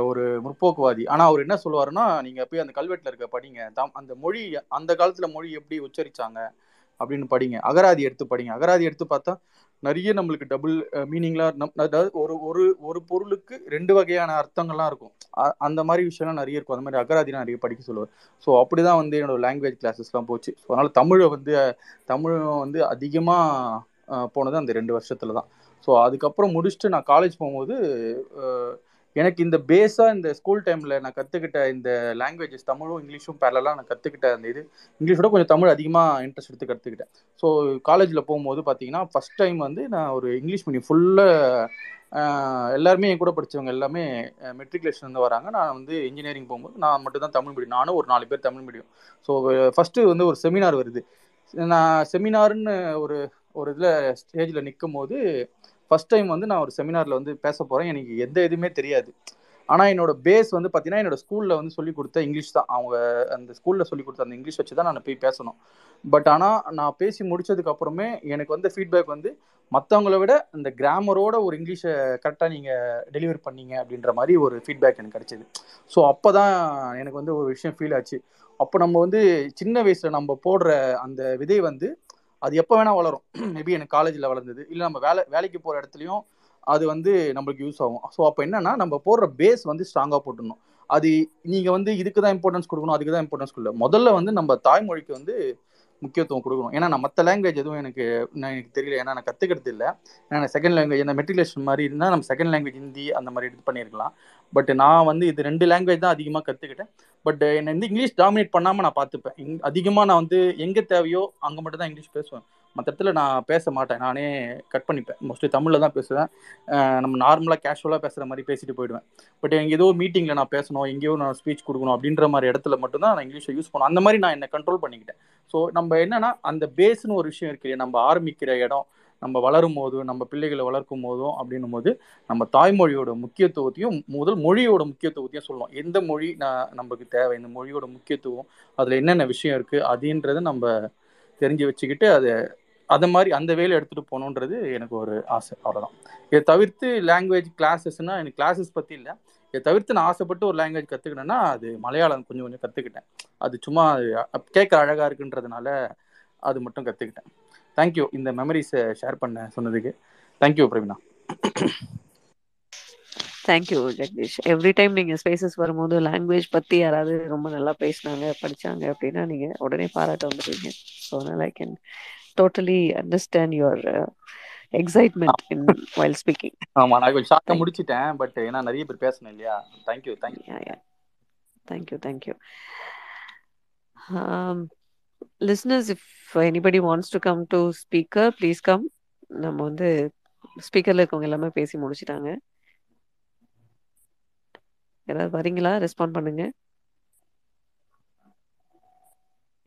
ஒரு முற்போக்குவாதி. ஆனால் அவர் என்ன சொல்லுவாருன்னா நீங்கள் போய் அந்த கல்வெட்டில் இருக்க படிங்க. தம் அந்த மொழி அந்த காலத்தில் மொழி எப்படி உச்சரிச்சாங்க? அப்படின்னு படிங்க. அகராதி எடுத்து படிங்க. அகராதி எடுத்து பார்த்தா நிறைய நம்மளுக்கு டபுள் மீனிங்லாம் நம் அதாவது ஒரு ஒரு ஒரு பொருளுக்கு ரெண்டு வகையான அர்த்தங்கள்லாம் இருக்கும். அந்த மாதிரி விஷயம்லாம் நிறைய இருக்கும். அந்த மாதிரி அகராதிலாம் நிறைய படிக்க சொல்லுவார். ஸோ அப்படி தான் வந்து என்னோட லாங்குவேஜ் கிளாஸஸ்லாம் போச்சு. ஸோ அதனால் தமிழை வந்து தமிழ் வந்து அதிகமாக போனது அந்த ரெண்டு வருஷத்தில் தான். ஸோ அதுக்கப்புறம் முடிச்சுட்டு நான் காலேஜ் போகும்போது எனக்கு இந்த பேஸாக இந்த ஸ்கூல் டைமில் நான் கற்றுக்கிட்ட இந்த லாங்குவேஜஸ் தமிழும் இங்கிலீஷும் பேரலாம் நான் கற்றுக்கிட்ட அந்த இது இங்கிலீஷோட கொஞ்சம் தமிழ் அதிகமாக இன்ட்ரெஸ்ட் எடுத்து கற்றுக்கிட்டேன் ஸோ காலேஜில் போகும்போது பார்த்தீங்கன்னா ஃபஸ்ட் டைம் வந்து நான் ஒரு இங்கிலீஷ் மீடியம் ஃபுல்லாக எல்லாருமே என் கூட படித்தவங்க எல்லாமே மெட்ரிகுலேஷன்லேருந்து வராங்க. நான் வந்து இன்ஜினியரிங் போகும்போது நான் மட்டும் தான் தமிழ் மீடியம் நானும் ஒரு நாலு பேர் தமிழ் மீடியம் ஸோ ஃபஸ்ட்டு வந்து ஒரு செமினார் வருது. நான் செமினார்னு ஒரு ஒரு இதில் ஸ்டேஜில் நிற்கும் போது ஃபர்ஸ்ட் டைம் வந்து நான் ஒரு செமினாரில் வந்து பேச போகிறேன் எனக்கு எந்த எதுவுமே தெரியாது. ஆனால் என்னோட பேஸ் வந்து பார்த்தீங்கன்னா என்னோட ஸ்கூலில் வந்து சொல்லி கொடுத்த இங்கிலீஷ் தான். அவங்க அந்த ஸ்கூலில் சொல்லி கொடுத்த அந்த இங்கிலீஷ் வச்சு தான் நான் போய் பேசணும். பட் ஆனால் நான் பேசி முடிச்சதுக்கு அப்புறமே எனக்கு வந்து ஃபீட்பேக் வந்து மற்றவங்கள விட இந்த கிராமரோட ஒரு இங்கிலீஷை கரெக்டாக நீங்கள் டெலிவரி பண்ணீங்க அப்படின்ற மாதிரி ஒரு ஃபீட்பேக் எனக்கு கிடைச்சிது. ஸோ அப்போ தான் எனக்கு வந்து ஒரு விஷயம் ஃபீல் ஆச்சு. அப்போ நம்ம வந்து சின்ன வயசில் நம்ம போடுற அந்த விதை வந்து அது எப்போ வேணால் வளரும். மேபி எனக்கு காலேஜில் வளர்ந்தது. இல்லை நம்ம வேலை வேலைக்கு போகிற இடத்துலையும் அது வந்து நம்மளுக்கு யூஸ் ஆகும். ஸோ அப்போ என்னன்னா நம்ம போடுற பேஸ் வந்து ஸ்ட்ராங்காக போட்டுடணும். அது நீங்கள் வந்து இதுக்கு தான் இம்பார்ட்டன்ஸ் கொடுக்கணும் அதுக்கு தான் இம்பார்ட்டன்ஸ் கொடுக்கல. முதல்ல வந்து நம்ம தாய்மொழிக்கு வந்து முக்கியத்துவம் கொடுக்கணும். ஏன்னா நான் மற்ற லாங்குவேஜ் எதுவும் எனக்கு நான் எனக்கு தெரியல. ஏன்னா நான் கற்றுக்கிறது இல்லை. ஏன்னா செகண்ட் லாங்குவேஜ் இந்த மெட்ரிகுலேஷன் மாதிரி இருந்தால் நம்ம செகண்ட் லாங்குவேஜ் ஹிந்தி அந்த மாதிரி இது பண்ணியிருக்கலாம் பட் நான் வந்து இது ரெண்டு லாங்குவேஜ் தான் அதிகமாக கற்றுக்கிட்டேன் பட் என்னை வந்து இங்கிலீஷ் டாமினேட் பண்ணாமல் நான் பார்த்துப்பேன். இங் அதிகமாக நான் வந்து எங்கே தேவையோ அங்கே மட்டும் தான் இங்கிலீஷ் பேசுவேன். மற்ற இடத்துல நான் பேச மாட்டேன். நானே கட் பண்ணிப்பேன். மோஸ்ட்லி தமிழில் தான் பேசுவேன். நம்ம நார்மலாக கேஷுவலாக பேசுகிற மாதிரி பேசிட்டு போயிடுவேன். பட் எங்கே ஏதோ மீட்டிங்கில் நான் பேசணும் எங்கேயோ நான் ஸ்பீச் கொடுக்கணும் அப்படின்ற மாதிரி இடத்துல மட்டும்தான் நான் இங்கிலீஷை யூஸ் பண்ணுவேன் அந்த மாதிரி நான் என்னை கண்ட்ரோல் பண்ணிக்கிட்டேன். ஸோ நம்ம என்னன்னா அந்த பேஸ்னு ஒரு விஷயம் இருக்கு நம்ம ஆரம்பிக்கிற இடம் நம்ம வளரும் போதும் நம்ம பிள்ளைகளை வளர்க்கும் போதும் அப்படின்னும் போது நம்ம தாய்மொழியோட முக்கியத்துவத்தையும் முதல் மொழியோட முக்கியத்துவத்தையும் சொல்லணும் எந்த மொழி நான் நமக்கு தேவை இந்த மொழியோட முக்கியத்துவம் அதில் என்னென்ன விஷயம் இருக்குது அப்படின்றத நம்ம தெரிஞ்சு வச்சுக்கிட்டு அதை அதை மாதிரி அந்த வேலை எடுத்துகிட்டு போகணுன்றது எனக்கு ஒரு ஆசை. அவ்வளோதான் இதை தவிர்த்து லாங்குவேஜ் கிளாஸஸ்னால் எனக்கு கிளாஸஸ் பற்றி இல்லை. இதை தவிர்த்து நான் ஆசைப்பட்டு ஒரு லாங்குவேஜ் கற்றுக்கணுன்னா அது மலையாளம் கொஞ்சம் கொஞ்சம் கற்றுக்கிட்டேன் அது சும்மா கேட்க அழகாக இருக்குன்றதுனால அது மட்டும் கற்றுக்கிட்டேன் தேங்க்யூ இந்த மெமரிஸை ஷேர் பண்ண சொன்னதுக்கு. Thank you Praveena. Thank you Jagadish every time நீங்கள் ஸ்பேசஸ் வரும்போது லாங்குவேஜ் பற்றி யாராவது ரொம்ப நல்லா பேசினாங்க படித்தாங்க அப்படின்னா நீங்கள் உடனே பாராட்ட வந்துடுவீங்க. ஸோ அதனால் I can totally understand your excitement in while speaking ஆமாம் நான் கொஞ்சம் ஷார்ட்டாக முடிச்சிட்டேன் பட் ஏன்னா நிறைய பேர் பேசணும் இல்லையா? Thank you thank you thank you thank you listeners if anybody wants to come to speaker please come. நம்ம வந்து ஸ்பீக்கர்ல இருக்கவங்க எல்லாமே பேசி முடிச்சிட்டாங்க. யாராவது வரீங்களா? ரெஸ்பாண்ட் பண்ணுங்க.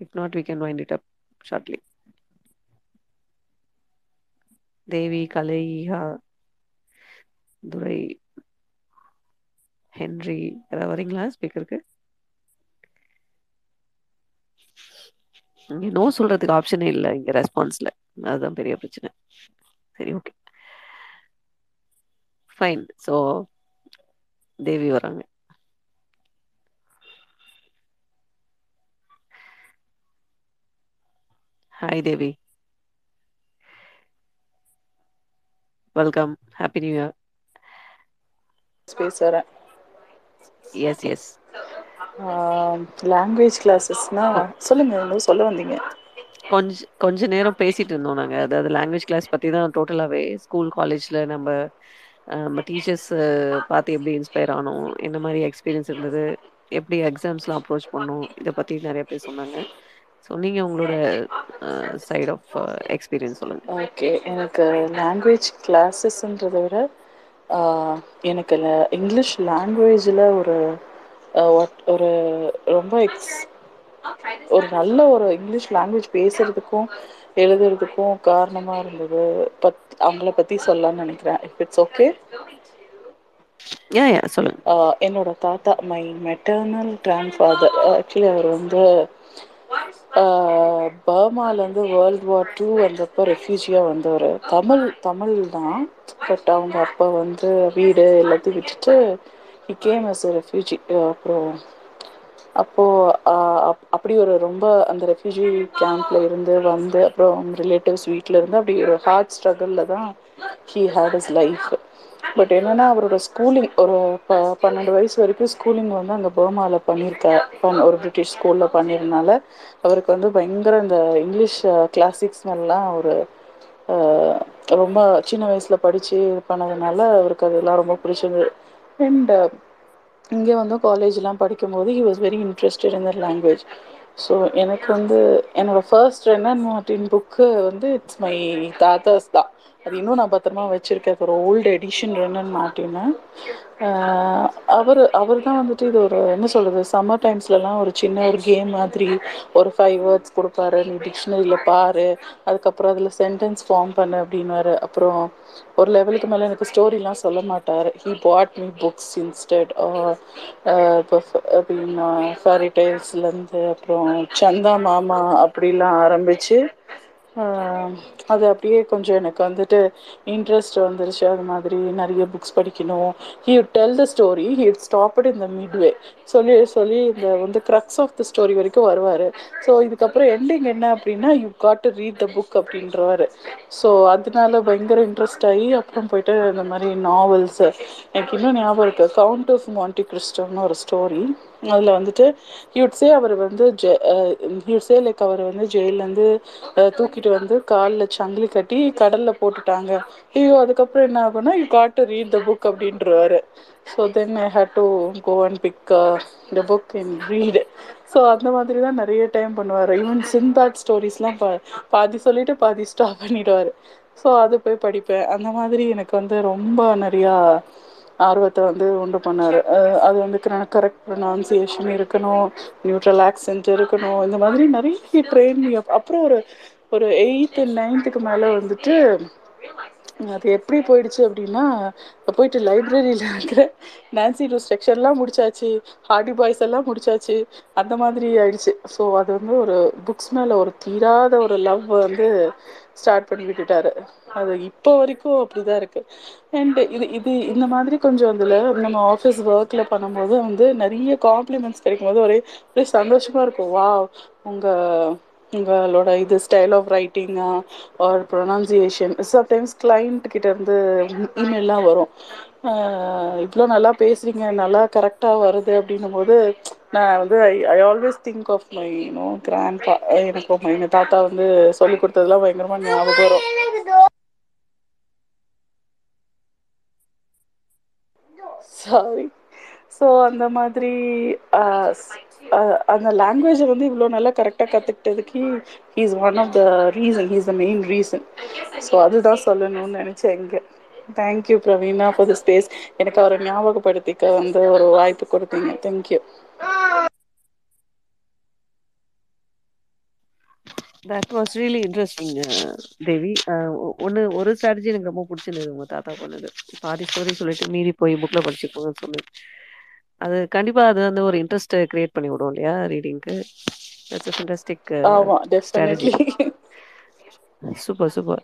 If not we can wind it up shortly Devi Kalai Eeha Durai Henry யாராவது வரீங்களா ஸ்பீக்கருக்கு? இங்கே நோ சொல்றதுக்கு ஆப்ஷனே இல்லை இங்கே ரெஸ்பான்ஸ்ல அதுதான் பெரிய பிரச்சனை. சரி ஓகே ஃபைன் ஸோ தேவி வராங்க. Hi Devi. Welcome happy new year பேசுகிறேன் எஸ் எஸ் லாங்குவேஜ் கிளாஸஸ்னா சொல்லுங்க என்ன சொல்ல வந்தீங்க. கொஞ்ச கொஞ்ச நேரம் பேசிட்டு இருந்தோம் நாங்க. அதாவது லாங்குவேஜ் கிளாஸ் பத்தி தான் டோட்டலாவே ஸ்கூல் காலேஜ்ல நம்ம நம்ம டீச்சர்ஸ் பார்த்து எப்படி இன்ஸ்பயர் ஆனோம் என்ன மாதிரி எக்ஸ்பீரியன்ஸ் இருந்தது எப்படி எக்ஸாம்ஸ்லாம் அப்ரோச் பண்ணோம் இதை பத்தி நிறைய பேர் சொன்னாங்க. ஸோ நீங்க உங்களோட சைட் ஆஃப் எக்ஸ்பீரியன்ஸ் சொல்லுங்க. ஓகே எனக்கு லாங்குவேஜ் கிளாஸஸ்ன்றதை விட எனக்கு இங்கிலீஷ் லாங்குவேஜில் ஒரு ஒரு ரொம்ப எக்ஸ் ஒரு நல்ல ஒரு இங்கிலீஷ் லாங்குவேஜ் பேசுறதுக்கும் எழுதுறதுக்கும் காரணமாக இருந்தது. பத் அவங்கள பற்றி சொல்லலாம்னு நினைக்கிறேன். இஃப் இட்ஸ் ஓகே என்னோட தாத்தா my maternal grandfather actually அவர் வந்து பர்மாலேருந்து வேர்ல்டு வார் டூ வந்தப்போ ரெஃப்யூஜியாக வந்தவர். தமிழ் தமிழ் தான். பட் அவங்க அப்பா வந்து வீடு எல்லாத்தையும் விட்டுட்டு ஹி கேம் அஸ் ரெஃப்யூஜி அப்புறம் அப்போது அப்படி ஒரு ரொம்ப அந்த ரெஃப்யூஜி கேம்பில் இருந்து வந்து அப்புறம் ரிலேட்டிவ்ஸ் வீட்டில் இருந்து அப்படி ஒரு ஹார்ட் ஸ்ட்ரகிளில் தான் he had his life but என்னென்னா அவரோட ஸ்கூலிங் ஒரு ப பன்னெண்டு வயசு வரைக்கும் ஸ்கூலிங் வந்து அங்கே பர்மாவில் பண்ணியிருக்கார் பண் ஒரு பிரிட்டிஷ் ஸ்கூலில் பண்ணியிருந்தனால அவருக்கு வந்து பயங்கர இந்த இங்கிலீஷ் கிளாசிக்ஸ் மேலாம் ஒரு ரொம்ப சின்ன வயசில் படித்து இது பண்ணதுனால அவருக்கு அதெல்லாம் ரொம்ப பிடிச்சிருந்தது. அண்ட் இங்கே வந்து காலேஜ்லாம் படிக்கும்போது he was very interested in the language so எனக்கு வந்து என்னோடய ஃபர்ஸ்ட் ரெனன் மார்டின் புக்கு வந்து இட்ஸ் மை தாத்தாஸ் தான். அது இன்னும் நான் பத்திரமா வச்சுருக்கேன். ஒரு ஓல்டு எடிஷன் ரெனன் மாட்டினேன். அவர் அவர் தான் வந்துட்டு இது ஒரு என்ன சொல்கிறது சம்மர் டைம்ஸ்லலாம் ஒரு சின்ன ஒரு கேம் மாதிரி ஒரு ஃபைவ் வேர்ட்ஸ் கொடுப்பாரு. நீ டிக்ஷனரியில் பாரு. அதுக்கப்புறம் அதில் சென்டென்ஸ் ஃபார்ம் பண்ணு அப்படின்னாரு அப்புறம் ஒரு லெவலுக்கு மேலே எனக்கு ஸ்டோரிலாம் சொல்ல மாட்டார். He bought me books instead இப்போ அப்படின்னா ஃபேரி டைல்ஸ்லேருந்து அப்புறம் சந்தா மாமா அப்படிலாம் ஆரம்பித்து அது அப்படியே கொஞ்சம் எனக்கு வந்துட்டு இன்ட்ரெஸ்ட் வந்துருச்சு. அது மாதிரி நிறைய புக்ஸ் படிக்கணும். He tell the story he stopped இந்த மிட்வே சொல்லி சொல்லி இந்த வந்து க்ரக்ஸ் ஆஃப் த ஸ்டோரி வரைக்கும் வருவார். ஸோ இதுக்கப்புறம் எண்டிங் என்ன அப்படின்னா you got to read the book அப்படின்றவாரு. So அதனால பயங்கர இன்ட்ரெஸ்ட் ஆகி அப்புறம் போயிட்டு இந்த மாதிரி நாவல்ஸு எனக்கு இன்னும் ஞாபகம் இருக்குது கவுண்ட் ஆஃப் மாண்டி கிறிஸ்டோன்னு ஒரு ஸ்டோரி அதில் வந்துட்டு ஹியூட் சே அவர் வந்து ஜெ ஹியூட் சே லைக் அவர் வந்து ஜெயிலேருந்து தூக்கிட்டு வந்து காலில் சங்கிலி கட்டி கடலில் போட்டுட்டாங்க. ஐயோ அதுக்கப்புறம் என்ன ஆகும்னா you got to read the book அப்படின்றவாரு. So then I had to go and pick the book in read so அந்த மாதிரி தான் நிறைய டைம் பண்ணுவார். ஈவன் சிந்தாட் ஸ்டோரிஸ்லாம் பா பாதி சொல்லிட்டு பாதி ஸ்டாப் பண்ணிடுவார். ஸோ அது போய் படிப்பேன். அந்த மாதிரி எனக்கு வந்து ரொம்ப நிறையா ஆர்வத்தை வந்து உண்டு பண்ணார். அது வந்து கரெக்ட் ப்ரொனவுன்சியேஷன் இருக்கணும் நியூட்ரல் ஆக்சென்ட் இருக்கணும் இந்த மாதிரி நிறைய ட்ரெயின் அப்புறம் ஒரு ஒரு எயித்து நைன்த்துக்கு மேலே வந்துட்டு அது எப்படி போயிடுச்சு அப்படின்னா போயிட்டு லைப்ரரியில் இருக்கிற நான்சி டூ செக்ஷன்லாம் முடிச்சாச்சு ஹார்டி பாய்ஸ் எல்லாம் முடிச்சாச்சு அந்த மாதிரி ஆயிடுச்சு. ஸோ அது வந்து ஒரு புக்ஸ் மேலே ஒரு தீராத ஒரு லவ் வந்து ஸ்டார்ட் பண்ணி விட்டுட்டாரு. அது இப்போ வரைக்கும் அப்படிதான் இருக்கு. அண்ட் இது இது இந்த மாதிரி கொஞ்சம் அதில் நம்ம ஆஃபீஸ் ஒர்க்கில் பண்ணும்போது வந்து நிறைய காம்ப்ளிமெண்ட்ஸ் கிடைக்கும் போது ஒரே ஒரே சந்தோஷமாக இருக்கும். வா உங்கள் உங்களோட இது ஸ்டைல் ஆஃப் ரைட்டிங்கா ஆர் ப்ரொனன்சியேஷன் சம்டைம்ஸ் கிளைண்ட் கிட்ட இருந்து இமெயிலாம் வரும். இவ்வளோ நல்லா பேசுறீங்க நல்லா கரெக்டாக வருது அப்படின்னும் போது நான் வந்து I I always think of my you know grandpa எனக்கு எங்கள் தாத்தா வந்து சொல்லி கொடுத்ததுலாம் பயங்கரமாக ஞாபகம் வரும். சாரி ஸோ அந்த மாதிரி uh, uh, அந்த லாங்குவேஜை வந்து இவ்வளோ நல்லா கரெக்டாக கற்றுக்கிட்டதுக்கு he's one of the reason he's the main reason so அதுதான் சொல்லணும்னு நினச்சேன் இங்கே. Thank you Praveena for the space எனக்கு அவரை ஞாபகப்படுத்திக்க வந்து ஒரு வாய்ப்பு கொடுத்தீங்க. Thank you that was really interesting Devi ஒன்று ஒரு ஸ்ட்ராட்டஜி எனக்கு ரொம்ப பிடிச்சிருந்தது உங்கள் தாத்தா பண்ணது. பாதி ஸ்டோரி சொல்லிட்டு மீறி போய் புக்கில் படிச்சுப்போங்கன்னு சொன்னது அது கண்டிப்பாக அது வந்து ஒரு இன்ட்ரெஸ்ட்டை கிரியேட் பண்ணி விடும் இல்லையா ரீடிங்க்கு that's fantastic strategy super super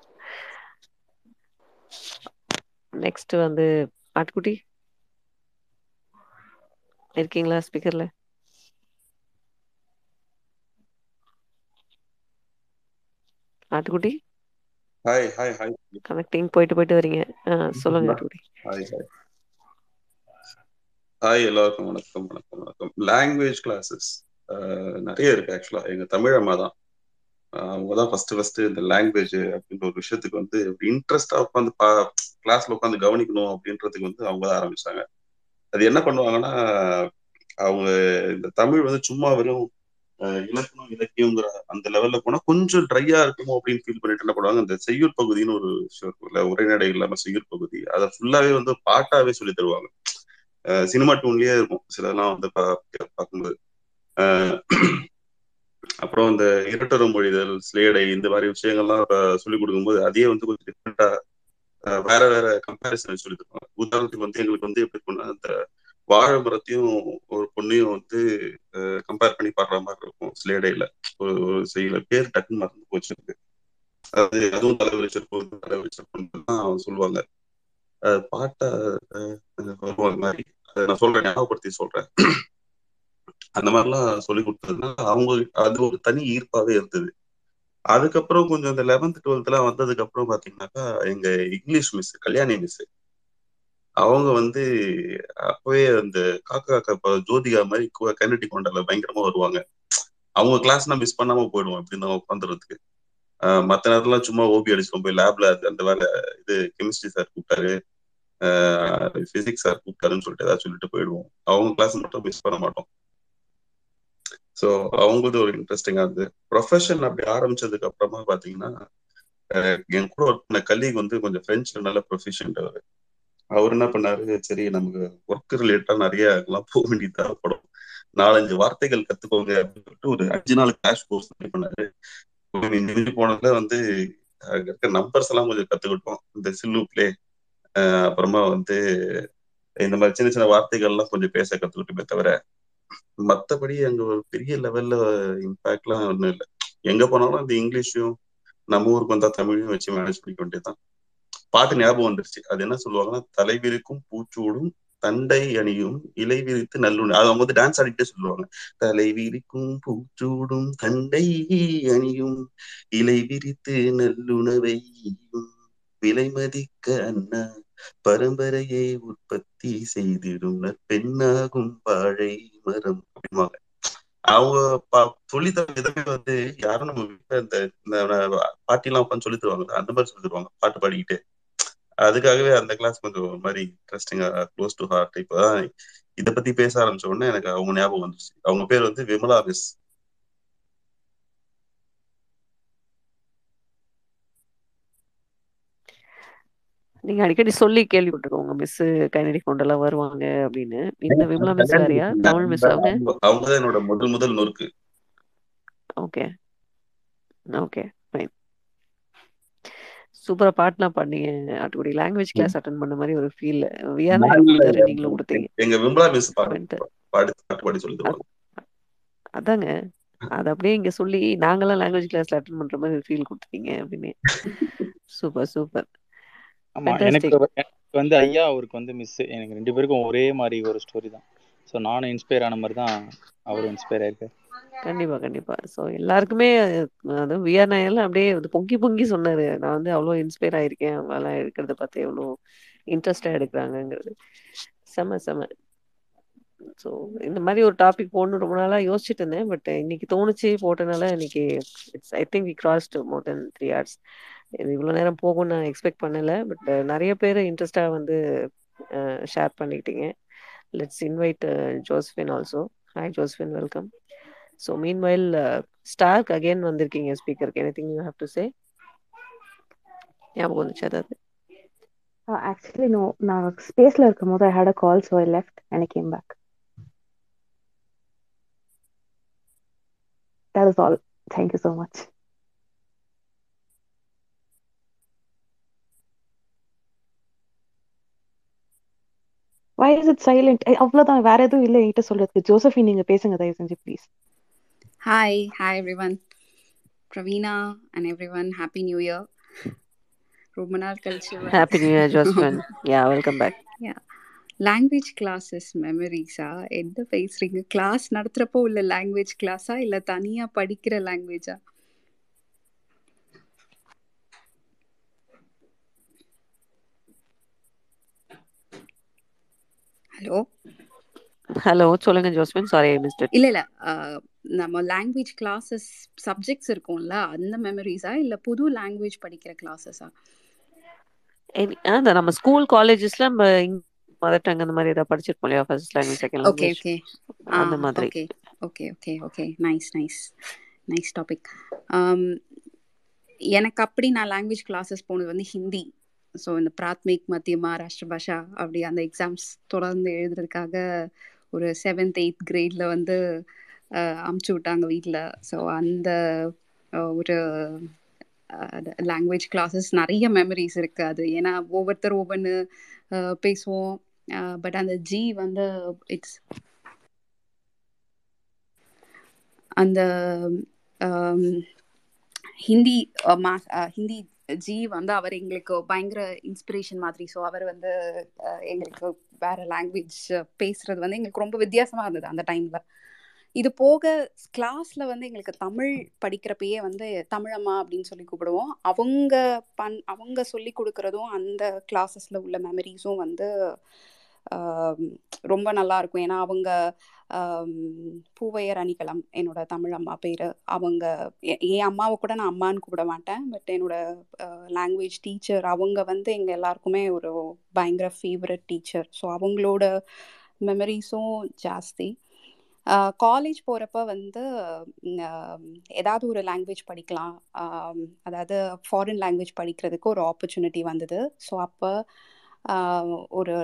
next வந்து ஆட்டுக்குட்டி. இருக்கீங்களா ஸ்பீக்கர்ல ஆட்டுக்குட்டி ஹாய் ஹாய் ஹாய் கனெக்டிங் போயிட்டு போயிட்டு வரீங்க. சொல்லுங்க ஆட்டுக்குட்டி ஹாய் ஹாய் ஹாய் எல்லாருக்கும் வணக்கம் வணக்கம் வணக்கம். லாங்குவேஜ் கிளாஸஸ் நிறைய இருக்கு ஆக்சுவலா எங்க தமிழ் அம்மா தான். அவங்க தான் ஃபர்ஸ்ட் ஃபர்ஸ்ட் இந்த லாங்குவேஜ் அப்படின்ற ஒரு விஷயத்துக்கு வந்து இன்ட்ரெஸ்டா உட்காந்து கிளாஸ்ல உட்காந்து கவனிக்கணும் அப்படின்றதுக்கு வந்து அவங்க தான் ஆரம்பிச்சாங்க. அது என்ன பண்ணுவாங்கன்னா அவங்க இந்த தமிழ் வந்து சும்மா வெறும் இலக்கணம் இலக்கியங்கிற அந்த லெவல்ல போனா கொஞ்சம் ட்ரையா இருக்குமோ அப்படின்னு ஃபீல் பண்ணிட்டு என்ன பண்ணுவாங்க அந்த செய்யுள் பகுதின்னு ஒரு உரைநடை இல்லாம செய்யுள் பகுதி அதை ஃபுல்லாவே வந்து பாட்டாவே சொல்லி தருவாங்க. சினிமா டூன்லயே இருக்கும். சிலதெல்லாம் வந்து பா- பார்க்கும்போது. ஆஹ் அப்புறம் இந்த இரட்டரும் மொழிதல் ஸ்லேடை இந்த மாதிரி விஷயங்கள்லாம் சொல்லிக் கொடுக்கும்போது அதையே வந்து கொஞ்சம் டிஃப்ரெண்டா வேற வேற கம்பேரிசன் சொல்லி தருவாங்க. உதாரணத்துக்கு வந்து எங்களுக்கு வந்து எப்படி இருக்கும்னா அந்த வாழை மரத்தையும் ஒரு பொண்ணையும் வந்து கம்பேர் பண்ணி பாடுற மாதிரி இருக்கும். சிலேடையில ஒரு ஒரு செய்யல பேர் டக்குன்னு மறந்து போச்சிருக்கு அது அதுவும் தலைவலிச்சிருக்கும் தலைவலிச்சிருக்கும் தான் சொல்லுவாங்க. பாட்டை வருவாங்க மாதிரி. அதை நான் சொல்றேன் ஞாபகப்படுத்தி சொல்றேன். அந்த மாதிரிலாம் சொல்லி கொடுத்ததுனால அவங்க அது ஒரு தனி ஈர்ப்பாவே இருந்தது. அதுக்கப்புறம் கொஞ்சம் இந்த லெவன்த் டுவெல்த் எல்லாம் வந்ததுக்கு அப்புறம் பாத்தீங்கன்னாக்கா எங்க இங்கிலீஷ் மிஸ் கல்யாணி மிஸ் அவங்க வந்து அப்பவே அந்த காக்கா காக்கா ஜோதிகா மாதிரி கன்னடி கொண்டால பயங்கரமா வருவாங்க. அவங்க கிளாஸ் நான் மிஸ் பண்ணாம போயிடுவோம் அப்படின்னு தான் உட்காந்துறதுக்கு மற்ற நேரம்லாம் சும்மா ஓபி அடிச்சிடும் போய் லேப்ல அந்த வேலை இது கெமிஸ்ட்ரி சார் கூப்பிட்டாரு. பிசிக்ஸ் சார் கூப்பிட்டாருன்னு சொல்லிட்டு ஏதாவது சொல்லிட்டு போயிடுவோம். அவங்க கிளாஸ் மட்டும் மிஸ் பண்ண மாட்டோம். ஸோ அவங்களது ஒரு இன்ட்ரெஸ்டிங்கா இருந்தது. ப்ரொஃபஷன் அப்படி ஆரம்பிச்சதுக்கு அப்புறமா பாத்தீங்கன்னா என் கூட ஒர்க் பண்ண கலீக் வந்து கொஞ்சம் ஃப்ரெஞ்சுல நல்ல ப்ரொஃபிஷியன்ட் அவர். அவர் என்ன பண்ணாரு? சரி நமக்கு ஒர்க் ரிலேட்டடா நிறைய எல்லாம் போக வேண்டியது தேவைப்படும். நாலஞ்சு வார்த்தைகள் கத்துக்கோங்க அப்படின்னு சொல்லிட்டு ஒரு அஞ்சு நாள் கிளாஷ் கோர்ஸ் பண்ணாரு. இன்ஜினியர் போனதுல வந்து அங்க இருக்க நம்பர்ஸ் எல்லாம் கொஞ்சம் கத்துக்கிட்டோம். இந்த சில்லு பிளே அப்புறமா வந்து இந்த மாதிரி சின்ன சின்ன வார்த்தைகள்லாம் கொஞ்சம் பேச கத்துக்கிட்டுமே தவிர மற்றபடி அங்க ஒரு பெரிய லெவல்ல இம்பாக்ட்லாம் ஒன்றும் இல்லை. எங்க போனாலும் இந்த இங்கிலீஷும் நம்ம ஊருக்கு வந்தா தமிழையும் வச்சு மேனேஜ் பண்ணிக்க வேண்டியதுதான். பாட்டு ஞாபகம் வந்துருச்சு. அது என்ன சொல்லுவாங்கன்னா தலைவிருக்கும் பூச்சூடும் தண்டை அணியும் இலை விரித்து நல்லுணை. அது அவங்க வந்து டான்ஸ் ஆடிட்டே சொல்லுவாங்க. தலை விரிக்கும் பூச்சூடும் தண்டை அணியும் இலை விரித்து நல்லுணவையும் விலை மதிக்க அண்ணா பரம்பரையை உற்பத்தி செய்திடும் நற்பெண்ணாகும் வாழை மரம். அப்படிமாங்க அவங்க சொல்லி தர விதமே வந்து யாரும் நம்ம வீட்டுல இந்த இந்த பாட்டிலாம் உட்காந்து சொல்லி தருவாங்க. அந்த மாதிரி சொல்லி தருவாங்க. பாட்டு பாடிக்கிட்டு. அதுக்காகவே அந்த கிளாஸ் கொஞ்சம் ஒரு மாதிரி இன்ட்ரெஸ்டிங்கா க்ளோஸ் டு ஹார்ட் இப்பதான் இத பத்தி பேச ஆரம்பிச்ச உடனே எனக்கு அவங்க ஞாபகம் வந்துருச்சு. அவங்க பேர் வந்து விமலா மிஸ். நீங்க அடிக்கடி சொல்லி கேள்விப்பட்டிருக்கோங்க மிஸ் கைனடி கொண்டெல்லாம் வருவாங்க அப்படின்னு. இந்த விமலா மிஸ் வேறயா? தமிழ் மிஸ் அவங்க? அவங்கதான் என்னோட முதல் முதல் நொறுக்கு. ஓகே ஓகே சூப்பரா பாட்டுலாம் பண்ணீங்க ஆட்டுக்குடி லாங்குவேஜ் கிளாஸ் அட்டன் பண்ண மாதிரி ஒரு ஃபீல் நீங்களும் கொடுத்தீங்க. எங்க விமலா மிஸ். பாடி சொல்லி அதாங்க. அது அப்படியே இங்க சொல்லி நாங்கெல்லாம் லாங்குவேஜ் கிளாஸ்ல அட்டன் பண்ற மாதிரி ஃபீல் கொடுத்தீங்க அப்படின்னு. சூப்பர் சூப்பர் ஆமா எனக்கு எனக்கு வந்து ஐயா அவருக்கு வந்து மிஸ் எனக்கு ரெண்டு பேருக்கும் ஒரே மாதிரி ஒரு ஸ்டோரி தான். ஸோ நானும் இன்ஸ்பயர் ஆன மாதிரி தான் அவரும் இன்ஸ்பயர் ஆயிருக்காரு. கண்டிப்பா கண்டிப்பா. சோ எல்லாருக்குமே அது விஆர் நாயெல்லாம் அப்படியே அது பொங்கி பொங்கி சொன்னாரு. நான் வந்து அவ்வளோ இன்ஸ்பயர் ஆயிருக்கேன். அவங்க எல்லாம் எடுக்கிறத பார்த்து எவ்வளோ இன்ட்ரெஸ்டா எடுக்கிறாங்கங்கிறது. செம செம. ஸோ இந்த மாதிரி ஒரு டாபிக் போடணும் ரொம்ப நாளா யோசிச்சுட்டு இருந்தேன். பட் இன்னைக்கு தோணுச்சு. போட்டனால இன்னைக்கு it's I think we crossed more then three hours இது இவ்வளோ நேரம் போகும்னு நான் எக்ஸ்பெக்ட் பண்ணல. பட் நிறைய பேர் இன்ட்ரெஸ்டா வந்து ஷேர் பண்ணிக்கிட்டீங்க. Let's invite Josephine also hi Josephine welcome so meanwhile start again வந்திருக்கீங்க ஸ்பீக்கருக்கு anything you have to say ஞாபகம் வந்துச்சு அதாவது ஆக்சுவலி uh, நோ நான் ஸ்பேஸ்ல இருக்கும் போது I had a call so I left and I came back that is all thank you so much why is it silent அவ்வளோதான் வேற எதுவும் இல்லை. என்கிட்ட சொல்றதுக்கு. ஜோசஃபி நீங்க பேசுங்க தயவு செஞ்சு please Hi, hi everyone. Pravina and everyone, Happy New Year. ரொம்ப நாள் கழிச்சு happy new year Josephine yeah welcome back Yeah. Language classes மெமரிஸா என்ன பேசுறீங்க கிளாஸ் நடத்துறப்போ உள்ள லாங்குவேஜ் கிளாஸா இல்ல தனியா படிக்கிற லாங்குவேஜா ஹலோ ஹலோ சொல்லுங்க ஜோஸ்பின் சாரி ஐ மிஸ்ட் இல்ல இல்ல. நம்ம லாங்குவேஜ் கிளாஸஸ் சப்ஜெக்ட்ஸ் இருக்கும்ல அந்த மெமரிஸா இல்ல புது லாங்குவேஜ் படிக்கிற கிளாஸஸா அதான் நம்ம ஸ்கூல் காலேஜஸ்ல நம்ம மதர் டங் அந்த மாதிரி ஏதாவது படிச்சிருப்போம் இல்லையா? First language second okay language okay அந்த மாதிரி. Okay okay okay okay nice nice nice topic எனக்கு அப்படி நான் லாங்குவேஜ் கிளாஸஸ் போனது வந்து ஹிந்தி. ஸோ இந்த பிராத்மிக் மத்தியமா ராஷ்டிர பாஷா அப்படி அந்த எக்ஸாம்ஸ் தொடர்ந்து எழுதுறதுக்காக ஒரு செவன்த் எயித் கிரேட்ல வந்து அஹ், அமுச்சு விட்டாங்க வீட்டில் ஸோ அந்த ஒரு லாங்குவேஜ் கிளாஸஸ் நிறைய மெமரிஸ் இருக்கு அது. ஏன்னா ஒவ்வொருத்தர் ஒவ்வொன்று பேசுவோம். பட் அந்த ஜி வந்து இட்ஸ் அந்த ஹிந்தி மா- அஹ், ஹிந்தி ஜி வந்து அவர் எங்களுக்கு பயங்கர இன்ஸ்பிரேஷன் மாதிரி. ஸோ அவர் வந்து எங்களுக்கு வேற லாங்குவேஜ் பேசுறது வந்து எங்களுக்கு ரொம்ப வித்தியாசமா இருந்தது அந்த டைம்ல இது போக கிளாஸ்ல வந்து எங்களுக்கு தமிழ் படிக்கிறப்பயே வந்து தமிழம்மா அப்படின்னு சொல்லி கூப்பிடுவோம். அவங்க பண் அவங்க சொல்லி கொடுக்கறதும் அந்த கிளாஸஸ்ல உள்ள மெமரிஸும் வந்து ரொம்ப நல்லா இருக்கும். ஏன்னா அவங்க பூவையர் அணிகலம் என்னோட தமிழ் அம்மா பேர். அவங்க என் அம்மாவை கூட நான் அம்மான்னு கூப்பிட மாட்டேன். பட் என்னோட லாங்குவேஜ் டீச்சர் அவங்க வந்து எங்கள் எல்லாருக்குமே ஒரு பயங்கர ஃபேவரட் டீச்சர் ஸோ அவங்களோட மெமரிஸும் ஜாஸ்தி. காலேஜ் போகிறப்ப வந்து ஏதாவது ஒரு லாங்குவேஜ் படிக்கலாம். அதாவது ஃபாரின் லாங்குவேஜ் படிக்கிறதுக்கு ஒரு ஆப்பர்ச்சுனிட்டி வந்தது. ஸோ அப்போ ஒரு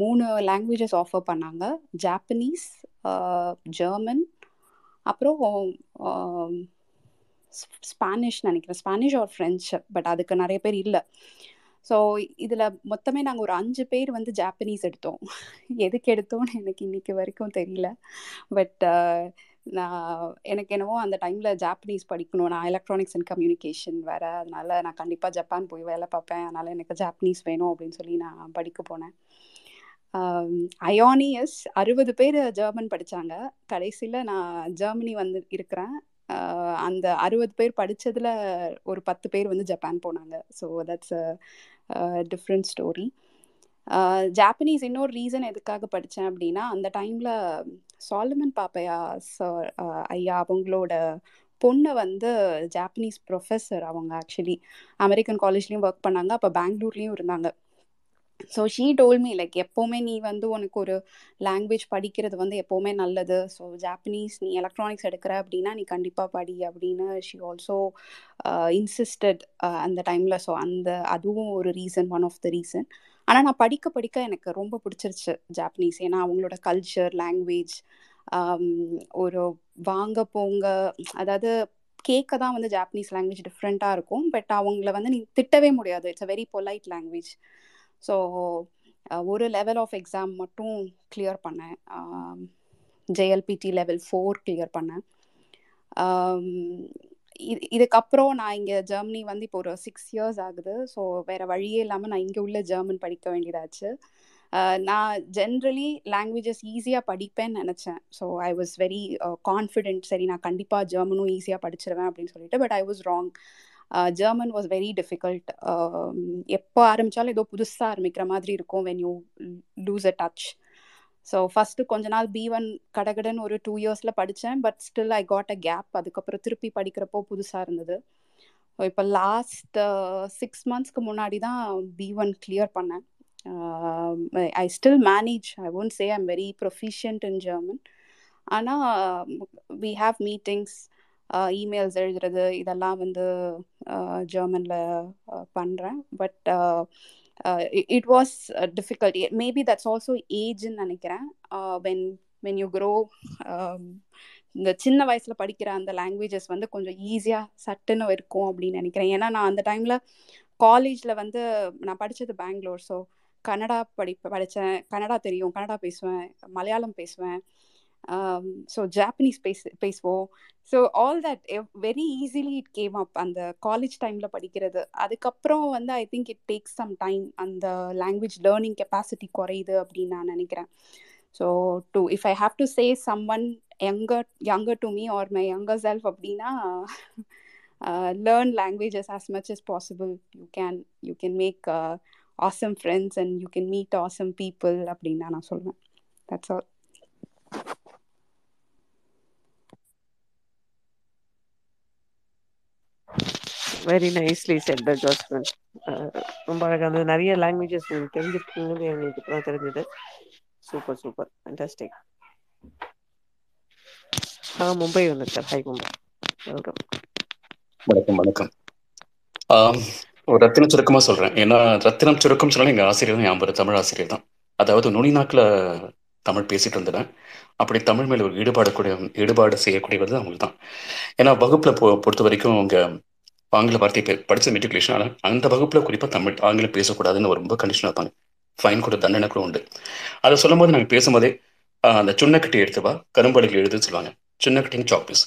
மூணு லாங்குவேஜஸ் ஆஃபர் பண்ணாங்க. ஜாப்பனீஸ் ஜெர்மன் அப்புறம் ஸ்பானிஷ் நினைக்கிறேன். ஸ்பானிஷ் ஆர் ஃப்ரெஞ்சு பட் அதுக்கு நிறைய பேர் இல்லை. ஸோ இதில் மொத்தமே நாங்கள் ஒரு அஞ்சு பேர் வந்து ஜாப்பனீஸ் எடுத்தோம். எதுக்கு எடுத்தோம்னு எனக்கு இன்னைக்கு வரைக்கும் தெரியல. பட் நான் எனக்கு என்னவோ அந்த டைமில் ஜாப்பனீஸ் படிக்கணும். நான் எலக்ட்ரானிக்ஸ் அண்ட் கம்யூனிகேஷன் வேறு. அதனால நான் கண்டிப்பாக ஜப்பான் போய் வேலை பார்ப்பேன். அதனால் எனக்கு ஜாப்பனீஸ் வேணும் அப்படின்னு சொல்லி நான் படிக்க போனேன். அயோனியஸ் அறுபது பேர் ஜெர்மன் படித்தாங்க கடைசியில் நான் ஜெர்மனி வந்து இருக்கிறேன். அந்த அறுபது பேர் படித்ததில் ஒரு பத்து பேர் வந்து ஜப்பான் போனாங்க. So that's a different story Japanese இன்னொரு ரீசன் எதுக்காக படித்தேன் அப்படின்னா அந்த டைமில் சாலமன் பாப்பையா சார் ஐயா அவங்களோட பொண்ணு வந்து ஜாப்பனீஸ் ப்ரொஃபஸர் அவங்க ஆக்சுவலி அமெரிக்கன் காலேஜ்லேயும் ஒர்க் பண்ணாங்க. அப்போ பெங்களூர்லேயும் இருந்தாங்க. ஸோ ஷீ டோல்மி லைக் எப்போவுமே நீ வந்து உனக்கு ஒரு லாங்குவேஜ் படிக்கிறது வந்து எப்போவுமே நல்லது. ஸோ ஜாப்பனீஸ் நீ எலக்ட்ரானிக்ஸ் எடுக்கிற அப்படின்னா நீ கண்டிப்பாக படி அப்படின்னு ஷி ஆல்சோ இன்சிஸ்டட் அந்த டைமில் ஸோ அந்த அதுவும் ஒரு reason one of the reason ஆனால் நான் படிக்க படிக்க எனக்கு ரொம்ப பிடிச்சிருச்சு ஜாப்பனீஸ் ஏன்னா அவங்களோட கல்ச்சர் லாங்குவேஜ் ஒரு வாங்க போங்க அதாவது கேட்க தான் வந்து ஜாப்பனீஸ் லாங்குவேஜ் டிஃப்ரெண்ட்டாக இருக்கும். பட் அவங்கள வந்து நீ திட்டவே முடியாது. It's a very polite language so ஒரு லெவல் ஆஃப் எக்ஸாம் மட்டும் கிளியர் பண்ணேன். ஜேஎல்பிடி லெவல் ஃபோர் கிளியர் பண்ணேன். இது இதுக்கப்புறம் நான் இங்கே ஜெர்மனி வந்து இப்போ ஒரு சிக்ஸ் இயர்ஸ் ஆகுது. ஸோ வேறு வழியே இல்லாமல் நான் இங்கே உள்ள ஜெர்மன் படிக்க வேண்டியதாச்சு. நான் ஜென்ரலி லாங்குவேஜஸ் ஈஸியாக படிப்பேன்னு நினச்சேன். So I was very confident சரி நான் கண்டிப்பாக ஜெர்மனும் ஈஸியாக படிச்சிருவேன் அப்படின்னு சொல்லிட்டு but I was wrong German was very difficult எப்போ ஆரம்பித்தாலும் ஏதோ புதுசாக ஆரம்பிக்கிற மாதிரி இருக்கும் when you lose a touch so first கொஞ்ச நாள் பி ஒன் கடகடன்னு ஒரு டூ இயர்ஸில் படித்தேன் but still I got a gap அதுக்கப்புறம் திருப்பி படிக்கிறப்போ புதுசாக இருந்தது. இப்போ லாஸ்ட் சிக்ஸ் மந்த்ஸ்க்கு முன்னாடி தான் பி ஒன் கிளியர் பண்ணேன். I still manage I won't say I'm very proficient in German ஆனால் வி ஹாவ் மீட்டிங்ஸ் இமெயில்ஸ் எழுதுறது இதெல்லாம் வந்து ஜெர்மனில் பண்ணுறேன் but it was difficult maybe that's also ஏஜ்னு நினைக்கிறேன். வென் வென் யூ க்ரோ இந்த சின்ன வயசில் படிக்கிற அந்த லாங்குவேஜஸ் வந்து கொஞ்சம் ஈஸியாக சட்டுன்னு இருக்கும் அப்படின்னு நினைக்கிறேன். ஏன்னா நான் அந்த டைமில் காலேஜில் வந்து நான் படித்தது பெங்களூர். ஸோ கன்னடா படி படித்தேன் கன்னடா தெரியும். கன்னடா பேசுவேன். மலையாளம் பேசுவேன். ஸோ ஜாப்பனீஸ் பேச பேசுவோம் so all that very easily it came up அந்த காலேஜ் டைமில் படிக்கிறது. அதுக்கப்புறம் வந்து I think it takes some time அந்த லாங்குவேஜ் லேர்னிங் கெப்பாசிட்டி குறையுது அப்படின்னு நான் நினைக்கிறேன். So to if I have to say someone younger younger to me or my younger self அப்படின்னா learn languages as much as possible you can you can make awesome friends and you can meet awesome people அப்படின்னு நான் சொல்லுவேன் that's all very nicely said the Josephine ரொம்ப அழகாக இருந்தது. நிறைய லாங்குவேஜஸ் உங்களுக்கு தெரிஞ்சிருக்குங்கிறது எங்களுக்கு இப்போ தெரிஞ்சது. சூப்பர் சூப்பர் ஃபண்டாஸ்டிக் ஆ மும்பை வந்திருக்கார். ஹை மும்பை. வெல்கம் வணக்கம் வணக்கம். ஆம், ஒரு ரத்தினம் சுருக்கமாக சொல்கிறேன் ஏன்னா ரத்தினம் சுருக்கம் சொன்னாலும் எங்கள் ஆசிரியர் தான் ஞாபகம் தமிழ் ஆசிரியர் தான். அதாவது நுனி நாக்கில் தமிழ் பேசிட்டு இருந்தேன் அப்படி தமிழ் மேல ஒரு ஈடுபாடு கூடிய ஈடுபாடு செய்யக்கூடியவர் தான் தான் ஏன்னா வகுப்பில் பொ பொறுத்த வரைக்கும் அவங்க ஆங்கில வார்த்தை பே- படிச்ச மெட்ரிகுலேஷன் ஆனால் அந்த வகுப்பில் குறிப்பாக தமிழ் ஆங்கிலம் பேசக்கூடாதுன்னு ரொம்ப கண்டிஷன் வைப்பாங்க ஃபைன் கூட தண்டனை கூட உண்டு. அதை சொல்லும்போது நாங்கள் பேசும்போதே அந்த சுண்ணக்கட்டி எடுத்து வா கரும்பலகை எழுதுன்னு சொல்லுவாங்க. சுண்ணக்கட்டிங் சாக்பீஸ்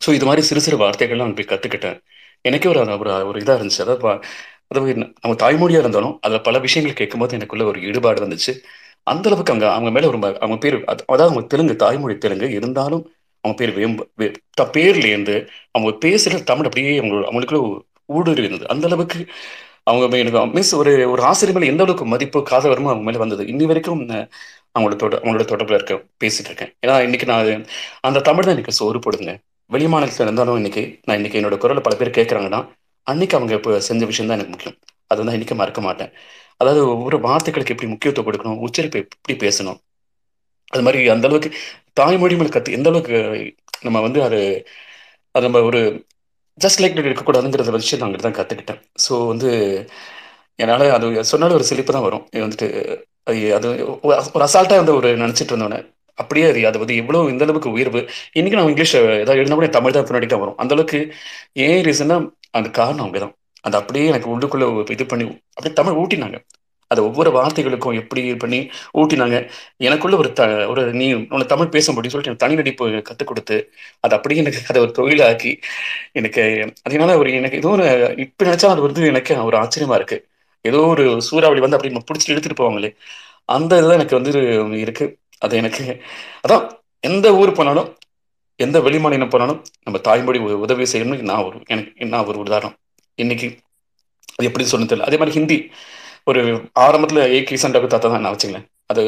ஸோ இது மாதிரி சிறு சிறு வார்த்தைகள்லாம் நான் போய் கற்றுக்கிட்டேன் எனக்கே ஒரு ஒரு ஒரு இதாக இருந்துச்சு. அதாவது அதாவது நம்ம தாய்மொழியாக இருந்தாலும் அதில் பல விஷயங்கள் கேட்கும்போது எனக்குள்ள ஒரு ஈடுபாடு வந்துச்சு. அந்த அளவுக்கு அங்கே அவங்க மேலே ஒரு அவங்க பேர் அது- அதாவது அவங்க தெலுங்கு தாய்மொழி தெலுங்கு இருந்தாலும் அவங்க பேர் வேம்பு வே- பேர்லேருந்து அவங்க பேசுகிற தமிழ் அப்படியே அவங்க அவங்களுக்குள்ள ஊடுருவி இருந்தது. அந்த அளவுக்கு அவங்க எனக்கு மிஸ் ஒரு ஒரு ஆசிரியர் மேலே எந்த அளவுக்கு மதிப்பு காதவரமும் அவங்க மேலே வந்தது? இன்னி வரைக்கும் நான் அவங்களோட தொட அவங்களோட தொடர்பில் இருக்க பேசிட்டு இருக்கேன். ஏன்னா இன்னைக்கு நான் அந்த தமிழ் தான் எனக்கு சோறு போடுங்க வெளி மாநிலத்தில் இருந்தாலும் இன்னைக்கு நான் இன்னைக்கு என்னோட குரலை பல பேர் கேட்குறாங்கன்னா அன்னைக்கு அவங்க இப்போ செஞ்ச விஷயம் தான் எனக்கு முக்கியம். அது வந்து இன்னைக்கு மறக்க மாட்டேன். அதாவது ஒவ்வொரு வார்த்தைகளுக்கு எப்படி முக்கியத்துவம் கொடுக்கணும் உச்சரிப்பு எப்படி பேசணும்? அது மாதிரி அந்த அளவுக்கு தாய்மொழி மேலே கற்று எந்த அளவுக்கு நம்ம வந்து அது அது நம்ம ஒரு ஜஸ்ட் லைக் இருக்கக்கூடாதுங்கிறத வச்சு நான் அங்கே தான் கற்றுக்கிட்டேன் ஸோ வந்து என்னால் அது சொன்னாலும் ஒரு சிலிப்பு தான் வரும். வந்துட்டு அது அது ஒரு ஒரு அசால்ட்டாக வந்து ஒரு நினச்சிட்டு இருந்தோன்னே அப்படியே அது அது வந்து எவ்வளோ இந்த அளவுக்கு உயர்வு. இன்னைக்கு நான் இங்கிலீஷ் ஏதாவது எழுதினா கூட தமிழ் தான் பின்னாடி தான் வரும். அந்த அளவுக்கு ஏன் ரீசன்னா அந்த காரணம் அவங்க தான் அது அப்படியே எனக்கு உள்ளுக்குள்ள இது பண்ணி அப்படியே தமிழ் ஊட்டினாங்க. அது ஒவ்வொரு வார்த்தைகளுக்கும் எப்படி பண்ணி ஊட்டினாங்க. எனக்குள்ள ஒரு த ஒரு நீ உன்னை தமிழ் பேச முடியும் சொல்லிட்டு எனக்கு தனி நடிப்பு கற்றுக் கொடுத்து அது அப்படியே எனக்கு அதை ஒரு தொழிலாக்கி எனக்கு அதனால ஒரு எனக்கு ஏதோ ஒரு இப்போ நினைச்சா அது வந்து எனக்கு ஒரு ஆச்சரியமா இருக்கு. ஏதோ ஒரு சூறாவளி வந்து அப்படி பிடிச்சிட்டு எடுத்துட்டு போவாங்களே. அந்த இதுதான் எனக்கு வந்து இருக்கு. அது எனக்கு அதான் எந்த ஊர் போனாலும் எந்த வெளிமாநிலம் போனாலும் நம்ம தாய்மொழி உ- உதவி செய்யணும்னு நான் ஒரு எனக்கு நான் ஒரு உதாரணம். இன்னைக்கு அது எப்படி சொன்னது தெரியல. அதே மாதிரி ஹிந்தி. ஒரு ஆரம்பத்தில் ஏ கிசன் தாத்தா தான் நான் வச்சுங்களேன். அது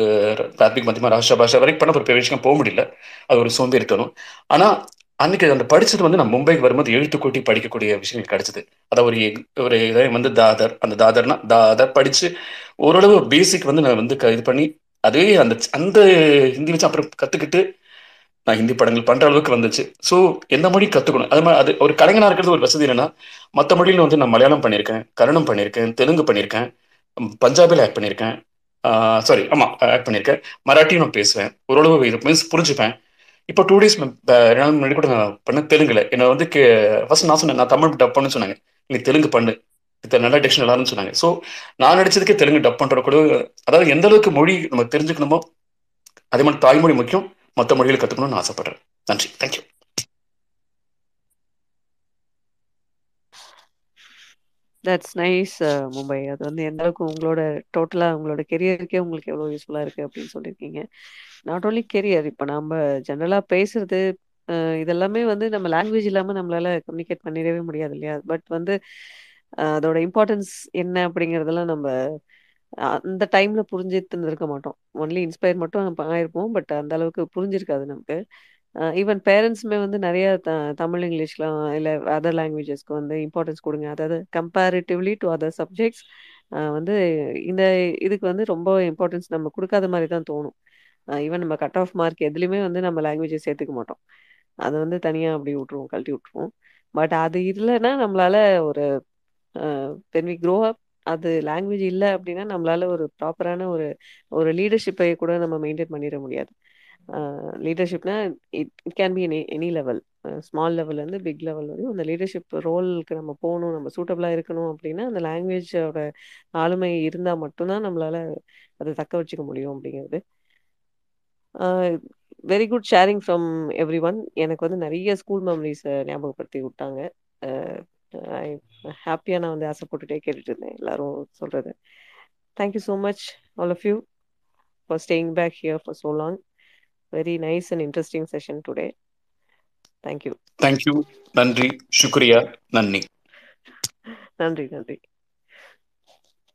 பிராத்மிக் மத்தியமா ராஷ்டிர பாஷா வரைக்கும் பண்ண ஒரு பெரிய விஷயம் போக முடியல. அது ஒரு சோம்பேறித்தனம். ஆனால் அன்னைக்கு அந்த படிச்சது வந்து நான் மும்பைக்கு வரும்போது எழுத்து கூட்டி படிக்கக்கூடிய விஷயங்கள் கிடைச்சது. அதாவது ஒரு ஒரு இதை வந்து தாதர். அந்த தாதர்னா தாதர் படிச்சு ஓரளவு பேசிக் வந்து நான் வந்து க- இது பண்ணி அதே அந்த அந்த ஹிந்தி வச்சு அப்புறம் கத்துக்கிட்டு நான் ஹிந்தி படங்கள் பண்ற அளவுக்கு வந்துச்சு. ஸோ எந்த மொழி கத்துக்கணும். அது மாதிரி அது ஒரு கலைஞனா இருக்கிறது ஒரு வசதி என்னன்னா மற்ற மொழியில வந்து நான் மலையாளம் பண்ணியிருக்கேன் கன்னடம் பண்ணியிருக்கேன் தெலுங்கு பண்ணியிருக்கேன். பஞ்சாபில் ஆக்ட் பண்ணியிருக்கேன் சாரி ஆமாம் ஆக்ட் பண்ணியிருக்கேன் மராட்டியும் நான் பேசுவேன். ஓரளவு இது மீன்ஸ் புரிஞ்சுப்பேன். இப்போ டூ டேஸ் ரெண்டு நாள் முன்னாடி கூட நான் பண்ண தெலுங்குல. என்னை வந்து ஃபர்ஸ்ட் நான் சொன்னேன் நான் தமிழ் டப் பண்ணு சொன்னாங்க. நீ தெலுங்கு பண்ணு. இது நல்ல டிக்ஷன் எல்லாரும் சொன்னாங்க. ஸோ நான் நடிச்சதுக்கே தெலுங்கு டப் பண்ணுற கூட அதாவது எந்த அளவுக்கு மொழி நம்ம தெரிஞ்சுக்கணுமோ அதே மாதிரி தாய்மொழி முக்கியம். மற்ற மொழிகளை கற்றுக்கணும்னு ஆசைப்படுறேன். நன்றி. Thank you that's nice Mumbai. அது வந்து எந்த அளவுக்கு உங்களோட டோட்டலாக உங்களோட கெரியருக்கே உங்களுக்கு எவ்வளோ யூஸ்ஃபுல்லாக இருக்குது அப்படின்னு சொல்லியிருக்கீங்க. நாட் ஓன்லி கெரியர் இப்போ நம்ம ஜென்ரலாக பேசுறது இதெல்லாமே வந்து நம்ம லாங்குவேஜ் இல்லாமல் நம்மளால கம்யூனிகேட் பண்ணிடவே முடியாது இல்லையா? பட் வந்து அதோட இம்பார்ட்டன்ஸ் என்ன அப்படிங்கிறதெல்லாம் நம்ம அந்த டைம்ல புரிஞ்சுட்டு இருக்க மாட்டோம். ஒன்லி இன்ஸ்பயர் மட்டும் நம்ம ஆயிருப்போம் பட் அந்த அளவுக்கு புரிஞ்சிருக்காது நமக்கு. ஈவன் பேரண்ட்ஸுமே வந்து நிறைய த தமிழ் இங்கிலீஷ்லாம் இல்லை அதர் லாங்குவேஜஸ்க்கு வந்து இம்பார்ட்டன்ஸ் கொடுங்க. அதாவது கம்பேரிட்டிவ்லி டு அதர் சப்ஜெக்ட்ஸ் வந்து இந்த இதுக்கு வந்து ரொம்ப இம்பார்ட்டன்ஸ் நம்ம கொடுக்காத மாதிரி தான் தோணும். ஈவன் நம்ம கட் ஆஃப் மார்க் எதுலேயுமே வந்து நம்ம லாங்குவேஜை சேர்த்துக்க மாட்டோம். அதை வந்து தனியாக அப்படி விட்ருவோம் கழட்டி விட்ருவோம் பட் அது இல்லைன்னா நம்மளால ஒரு வென் வி க்ரோ அப் அது லாங்குவேஜ் இல்லை அப்படின்னா நம்மளால ஒரு ப்ராப்பரான ஒரு ஒரு லீடர்ஷிப்பை கூட நம்ம மெயின்டைன் பண்ணிட முடியாது. லீடர்ஷிப்னா it it can be any level small லெவல்லேருந்து big level வரையும் அந்த லீடர்ஷிப் ரோலுக்கு நம்ம போகணும் நம்ம சூட்டபிளாக இருக்கணும் அப்படின்னா அந்த லாங்குவேஜோட ஆளுமை இருந்தால் மட்டும்தான் நம்மளால அதை தக்க வச்சுக்க முடியும் அப்படிங்கிறது. Very good sharing from everyone எனக்கு வந்து நிறைய ஸ்கூல் மெமரிஸை ஞாபகப்படுத்தி விட்டாங்க. ஹாப்பியாக நான் வந்து ஆசைப்பட்டுட்டே கேட்டுட்டு இருந்தேன் எல்லாரும் சொல்கிறது thank you so much all of you for staying back here for so long very nice and interesting session today thank you thank you நன்றி சுக்ரியா நன்றி நன்றி நன்றி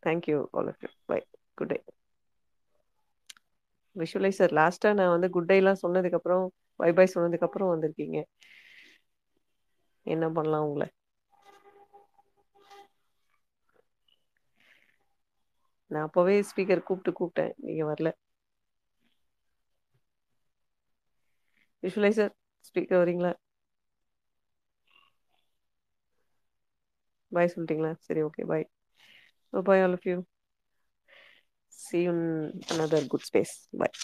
thank you all of you bye good day visualiser லாஸ்ட்டாக நான் வந்து குட் டேலாம் சொன்னதுக்கப்புறம் பை பை சொன்னதுக்கப்புறம் வந்திருக்கீங்க. என்ன பண்ணலாம் உங்களை? நான் அப்போவே ஸ்பீக்கர் கூப்பிட்டு கூப்பிட்டேன். நீங்கள் வரல. விஷுவலைசர் ஸ்பீக்கர் வரீங்களா? பாய் சொல்லிட்டீங்களா? சரி okay bye bye all of you see you another good space bye